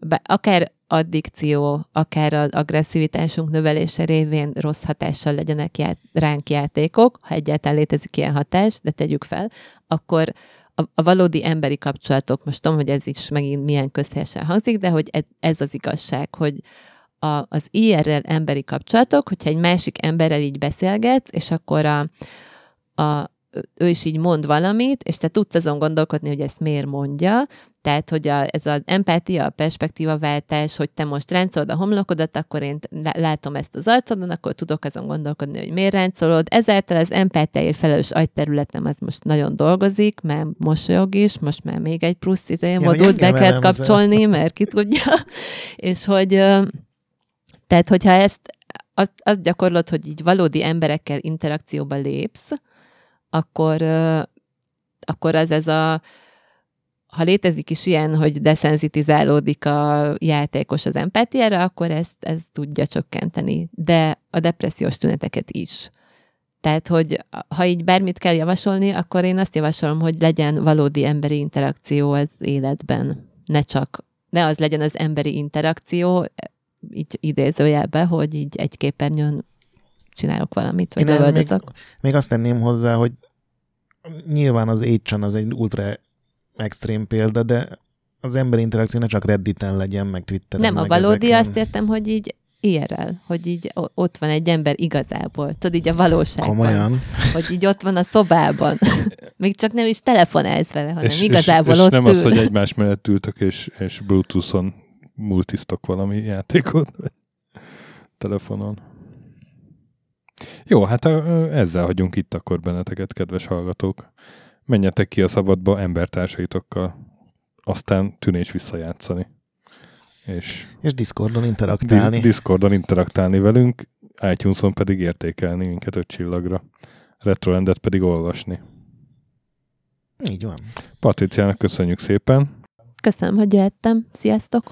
be, akár addikció, akár az agresszivitásunk növelése révén rossz hatással legyenek ját, ránk játékok, ha egyáltalán létezik ilyen hatás, de tegyük fel, akkor a, a valódi emberi kapcsolatok, most tudom, hogy ez is megint milyen közhelyesen hangzik, de hogy ez, ez az igazság, hogy a, az IRL emberi kapcsolatok, hogyha egy másik emberrel így beszélgetsz, és akkor a, a, ő is így mond valamit, és te tudsz azon gondolkodni, hogy ezt miért mondja, tehát, hogy a, ez az empátia, a perspektíva váltás, hogy te most ráncolod a homlokodat, akkor én látom ezt az arcodon, akkor tudok azon gondolkodni, hogy miért ráncolod. Ezáltal az empátiáért felelős agyterületem az most nagyon dolgozik, mert mosolyog is, most már még egy plusz idején ja, modult be kell kapcsolni, mert ki tudja. és hogy tehát, hogyha ezt azt, azt gyakorlod, hogy így valódi emberekkel interakcióba lépsz, akkor, akkor az ez a ha létezik is ilyen, hogy desenzitizálódik a játékos az empátiára, akkor ezt, ez tudja csökkenteni, de a depressziós tüneteket is. Tehát, hogy ha így bármit kell javasolni, akkor én azt javasolom, hogy legyen valódi emberi interakció az életben. Ne csak, ne az legyen az emberi interakció, így idézőjelbe, hogy így egy képernyőn csinálok valamit, vagy még, még azt tenném hozzá, hogy nyilván az 8 az egy ultra extrém példa, de az emberi interakció ne csak Redditen legyen, meg Twitteren. Nem, meg a valódi ezeken. azt értem, hogy így IRL, hogy így ott van egy ember igazából, tudod, így a valóságban. Komolyan. Hogy így ott van a szobában. Még csak nem is telefonálsz vele, hanem és, igazából és, ott és nem ül. az, hogy egymás mellett ültök, és, és Bluetooth-on multisztok valami játékot, telefonon. Jó, hát ezzel hagyunk itt akkor benneteket, kedves hallgatók menjetek ki a szabadba embertársaitokkal, aztán tűnés visszajátszani. És, és Discordon interaktálni. Discordon interaktálni velünk, itunes pedig értékelni minket öt csillagra. Retroendet pedig olvasni. Így van. Patriciának köszönjük szépen. Köszönöm, hogy jöttem. Sziasztok!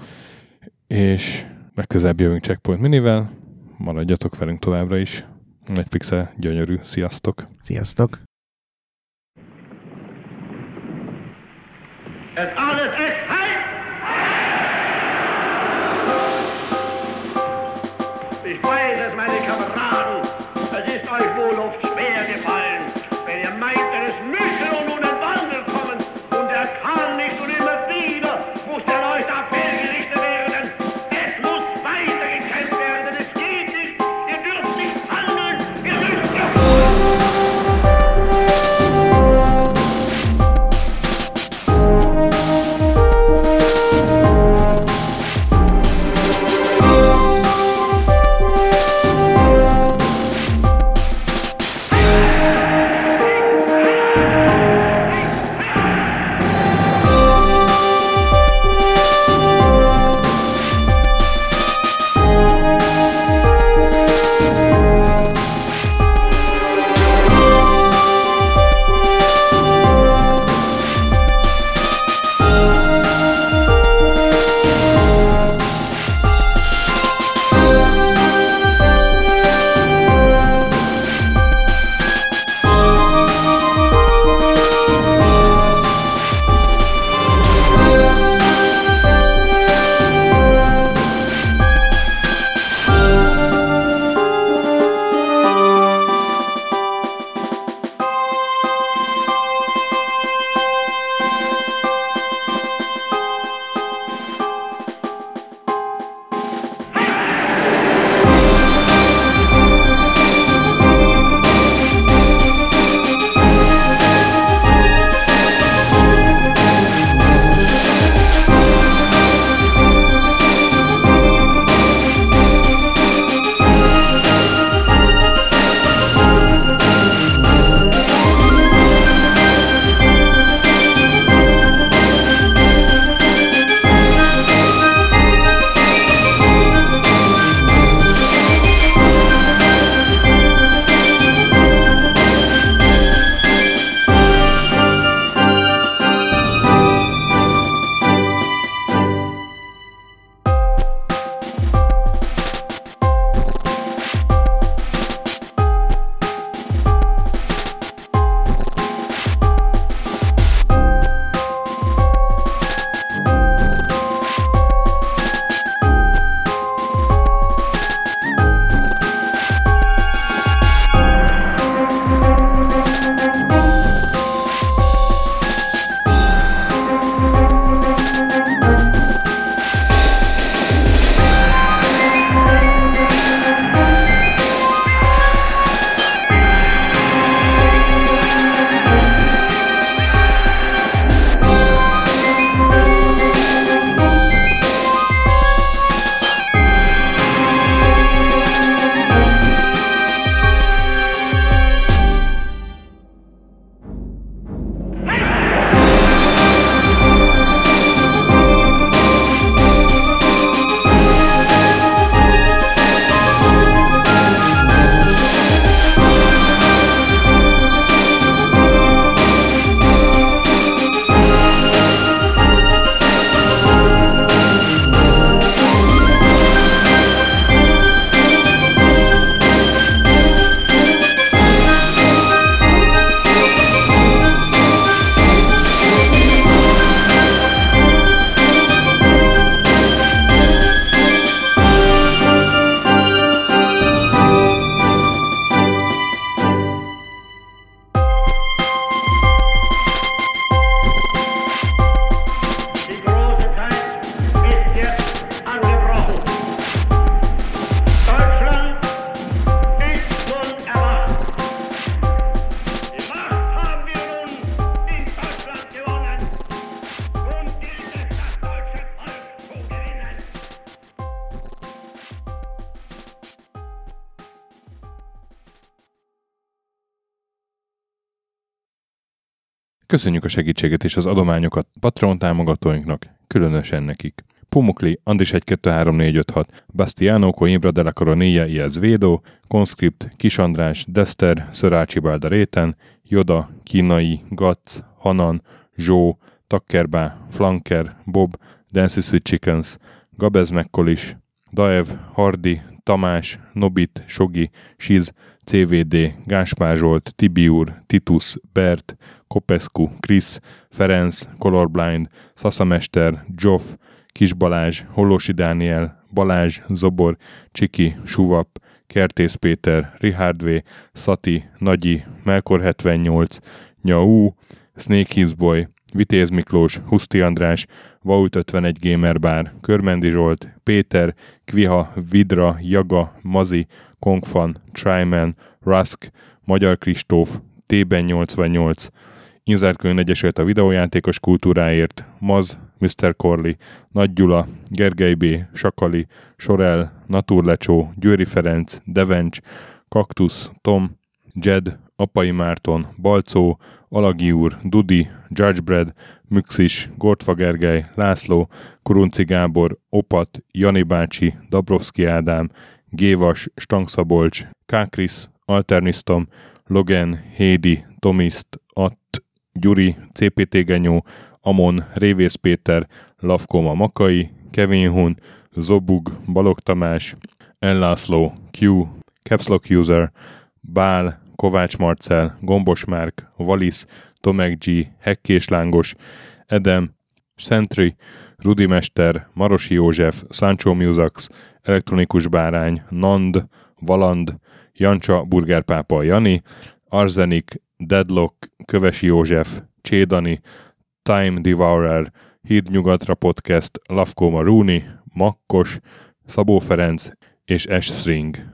És legközelebb jövünk Checkpoint Minivel. Maradjatok velünk továbbra is. Egy pixel gyönyörű. Sziasztok! Sziasztok! Es alles köszönjük a segítséget és az adományokat Patreon támogatóinknak, különösen nekik. Pumukli, Andis 1 2 3 4 5 6, Bastiano, Coimbra de la Coronilla y Védo, Conscript, Kis András, Dester, Szörácsi Bálda Réten, Joda, Kínai, Gatz, Hanan, Zsó, Takkerbá, Flanker, Bob, Dancy Sweet Chickens, Gabez Mekkolis, Daev, Hardi, Tamás, Nobit, Sogi, Siz, CVD, Gáspár Zsolt, Tibiur, Titus, Bert, Kopescu, Krisz, Ferenc, Colorblind, Szaszamester, Joff, Kis Balázs, Holosi Dániel, Balázs, Zobor, Csiki, Suvap, Kertész Péter, Richard V, Szati, Nagyi, Melkor 78, Nyau, Snake Boy, Vitéz Miklós, Huszti András, Vaut 51 Gamer Bar, Körmendi Zsolt, Péter, Kviha, Vidra, Jaga, Mazi, Kongfan, Tryman, Rusk, Magyar Kristóf, T-ben 88, Inzárkönyv Egyesület a videójátékos kultúráért, Maz, Mr. Corley, Nagy Gyula, Gergely B., Sakali, Sorel, Naturlecsó, Győri Ferenc, Devencs, Kaktusz, Tom, Jed, Apai Márton, Balcó, Alagi úr, Dudi, Judgebred, Müxis, Gortfa Gergely, László, Kurunci Gábor, Opat, Jani bácsi, Dabrowski Ádám, Gévas, Stangszabolcs, Kákris, Alternisztom, Logan, Hédi, Tomiszt, Att, Gyuri, CPT Genyó, Amon, Révész Péter, Lavkoma Makai, Kevin Hun, Zobug, Balog Tamás, Ellászló, Q, Capslock User, Bál, Kovács Marcel, Gombos Márk, Valisz, Tomek G, Hekkés Lángos, Edem, Sentry, Rudimester, Marosi József, Sancho Musax, Elektronikus Bárány, Nand, Valand, Jancsa, Burgerpápa Jani, Arzenik, Deadlock, Kövesi József, Csédani, Time Devourer, Híd Nyugatra Podcast, Lavko Maruni, Makkos, Szabó Ferenc és S. String.